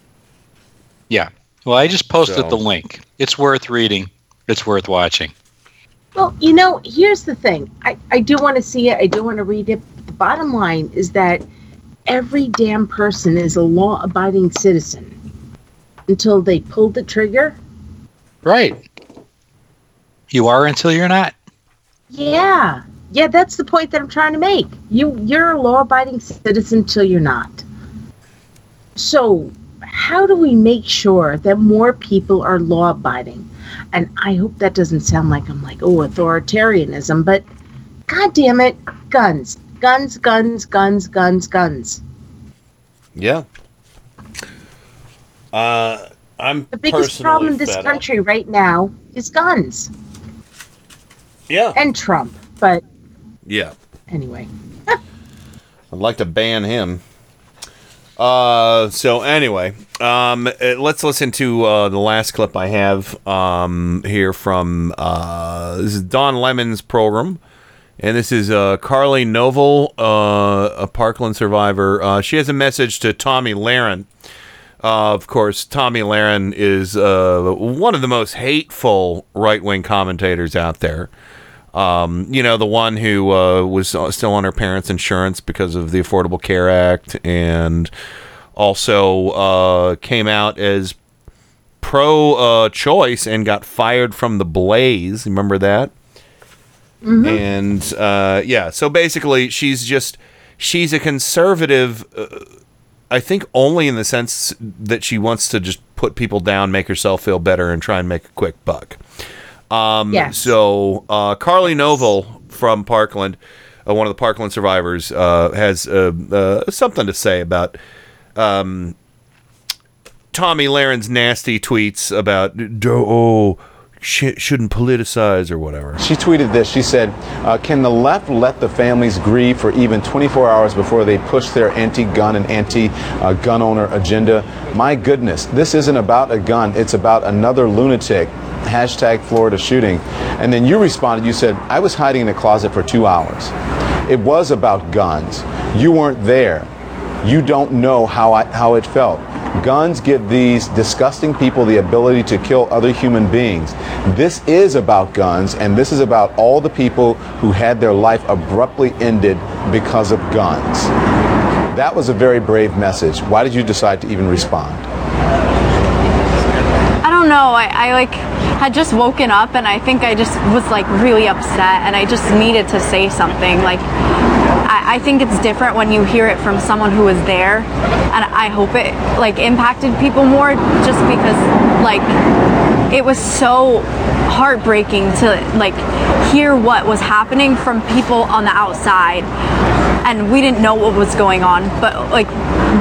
Yeah. Well, I just posted So- the link. It's worth reading. It's worth watching. Well, you know, here's the thing. I, I do want to see it. I do want to read it. But the bottom line is that every damn person is a law abiding citizen until they pull the trigger. Right. You are until you're not. Yeah. Yeah, that's the point that I'm trying to make. You you're a law abiding citizen until you're not. So how do we make sure that more people are law abiding? And I hope that doesn't sound like I'm like, oh, authoritarianism, but god damn it, guns. Guns, guns, guns, guns, guns. Yeah. Uh, I'm The biggest problem in this fed up. country right now is guns. Yeah. And Trump. But Yeah. anyway. I'd like to ban him. Uh, so anyway, um, uh, let's listen to uh, the last clip I have um, here from uh, this is Don Lemon's program, and this is uh, Carly Novell, uh, a Parkland survivor. Uh, she has a message to Tomi Lahren. Uh, of course, Tomi Lahren is one of the most hateful right wing commentators out there. Um, you know, the one who was still on her parents' insurance because of the Affordable Care Act and also uh, came out as pro uh, choice and got fired from the Blaze. Remember that? And uh, yeah, so basically, she's just she's a conservative. Uh, I think only in the sense that she wants to just put people down, make herself feel better, and try and make a quick buck. Um, Yes. So uh, Carly Novell from Parkland, uh, one of the Parkland survivors, uh, has uh, uh, something to say about um, Tomi Lahren's nasty tweets about oh sh- shouldn't politicize or whatever. She tweeted this. She said, uh, Can the left let the families grieve for even 24 hours before they push their anti gun and anti gun owner agenda? My goodness, this isn't about a gun, it's about another lunatic. Hashtag Florida shooting. And then you responded, you said, I was hiding in a closet for two hours. It was about guns. You weren't there. You don't know how, I, how it felt. Guns give these disgusting people the ability to kill other human beings. This is about guns, and this is about all the people who had their life abruptly ended because of guns. That was a very brave message. Why did you decide to even respond? I don't know. I, I like had just woken up and I think I just was like really upset and I just needed to say something. Like I, I think it's different when you hear it from someone who was there and I hope it like impacted people more just because like it was so heartbreaking to like hear what was happening from people on the outside and we didn't know what was going on but like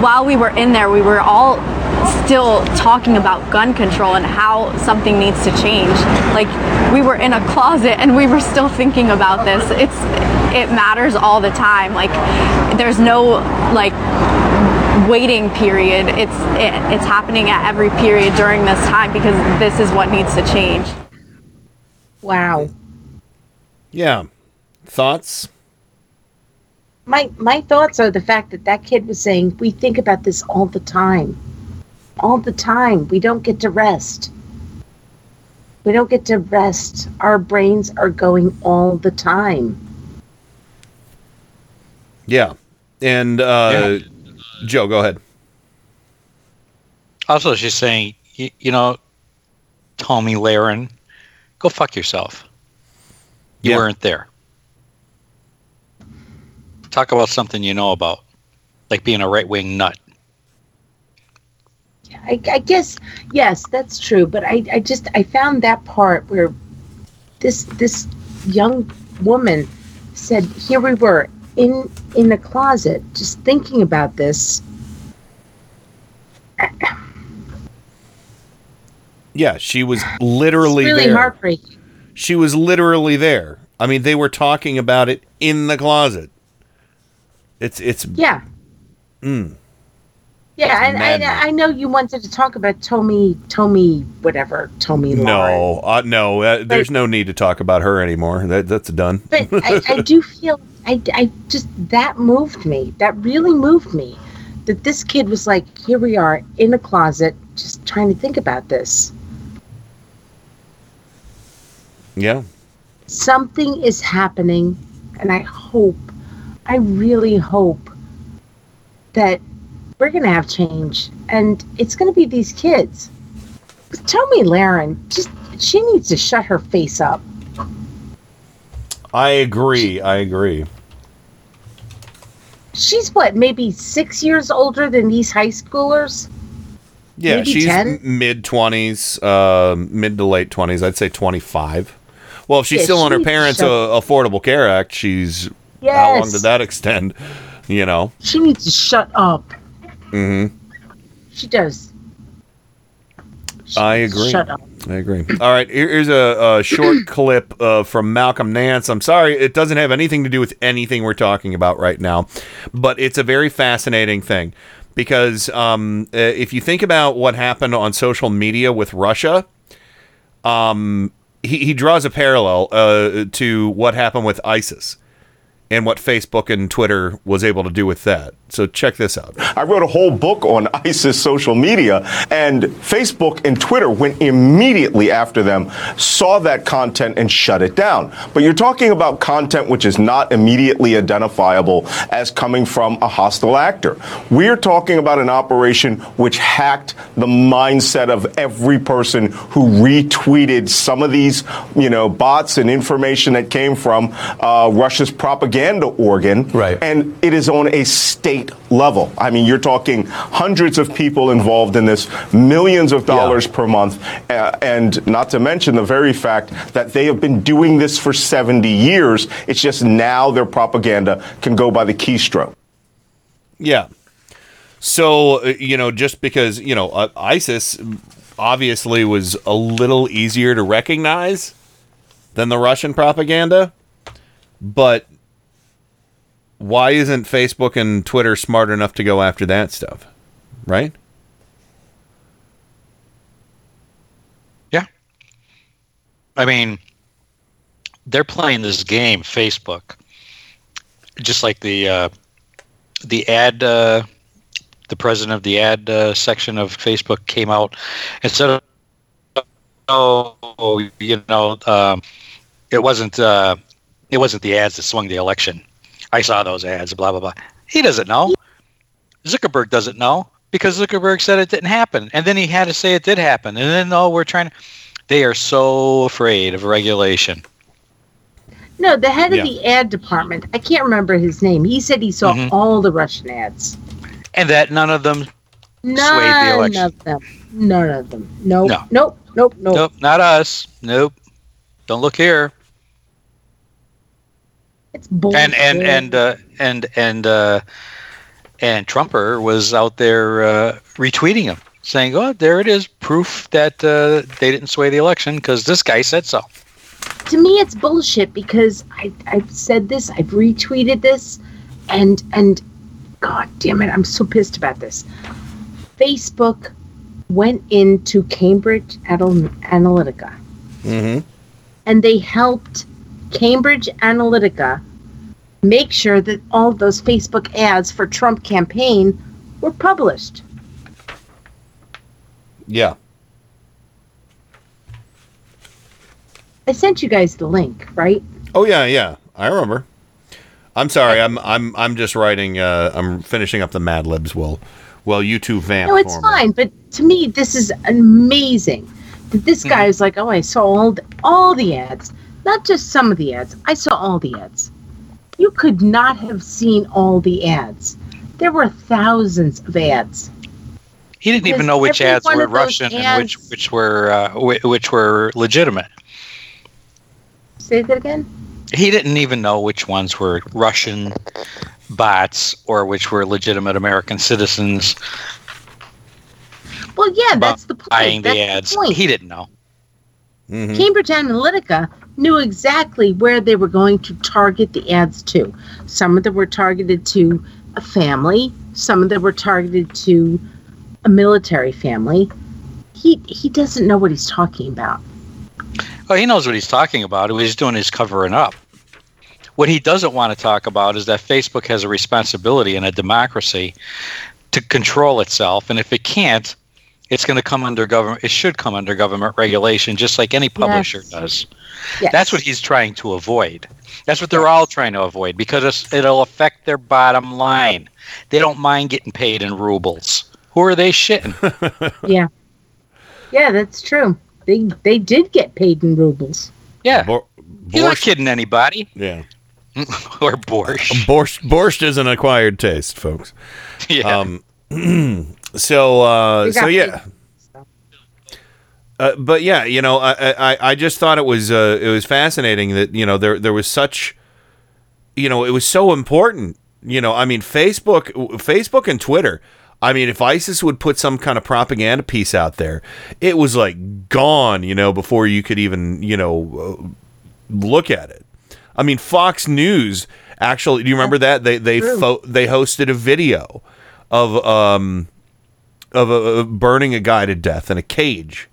while we were in there we were all still talking about gun control and how something needs to change. Like we were in a closet and we were still thinking about this. It's it matters all the time like there's no like waiting period it's it, it's happening at every period during this time because this is what needs to change Wow. Yeah. Thoughts? My my thoughts are the fact that that kid was saying we think about this all the time. All the time. We don't get to rest. We don't get to rest. Our brains are going all the time. Yeah. And uh, Joe, go ahead. Also, she's saying, you, you know, Tomi Lahren, go fuck yourself. You Yeah. weren't there. Talk about something you know about, like being a right wing nut. I, I guess yes, that's true. But I, I just I found that part where this this young woman said, "Here we were in in the closet, just thinking about this." Yeah, she was literally really there. heartbreaking. She was literally there. I mean, they were talking about it in the closet. It's it's Yeah, mm. yeah, and. I, I know you wanted to talk about Tommy, Tommy, whatever, Tommy. No, uh, no. Uh, there's no need to talk about her anymore. That that's done. but I, I [LAUGHS] do feel I, I just that moved me. That really moved me. That this kid was like, here we are in a closet, just trying to think about this. yeah. Something is happening, and I hope, I really hope that we're gonna have change, and it's gonna be these kids. Tell me, Lahren, just she needs to shut her face up. I agree. I agree. She's what, maybe six years older than these high schoolers? Yeah, Maybe she's mid twenties, uh, mid to late twenties. I'd say twenty five. Well, if she's Yeah, still on her needs to parents' uh, Affordable Care Act, she's how long did that extend? You know. She needs to shut up. Mm-hmm. She does. I agree. Shut up. I agree. All right, here's a, a short [CLEARS THROAT] clip uh, from Malcolm Nance. I'm sorry, it doesn't have anything to do with anything we're talking about right now, but it's a very fascinating thing because um, uh, if you think about what happened on social media with Russia, um, he, he draws a parallel uh, to what happened with ISIS and what Facebook and Twitter was able to do with that. So check this out. I wrote a whole book on [LAUGHS] ISIS social media, and Facebook and Twitter went immediately after them, saw that content, and shut it down. But you're talking about content which is not immediately identifiable as coming from a hostile actor. We're talking about an operation which hacked the mindset of every person who retweeted some of these, you know, bots and information that came from uh, Russia's propaganda organ. Right. And it is on a state state level. I mean, you're talking hundreds of people involved in this, millions of dollars per month, uh, and not to mention the very fact that they have been doing this for 70 years. It's just now their propaganda can go by the keystroke. Yeah. So, uh, you know, just because, you know, uh, ISIS obviously was a little easier to recognize than the Russian propaganda, but why isn't Facebook and Twitter smart enough to go after that stuff? Right? Yeah. I mean, they're playing this game, Facebook, just like the uh, the ad, uh, the president of the ad uh, section of Facebook came out and said, "Oh, you know, um, it wasn't uh, it wasn't the ads that swung the election. I saw those ads. Blah blah blah." He doesn't know. Zuckerberg doesn't know because Zuckerberg said it didn't happen, and then he had to say it did happen, and then oh, we're trying to. They are so afraid of regulation. No, the head Yeah. of the ad department, I can't remember his name. He said he saw Mhm. all the Russian ads. and that none of them None the election. of them. None of them. Nope. No. Nope. Nope. Nope. Nope, not us. Nope. Don't look here. It's bullshit. And and and uh, and and uh, and Trumper was out there uh, retweeting him, saying, "Oh, there it is, proof that uh, they didn't sway the election because this guy said so." to me it's bullshit because I, I've said this, I've retweeted this, and and god damn it, I'm so pissed about this. Facebook went into Cambridge Analytica Mm-hmm. and they helped Cambridge Analytica make sure that all those Facebook ads for Trump campaign were published. Yeah. I sent you guys the link, right? Oh yeah, yeah. I remember. I'm sorry. I'm I'm I'm just writing. Uh, I'm finishing up the Mad Libs. Well, well, you two vamp. No, it's for me. fine. But to me, this is amazing. That this guy is like, oh, I saw all the, all the ads, not just some of the ads. I saw all the ads. You could not have seen all the ads. There were thousands of ads. He didn't even know which ads were of those Russian and which which were uh, which were legitimate. Say that again. He didn't even know which ones were Russian bots or which were legitimate American citizens Well, yeah, that's the point. buying That's the ads. point. He didn't know. Mm-hmm. Cambridge Analytica knew exactly where they were going to target the ads to. Some of them were targeted to a family, some of them were targeted to a military family. He he doesn't know what he's talking about. Well, he knows what he's talking about. What he's doing is covering up. What he doesn't want to talk about is that Facebook has a responsibility in a democracy to control itself, and if it can't, it's going to come under government. It should come under government regulation, just like any publisher Yes. does. Yes. That's what he's trying to avoid. That's what they're all trying to avoid because it's, it'll affect their bottom line. They don't mind getting paid in rubles. Who are they shitting? [LAUGHS] yeah. Yeah, that's true. They they did get paid in rubles. Yeah. Bor- He's not kidding anybody. Yeah. [LAUGHS] or borscht. Borscht, borscht is an acquired taste, folks. [LAUGHS] Yeah. Um, [CLEARS THROAT] so uh, so yeah. Uh, but yeah, you know, I, I I just thought it was uh, it was fascinating that you know there there was such, you know, it was so important. You know, I mean, Facebook, Facebook and Twitter. I mean, if ISIS would put some kind of propaganda piece out there, it was like gone. You know, before you could even you know uh, look at it. I mean, Fox News actually. Do you remember that they they fo- they hosted a video of um of a, burning a guy to death in a cage.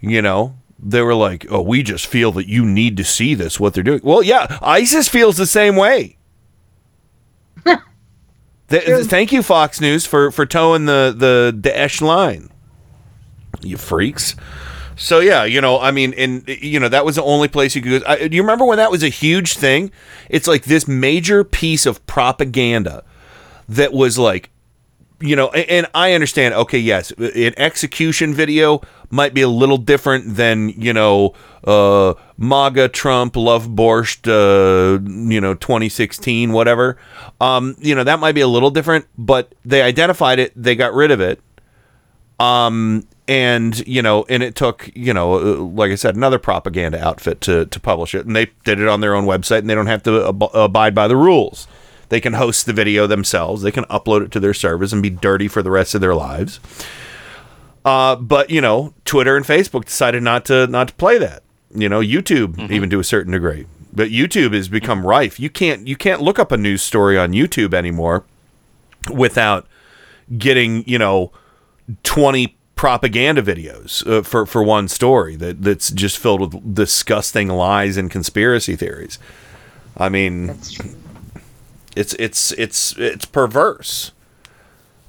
You know, they were like, "Oh, we just feel that you need to see this. What they're doing." Well, yeah, ISIS feels the same way. [LAUGHS] Th- thank you, Fox News, for for toeing the the the Daesh line. You freaks. So yeah, you know, I mean, and you know that was the only place you could. go. I, do you remember when that was a huge thing? It's like this major piece of propaganda that was like you know, and I understand. Okay, yes, an execution video might be a little different than you know, uh, MAGA Trump love borscht, uh, you know, 2016, whatever. Um, you know, that might be a little different, but they identified it, they got rid of it. Um, and you know, and it took you know, uh, like I said, another propaganda outfit to to publish it, and they did it on their own website, and they don't have to ab- abide by the rules. They can host the video themselves. They can upload it to their servers and be dirty for the rest of their lives. Uh, but you know, Twitter and Facebook decided not to not to play that. You know, YouTube even to a certain degree. But YouTube has become rife. You can't you can't look up a news story on YouTube anymore without getting you know 20 propaganda videos uh, for for one story that that's just filled with disgusting lies and conspiracy theories. I mean, it's it's it's it's perverse.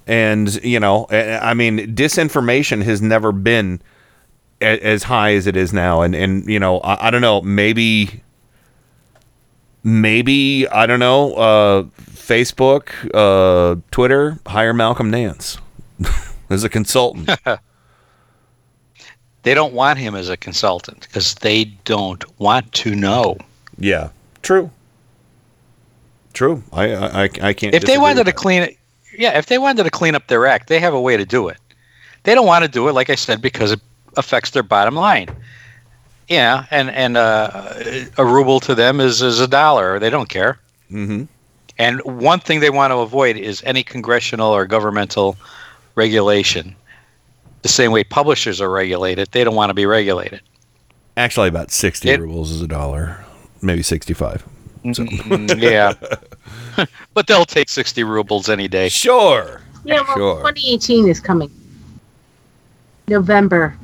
And you know, I mean, disinformation has never been a- as high as it is now. And and you know, I, I don't know, maybe maybe I don't know, uh, Facebook, uh, Twitter, hire Malcolm Nance [LAUGHS] as a consultant. [LAUGHS] They don't want him as a consultant because they don't want to know. Yeah, true. True. I I, I can't. If they wanted to clean it, yeah, if they wanted to clean up their act, they have a way to do it. They don't want to do it, like I said, because it affects their bottom line. Yeah, and and uh, a ruble to them is is a dollar. They don't care. Mm-hmm. And one thing they want to avoid is any congressional or governmental regulation. The same way publishers are regulated, they don't want to be regulated. Actually, about sixty It- rubles is a dollar, maybe sixty-five. So. Mm, [LAUGHS] yeah, [LAUGHS] but they'll take sixty rubles any day. Sure. Yeah, well, Sure. 2018 is coming. November.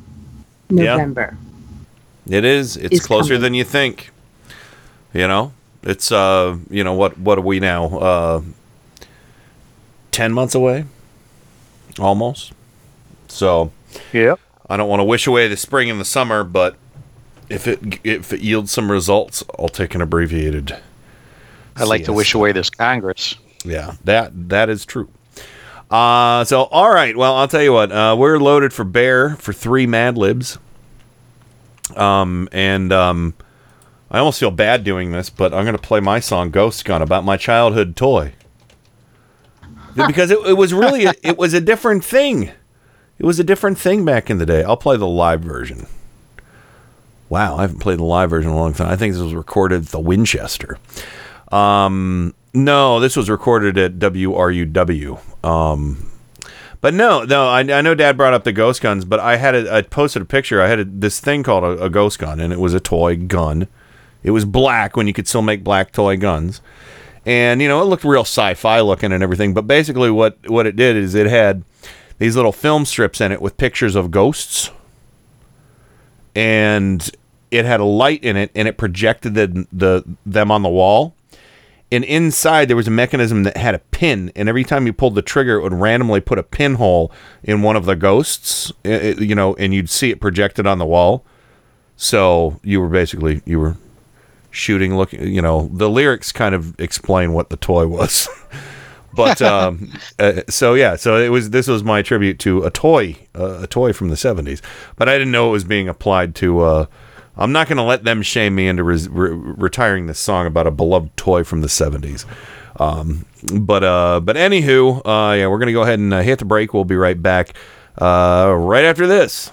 Yeah. November. It is. It's Is closer coming. than you think. You know, it's uh, you know what? What are we now? Uh, ten months away, almost. So, yeah. I don't want to wish away the spring and the summer, but if it if it yields some results, I'll take an abbreviated. I'd like to wish away this Congress. Yeah, that that is true. Uh, so all right. Well, I'll tell you what. Uh, we're loaded for bear for three Mad Libs. Um, and um, I almost feel bad doing this, but I'm going to play my song "Ghost Gun" about my childhood toy because it, it was really a, it was a different thing. It was a different thing back in the day. I'll play the live version. Wow, I haven't played the live version in a long time. I think this was recorded at the Winchester. Um, no, this was recorded at WRUW. Um, but no, no, I, I know Dad brought up the ghost guns, but I had a, I posted a picture. I had a, this thing called a, a ghost gun, and it was a toy gun. It was black when you could still make black toy guns, and you know it looked real sci-fi looking and everything. But basically, what what it did is it had these little film strips in it with pictures of ghosts and it had a light in it and it projected the, the them on the wall. And inside there was a mechanism that had a pin and every time you pulled the trigger it would randomly put a pinhole in one of the ghosts i- i- you know and you'd see it projected on the wall. So you were basically you were shooting looking you know the lyrics kind of explain what the toy was [LAUGHS] but [LAUGHS] um uh, so yeah so it was this was my tribute to a toy uh, a toy from the 70s but i didn't know it was being applied to uh i'm not going to let them shame me into res- re- retiring this song about a beloved toy from the 70s um but uh but anywho uh yeah we're going to go ahead and uh, hit the break we'll be right back uh right after this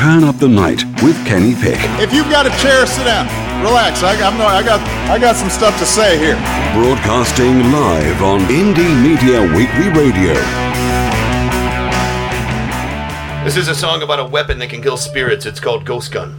Turn up the night with Kenny Pick. If you've got a chair, sit down. Relax. I, I'm no, I got I got some stuff to say here. Broadcasting live on Indie Media Weekly Radio. this is a song about a weapon that can kill spirits it's called ghost gun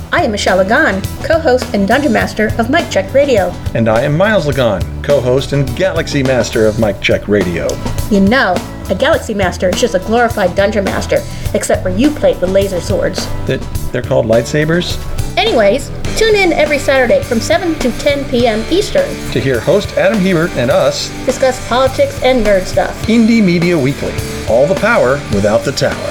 I am Michelle Lagan, co-host and dungeon master of Mike Check Radio. And I am Miles Lagan, co-host and Galaxy Master of Mike Check Radio. You know, a Galaxy Master is just a glorified dungeon master, except for you play with laser swords. That they're called lightsabers? Anyways, tune in every Saturday from 7 to 10 p.m. Eastern to hear host Adam Hebert and us discuss politics and nerd stuff. Indie Media Weekly. All the power without the tower.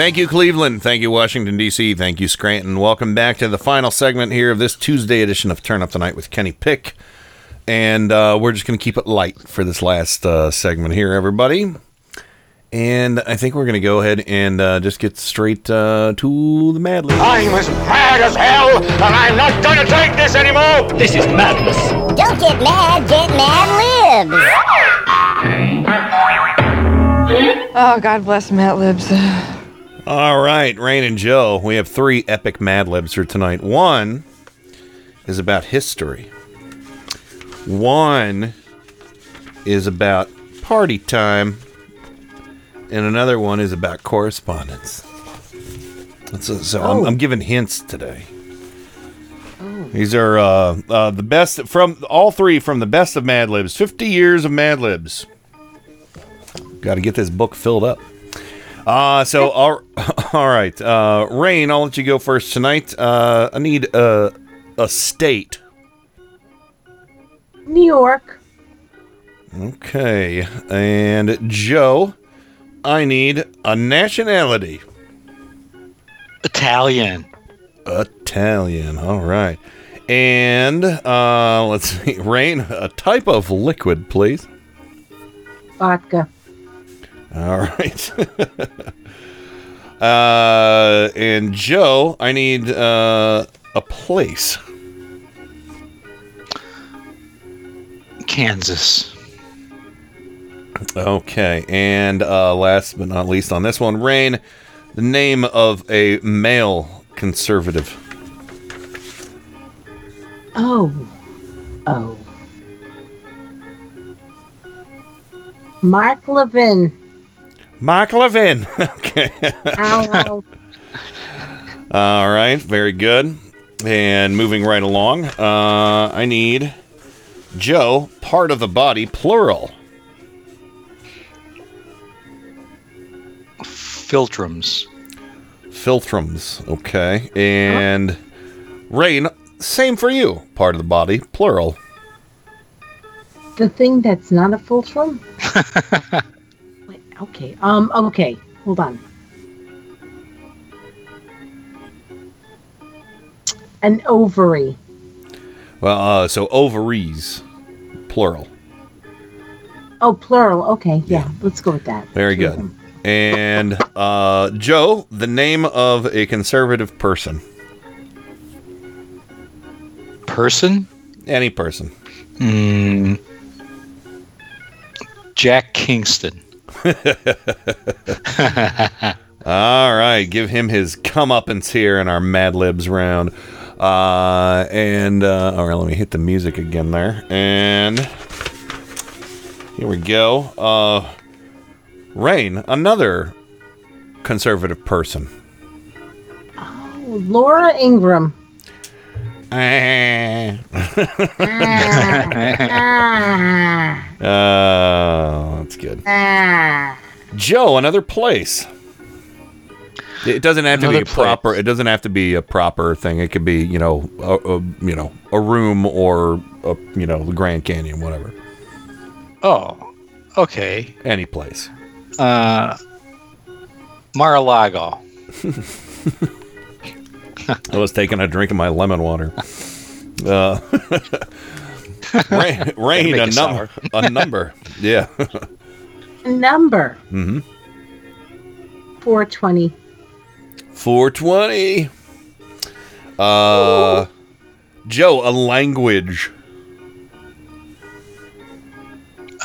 Thank you, Cleveland. Thank you, Washington, D.C. Thank you, Scranton. Welcome back to the final segment here of this Tuesday edition of Turn Up the Night with Kenny Pick. And uh, we're just going to keep it light for this last uh, segment here, everybody. And I think we're going to go ahead and uh, just get straight uh, to the Mad Libs. I'm as mad as hell, and I'm not going to take this anymore. This is madness. Don't get mad, get mad libs. Oh, God bless Mad Libs. All right, Rain and Joe, we have three epic Mad Libs for tonight. One is about history. One is about party time, and another one is about correspondence. So, so I'm, I'm giving hints today. These are uh, uh, the best from all three from the best of Mad Libs. Fifty years of Mad Libs. Got to get this book filled up. Uh, so all, [LAUGHS] all right, uh, Rain, I'll let you go first tonight. Uh, I need a a state. New York. Okay, and Joe, I need a nationality. Italian. Italian. All right, and uh, let's see, [LAUGHS] Rain, a type of liquid, please. Vodka. All right. [LAUGHS] uh, and Joe, I need uh, a place. Kansas. Okay, and uh, last but not least on this one, Rain, the name of a male conservative. Oh. Oh. Mark Levin. Mark Levin. [LAUGHS] okay. Ow, All right, very good. And moving right along, uh, I need Joe, part of the body, plural. Philtrums. Philtrums. Okay. And Rain, same for you. Part of the body, plural. The thing that's not a fulcrum? [LAUGHS] Wait, okay. Um, okay. Hold on. An ovary. Well, uh, so ovaries, plural. Oh, plural. Okay. Yeah. Let's go with that. Very good. And uh, Joe, the name of a conservative person. Person? Any person. Hmm. Jack Kingston. All right, give him his comeuppance here in our Mad Libs round. Uh, and uh, all right, let me hit the music again there. And here we go. Uh, Rain, another conservative person. Oh, Laura Ingraham. Oh, that's good. Joe, another place. It doesn't have to be Another a proper. It doesn't have to be a proper thing. It could be, you know, a, a you know, a room or a, you know, the Grand Canyon, whatever. Oh, okay. Any place. Uh, Mar-a-Lago. [LAUGHS] [LAUGHS] I was taking a drink of my lemon water. [LAUGHS] Uh, [LAUGHS] rain, rain a it number, a number. Yeah. Number Mm-hmm. 420. 420. Uh, Joe, a language.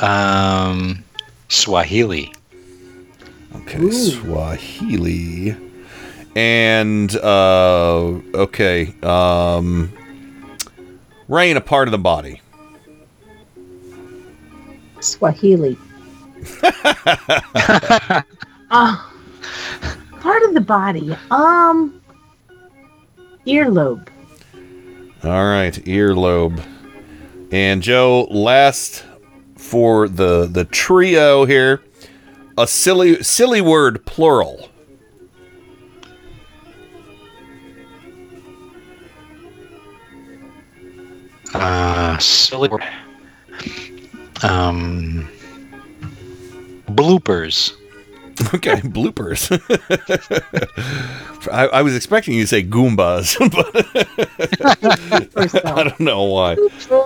Um, Swahili. Okay, Swahili. And uh okay, um rain a part of the body. Swahili. Ah, [LAUGHS] part of the body. Um, earlobe. All right, earlobe. And Joe, last for the the trio here, a silly silly word plural. Uh, silly. Um, bloopers. [LAUGHS] Okay, bloopers. [LAUGHS] I, I was expecting you to say Goombas, [LAUGHS] but I don't know why.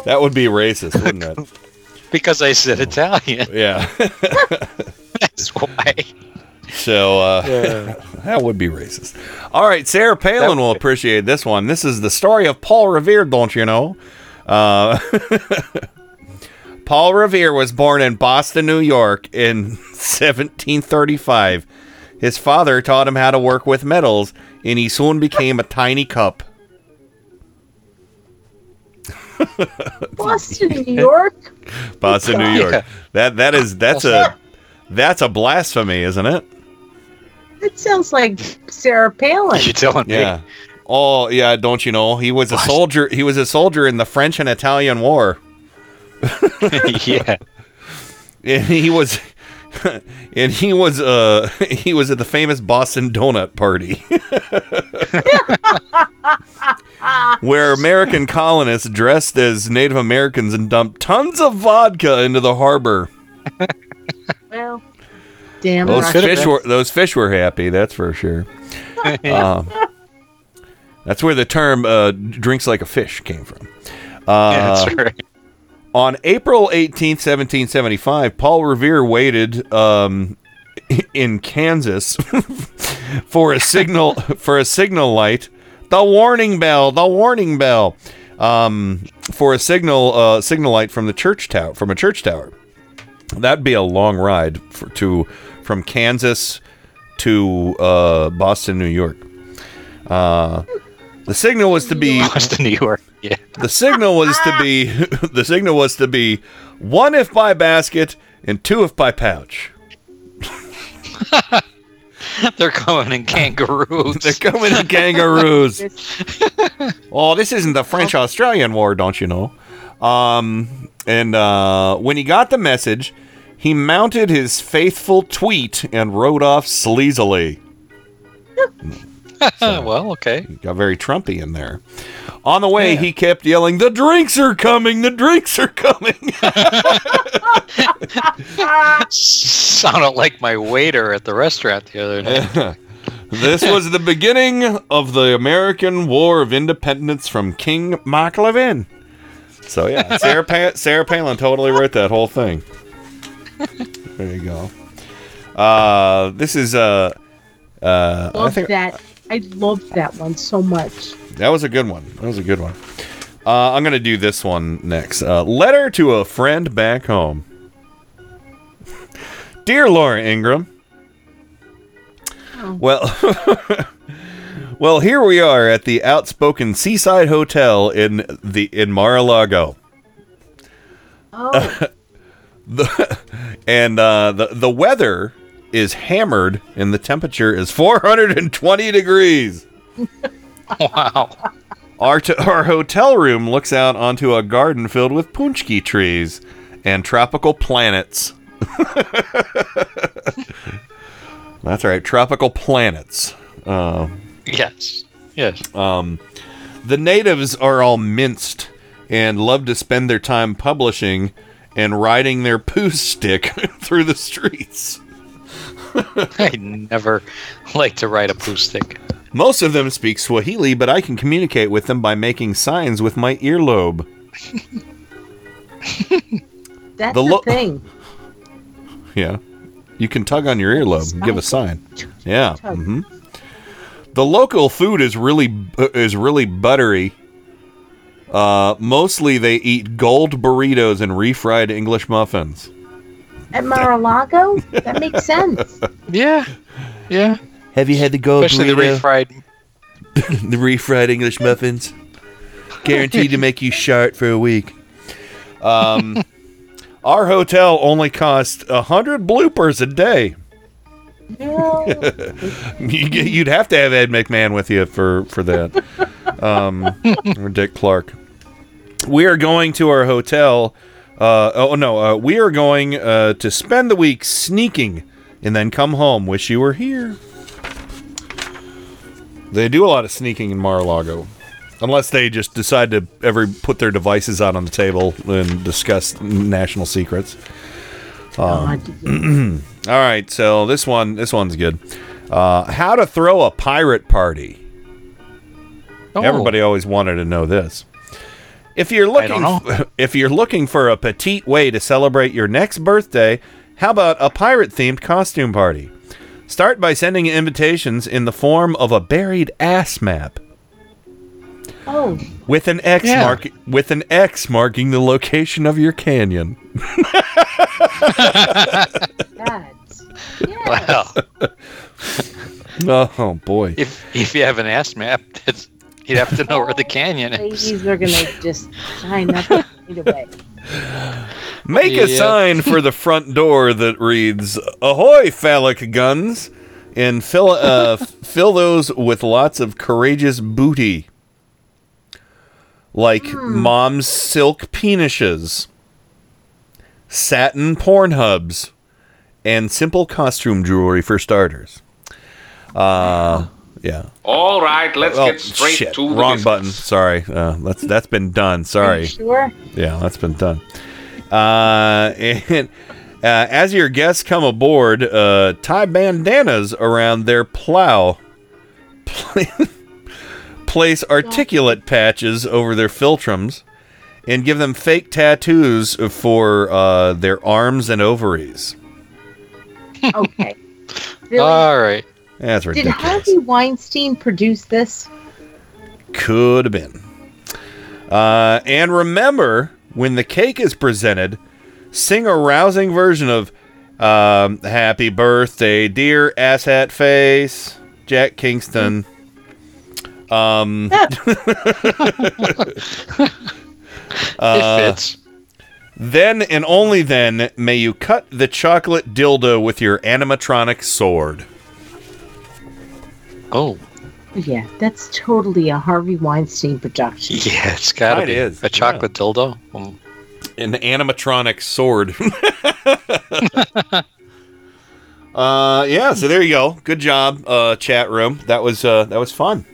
That would be racist, wouldn't it? Because I said Italian. Yeah. That's why. So uh, Yeah. that would be racist. All right, Sarah Palin will appreciate this one. This is the story of Paul Revere, don't you know? Uh, [LAUGHS] Paul Revere was born in Boston, New York in [LAUGHS] 1735. His father taught him how to work with metals, and he soon became a tiny cup. [LAUGHS] Boston, New York. Boston, New York. That that is that's a that's a blasphemy, isn't it? That sounds like Sarah Palin. You're telling Yeah. Oh yeah, don't you know? He was a soldier. He was a soldier in the French and Italian War. [LAUGHS] yeah. [LAUGHS] And he was, [LAUGHS] and he was uh he was at the famous Boston Donut Party, where American colonists dressed as Native Americans and dumped tons of vodka into the harbor. Well, damn. Those Russia. fish were those fish were happy. That's for sure. um, that's where the term uh, "drinks like a fish" came from. Uh, Yeah, that's right. On April 18th, 1775, Paul Revere waited um, in Kansas [LAUGHS] for a signal [LAUGHS] for a signal light, the warning bell, the warning bell, um, for a signal uh, signal light from the church tower from a church tower. That'd be a long ride for, to from Kansas to uh, Boston, New York. Uh, the signal was to be [LAUGHS] Boston, New York. Yeah. the signal was to be [LAUGHS] the signal was to be one if by basket and two if by pouch. [LAUGHS] They're coming in kangaroos. They're coming in kangaroos. oh, this isn't the French Australian War, don't you know? Um, and uh, when he got the message, he mounted his faithful tweet and rode off sleazily. [LAUGHS] well, okay. Got very Trumpy in there. On the way, he kept yelling, "The drinks are coming! The drinks are coming!" [LAUGHS] [LAUGHS] Sounded like my waiter at the restaurant the other day. this was the beginning of the American War of Independence from King Mark Levin. So yeah, Sarah pa- Sarah Palin totally wrote that whole thing. There you go. Uh, this is uh, uh, I think that. I loved that one so much. that was a good one. That was a good one. Uh, I'm gonna do this one next. Uh, letter to a friend back home. [LAUGHS] Dear Laura Ingraham, Well, [LAUGHS] well, here we are at the outspoken Seaside Hotel in the in Mar-a-Lago. Oh, [LAUGHS] The and uh, the the weather is hammered and the temperature is [LAUGHS] 420 degrees. [LAUGHS] wow. Our t- our hotel room looks out onto a garden filled with punchki trees and tropical planets. [LAUGHS] That's right, tropical planets. Uh, Yes. Yes. um, the natives are all minced and love to spend their time publishing and riding their poo stick through the streets. [LAUGHS] I never like to ride a poo stick. Most of them speak Swahili, but I can communicate with them by making signs with my earlobe. that's The the, thing. [LAUGHS] Yeah. You can tug on your earlobe and give a sign. Yeah. Tug. hmm The local food is really is really buttery. Uh, mostly they eat gold burritos and refried English muffins. At Mar-a-Lago, that makes sense. [LAUGHS] Yeah. Yeah. Have you had the gold Especially the refried. [LAUGHS] the refried English muffins? Guaranteed to make you shart for a week. Um, [LAUGHS] our hotel only costs a hundred bloopers a day. No. You get- You'd have to have Ed McMahon with you for for that, um, or Dick Clark. We are going to our hotel. Uh, oh no, uh, we are going uh, to spend the week sneaking and then come home. Wish you were here. They do a lot of sneaking in Mar-a-Lago, unless they just decide to ever put their devices out on the table and discuss national secrets. Um, [CLEARS THROAT] all right, so this one, this one's good. Uh, how to throw a pirate party. Oh. Everybody always wanted to know this. If you're looking, [LAUGHS] if you're looking for a petite way to celebrate your next birthday, how about a pirate-themed costume party? Start by sending invitations in the form of a buried ass map Oh, with an X Yeah. mark with an X marking the location of your canyon. that's Well, [LAUGHS] Oh boy. if if you have an ass map, [LAUGHS] that's, you'd have to know where the [LAUGHS] canyon is. ladies are gonna just shine up right away. Make a Yeah. sign for the front door that reads "Ahoy, phallic guns," and fill uh, [LAUGHS] fill those with lots of courageous booty, like mom's silk penishes, satin porn hubs, and simple costume jewelry for starters. Uh, yeah. All right, let's Oh, get straight shit. to the Wrong business. button. Sorry. Uh, that's that's been done. Sorry. Sure. Yeah, that's been done. Uh, [LAUGHS] and uh, as your guests come aboard, uh, tie bandanas around their plow. [LAUGHS] Place articulate patches over their philtrums, and give them fake tattoos for uh, their arms and ovaries. Okay. [LAUGHS] Really? All right. That's Did ridiculous. Harvey Weinstein produce this? Could have been. Uh, and remember, when the cake is presented, sing a rousing version of um, "Happy Birthday, Dear Asshat Face," Jack Kingston. Um, [LAUGHS] [LAUGHS] uh, it fits. Then and only then may you cut the chocolate dildo with your animatronic sword. Oh, Yeah, that's totally a Harvey Weinstein production. [LAUGHS] yeah, it's got to It be is, a chocolate dildo. Oh. an animatronic sword. [LAUGHS] uh, yeah. So there you go. Good job, uh, chat room. That was uh, that was fun.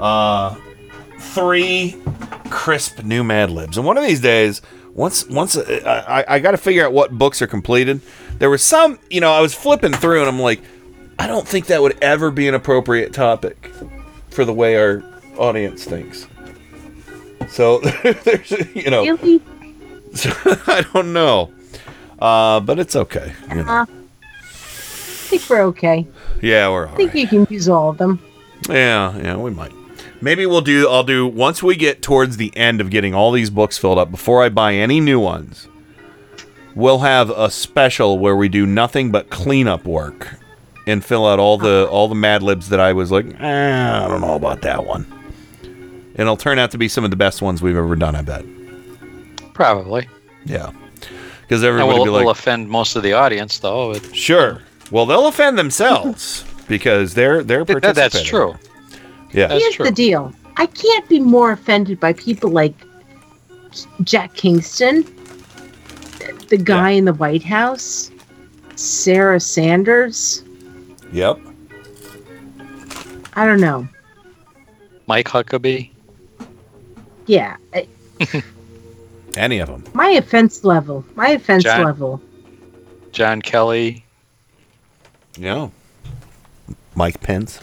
Uh, three crisp new Mad Libs, and one of these days, once once uh, I, I got to figure out what books are completed. There was some, you know, I was flipping through, and I'm like, I don't think that would ever be an appropriate topic for the way our audience thinks. So [LAUGHS] there's, you know. Really? [LAUGHS] I don't know. Uh, but it's okay. you know. Uh, I think we're okay. Yeah, we're okay. I think right. you can use all of them. Yeah, yeah, we might. Maybe we'll do. I'll do once we get towards the end of getting all these books filled up. Before I buy any new ones, we'll have a special where we do nothing but cleanup work and fill out all the all the Mad Libs that I was like, eh, I don't know about that one. And it'll turn out to be some of the best ones we've ever done. I bet. Probably. Yeah. Because And everybody we'll, be like, we'll offend most of the audience, though. It- sure. Well, they'll offend themselves [LAUGHS] because they're they're participating. that's true. Yeah. That's Here's the deal. I can't be more offended by people like Jack Kingston, the guy in the White House, Sarah Sanders. Yep. I don't know. Mike Huckabee. Yeah, I- [LAUGHS] Any of them. my offense level, my offense John- level. John Kelly. Yeah. Mike Pence.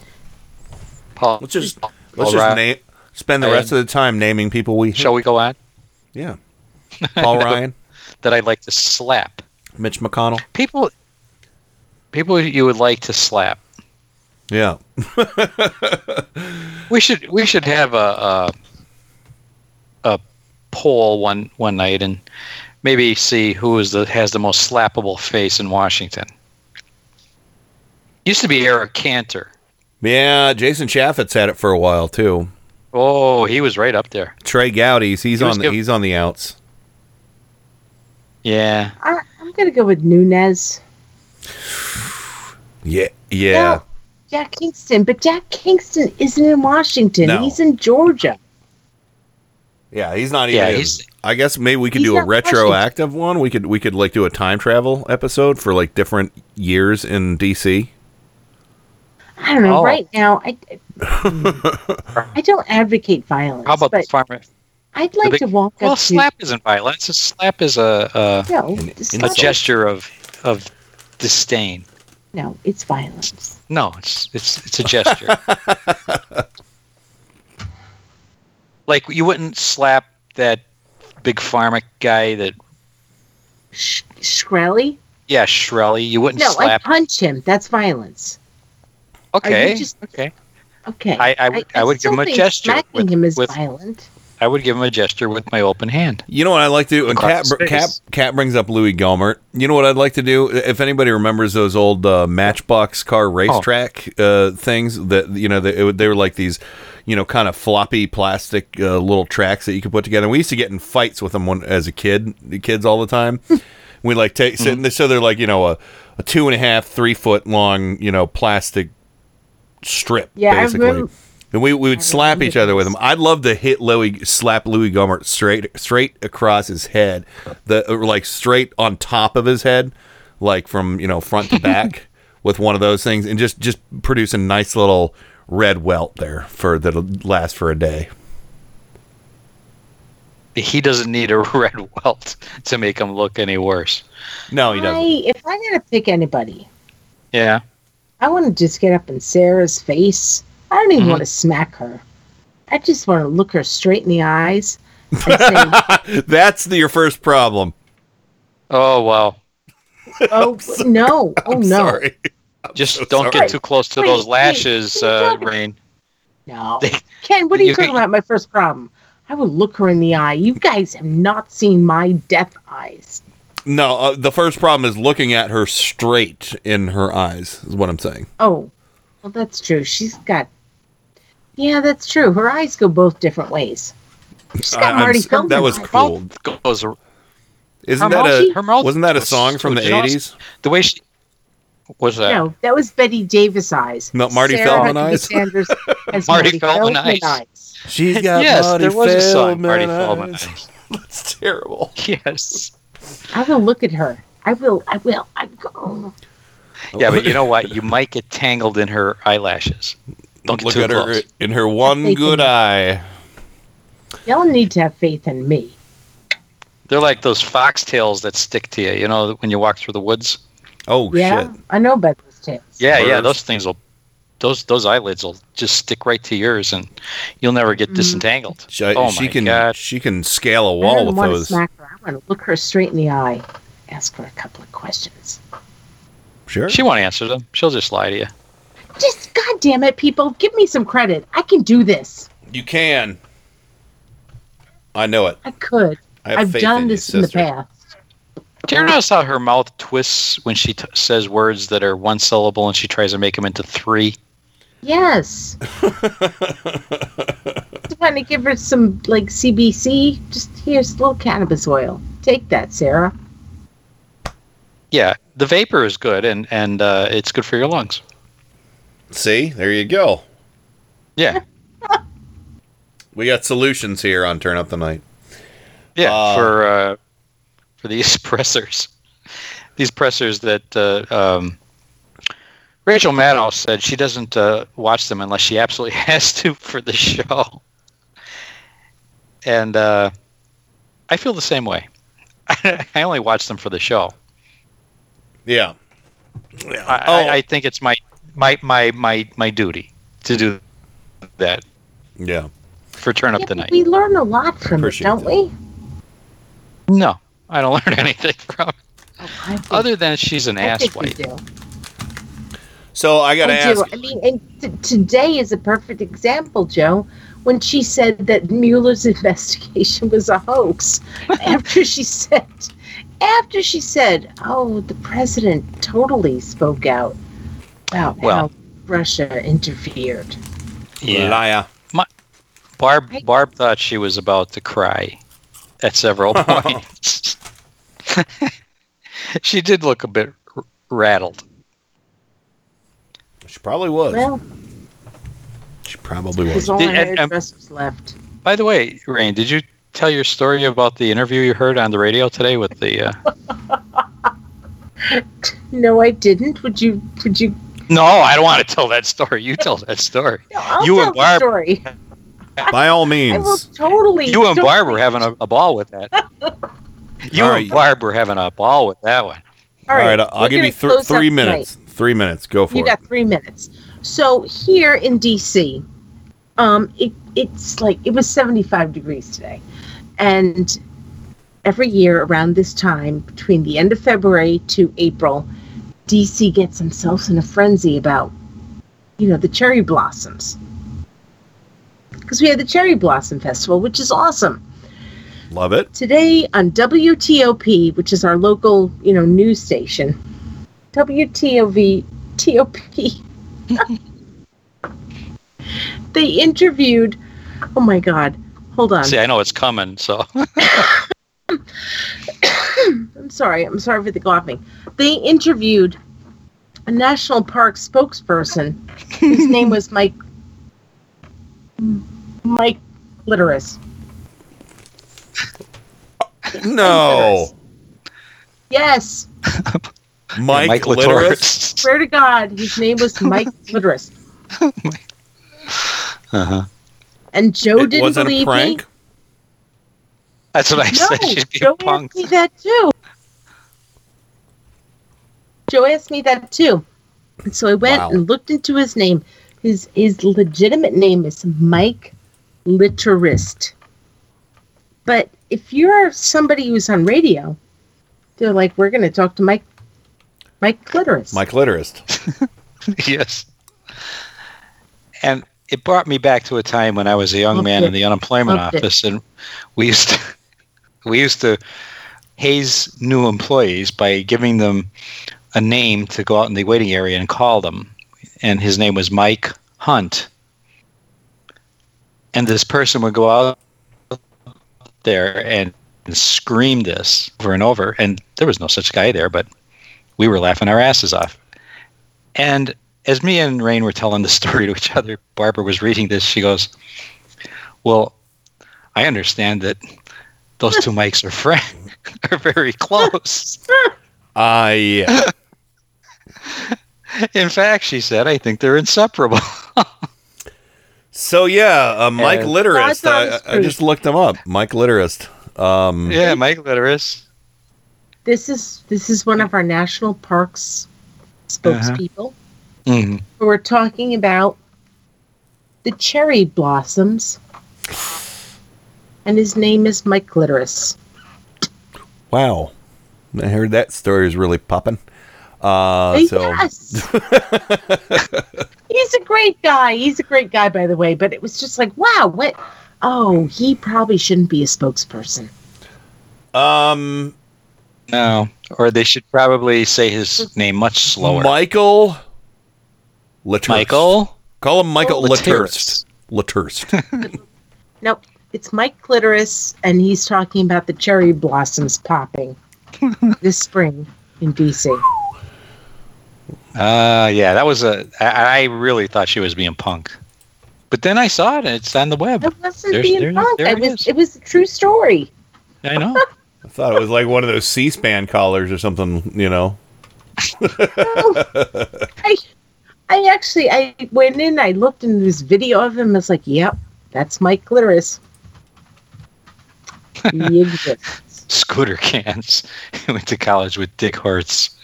Paul. Let's just Paul let's just name spend the rest of the time naming people we Shall we go on? Yeah. [LAUGHS] Paul Ryan. that I'd like to slap. Mitch McConnell. People. People you would like to slap. Yeah. [LAUGHS] We should we should have a a, a poll one one night and maybe see who is the has the most slappable face in Washington. Used to be Eric Cantor. Yeah, Jason Chaffetz had it for a while too. Oh, he was right up there. Trey Gowdy's he's He on the, giv- he's on the outs. Yeah. I, I'm gonna go with Nunes. Yeah. Yeah. No, Jack Kingston, but Jack Kingston isn't in Washington. No. He's in Georgia. Yeah, he's not even. Yeah, he's- I guess maybe we could do a not retroactive one. We could we could like do a time travel episode for like different years in DC. I don't know. Oh. Right now, I [LAUGHS] I don't advocate violence. How about but the farmer? I'd like big- to walk well, up to slap isn't violence. A slap is a a, No, a slap- gesture of of disdain. no, it's violence. No, it's it's it's a gesture. [LAUGHS] like you wouldn't slap that big pharma guy that Shkreli? yeah Shrelly. You wouldn't No, I punch him. That's violence. okay, just- okay. Okay. I- I would- I would give him a gesture Smacking with- him is with- violent. I would give him a gesture with my open hand. You know what I'd like to do? And Across Cat, Cat. Cat brings up Louis Gohmert. You know what I'd like to do? If anybody remembers those old uh, Matchbox car racetrack uh, things that you know they, it, they were like these, you know, kind of floppy plastic uh, little tracks that you could put together. And we used to get in fights with them when, as a kid, the kids all the time. [LAUGHS] we like take sit, so they're like you know a, a two and a half, three foot long, you know, plastic strip Yeah, I basically. remember- And we, we would oh, slap each other with them. I'd love to hit Louis, slap Louis Gohmert straight straight across his head, the like straight on top of his head, like from you know front to back, [LAUGHS] with one of those things, and just just produce a nice little red welt there for that'll last for a day. He doesn't need a [LAUGHS] red welt to make him look any worse. No, he doesn't. I, if I gotta pick anybody, Yeah. I want to just get up in Sarah's face. I don't even Mm-hmm. want to smack her. I just want to look her straight in the eyes and [LAUGHS] say, That's the, your first problem. Oh wow. "Oh no, oh no, Sorry. Just so don't sorry. get too close to Wait, those lashes, what are uh, Rain. no." Ken, what are you, you talking can- about? My first problem. I would look her in the eye. You guys have not seen my death eyes. No, uh, the first problem is looking at her straight in her eyes. Is what I'm saying. Oh, well, that's true. She's got. Yeah, that's true. Her eyes go both different ways. She's got I- Marty s- Feldman that was eyes. cool. Goes, Isn't Her that mouth- a her mouth wasn't that a song from the '80s? The way she was that No, that was Betty Davis eyes. No, Marty Sarah Feldman eyes? Sanders has [LAUGHS] Marty Marty, Feldman Feldman, eyes. eyes. She's got yes, Marty there was a song, Marty Feldman Feldman. eyes. eyes. [LAUGHS] That's terrible. [LAUGHS] Yes. I will look at her. I will. I will. I go. Yeah, but you know what? You might get tangled in her eyelashes. Don't get Look too at her in her one good eye. Y'all need to have faith in me. They're like those foxtails that stick to you. You know, when you walk through the woods. Oh Yeah, I know about those tails. Yeah, yeah. Those things will, those those eyelids will just stick right to yours, and you'll never get Mm. disentangled. She, oh she my can god! she can scale a wall don't with want to those. smack her. I want to look her straight in the eye. Ask her a couple of questions. Sure. She won't answer them. She'll just lie to you. Just God damn it, people, give me some credit. I can do this. You can. I know it. I could. I have I've faith done in you, this in the sister. past. Do you ever notice how her mouth twists when she t- says words that are one syllable and she tries to make them into three? Yes. [LAUGHS] Trying to give her some like CBD. Just here's a little cannabis oil. Take that, Sarah. Yeah, the vapor is good and and uh, it's good for your lungs. See, there you go. Yeah. [LAUGHS] We got solutions here on Turn Up the Night. Yeah, Uh, for uh, for these [LAUGHS] pressers, these pressers that uh, um, Rachel Maddow said she doesn't uh, watch them unless she absolutely [LAUGHS] has to for the show, and uh, I feel the same way. I only watch them for the show. Yeah. I, I, I think it's my my my my my duty to do that. Yeah. For turn up Yeah, the night. we learn a lot from it, don't we? No, I don't [LAUGHS] learn anything from it. Oh, I think- Other than she's an I think we asswipe. do. So I got to I ask. do. I mean, and t- today is a perfect example, Joe, when she said that Mueller's [LAUGHS] investigation was a hoax. after she said, after she said, "Oh, the president totally spoke out about Well- how Russia interfered." Yeah. Liar. My, Barb Barb thought she was about to cry at several [LAUGHS] points. [LAUGHS] she did look a bit r- rattled. She probably was. Well, She probably was. all Did- our and- and- hairdressers left. By the way, Rain, did you tell your story about the interview you heard on the radio today with the? Uh... [LAUGHS] No, I didn't. Would you? Would you? No, I don't want to tell that story. You tell that story. I'll you tell and the Barb, story. [LAUGHS] By all I will means. totally. you and totally- Barb were having a, a ball with that. [LAUGHS] You All and right. Barb were having a ball with that one. All right, I'll, I'll give gonna you th- three up tonight. minutes. Three minutes. Go for You it. You got three minutes. So here in DC, um, it, it's like it was 75 degrees today, and every year around this time, between the end of February to April, DC gets themselves in a frenzy about, you know, the cherry blossoms. Because we had the Cherry Blossom Festival, which is awesome. Love it. Today on WTOP, which is our local, you know, news station, WTOV TOP, [LAUGHS] they interviewed. Oh my God! Hold on. See, I know it's coming, so [LAUGHS] [CLEARS THROAT] I'm sorry. I'm sorry for the coughing. They interviewed a national park spokesperson whose [LAUGHS] name was Mike Mike Litteris. No. Yes, [LAUGHS] Mike, Mike Litteris. Litteris. swear to God, his name was Mike [LAUGHS] Litteris. Uh-huh. And Joe It didn't wasn't a believe prank? me. That's what I No, said. [LAUGHS] She'd be Joe a punk. asked me that too. Joe asked me that too. And so I went Wow. and looked into his name. His his legitimate name is Mike Litterist. But if you're somebody who's on radio, they're like, we're going to talk to Mike Mike Litterist. Mike Litterist. [LAUGHS] yes. And it brought me back to a time when I was a young Loved man in the unemployment Loved it. office, and we used to we used to haze new employees by giving them a name to go out in the waiting area and call them. And his name was Mike Hunt. And this person would go out there and scream this over and over. And there was no such guy there, but we were laughing our asses off. And as me and Rain were telling the [LAUGHS] story to each other, Barbara was reading this. She goes, Well, I understand that those two mics are friends, [LAUGHS] are very close. [LAUGHS] Ah, yeah. [LAUGHS] In fact, she said, I think they're inseparable. So yeah, uh, Mike And- Litterist. God's I, honest I just looked him up. Mike Litterist. Um, yeah, Mike Litteris. This is this is one of our national parks spokespeople. Mhm. We're talking about the cherry blossoms. And his name is Mike Litteris. Wow. I heard that story is really popping. Uh, so yes. [LAUGHS] He's a great guy. He's a great guy, by the way. But it was just like, wow, what? Oh, he probably shouldn't be a spokesperson. Um, No, or they should probably say his name much slower. Michael Laturst. Michael? Call him Michael Oh, Laturst. Laturst. Nope. It's Mike Clitoris, and he's talking about the cherry blossoms popping [LAUGHS] this spring in DC. Uh, yeah, that was a. I, I really thought she was being punked, but then I saw it and it's on the web. It wasn't There's- being there- punked. there It it was, is. it was a true story. I know. [LAUGHS] I thought it was like one of those C-SPAN callers or something, you know. [LAUGHS] I, I actually, I went in, I looked into this video of him. I was like, yep, that's Mike Clitoris. He exists. [LAUGHS] Scooter cans. He [LAUGHS] went to college with Dick Hortz.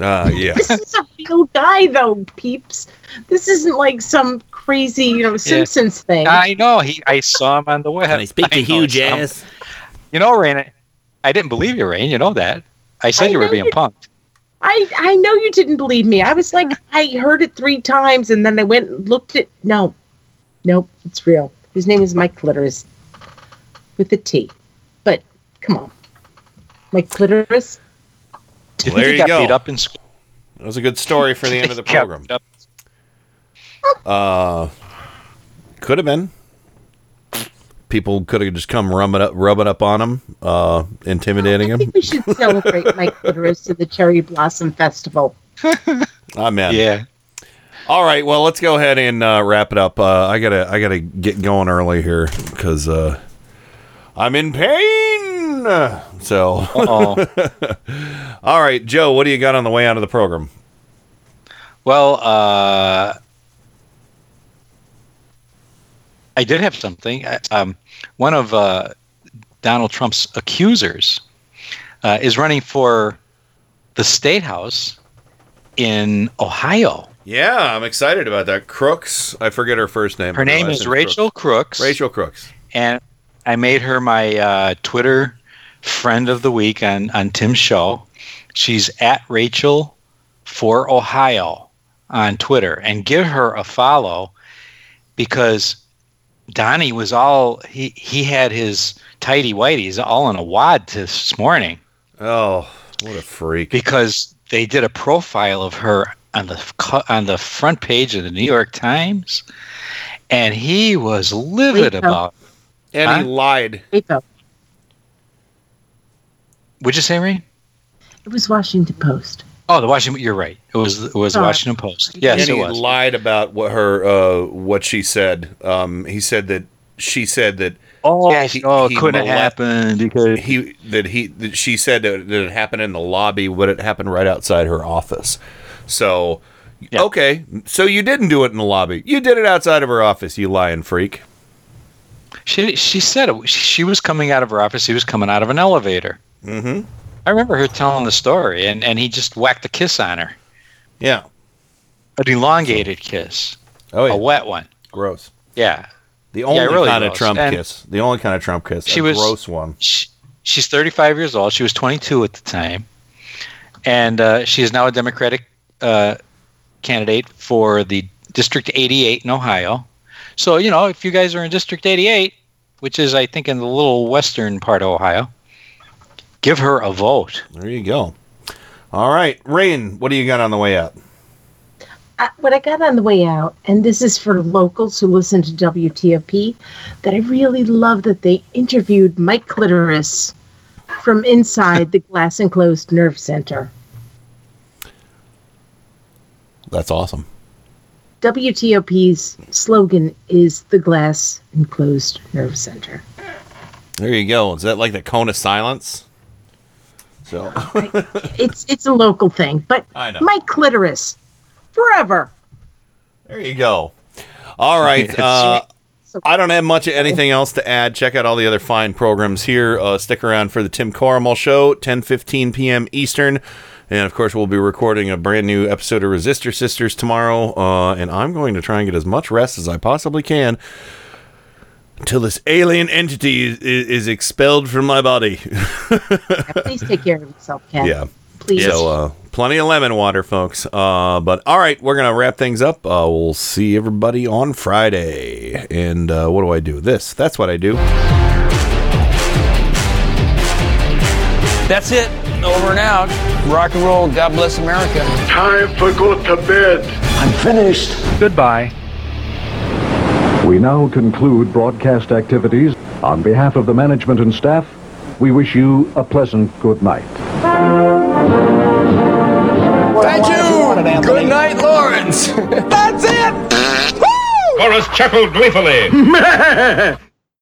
Ah, yeah. This is a real guy, though, peeps. This isn't like some crazy, you know, Simpsons thing. I know. He. I saw him on the web. Can I speak to know, Hugh I saw him. Jazz? You know, Rain. I, I didn't believe you, Rain. You know that. I said I you were being you- punked. I I know you didn't believe me. I was like, I heard it three times, and then I went and looked at. No, nope, it's real. His name is Mike Clitoris, with a T. But come on, Mike Clitoris. Well, there you got go. beat up in school? That was a good story for the end of the [LAUGHS] program. Uh, could have been. People could have just come rubbing up, rubbing up on him, uh, intimidating I him. I think we should celebrate Mike [LAUGHS] Clitoris to the Cherry Blossom Festival. I'm Amen. Yeah. All right. Well, let's go ahead and uh, wrap it up. Uh, I gotta, I gotta get going early here because uh, I'm in pain. So, [LAUGHS] all right, Joe. What do you got on the way out of the program? Well, uh, I did have something. Um, one of uh, Donald Trump's accusers uh, is running for the state house in Ohio. Yeah, I'm excited about that. Crooks. I forget her first name. Her name is Rachel Crooks. Rachel Crooks. and I made her my uh, Twitter friend of the week on on Tim's show. She's at Rachel for Ohio on Twitter, and give her a follow because Donnie was all he he had his tidy whities all in a wad this morning Oh, what a freak! because they did a profile of her on the on the front page of the New York Times, and he was livid Wait, no. about. And Huh? he lied. Wait, though. Would you say, Rain? It was Washington Post. Oh, the Washington. You're right. It was it was the Sorry. Washington Post. Yes, and it he was. lied about what her uh, what she said. Um, he said that she said that. Oh, he- oh, he it couldn't molest- happen because he that he that she said that, that it happened in the lobby, but it happened right outside her office. So, okay, so you didn't do it in the lobby. You did it outside of her office. You lying freak. She she said it. She was coming out of her office. He was coming out of an elevator. Mm-hmm. I remember her telling the story, and and he just whacked a kiss on her, Yeah. an elongated kiss, Oh yeah. a wet one. Gross. Yeah, The only Yeah, really kind of. Trump And kiss. The only kind of Trump kiss. She a was- gross one. she, she's 35 years old. She was 22 at the time, and uh, she is now a Democratic uh, candidate for the District 88 in Ohio. So you know, if you guys are in District 88, which is I think in the little western part of Ohio, give her a vote. There you go. All right, Rain. What do you got on the way out? I, what I got on the way out, and this is for locals who listen to WTOP, that I really love that they interviewed Mike Clitoris from inside the glass enclosed nerve center. That's awesome. WTOP's slogan is the glass enclosed nerve center. There you go. Is that like the cone of silence? So [LAUGHS] It's it's a local thing, but. Mike Clitoris forever. there you go. All right. [LAUGHS] Uh, I don't have much of anything else to add. Check out all the other fine programs here. Uh, stick around for the Tim Corrimal Show, 10:15 p.m. Eastern. And of course, we'll be recording a brand new episode of Resistor Sisters tomorrow. Uh, and I'm going to try and get as much rest as I possibly can until this alien entity is, is expelled from my body. [LAUGHS] Please take care of yourself, Ken. Yeah. Please. So, uh, plenty of lemon water, folks. Uh, but all right, we're gonna wrap things up. Uh, we'll see everybody on Friday. And uh, what do I do? This. That's what I do. That's it. Over and out. Rock and roll. God bless America. Time for go to bed. I'm finished. Goodbye. We now conclude broadcast activities. On behalf of the management and staff, we wish you a pleasant good night. Thank you. Good night, Lawrence. [LAUGHS] That's it. Chorus chuckled gleefully. [LAUGHS]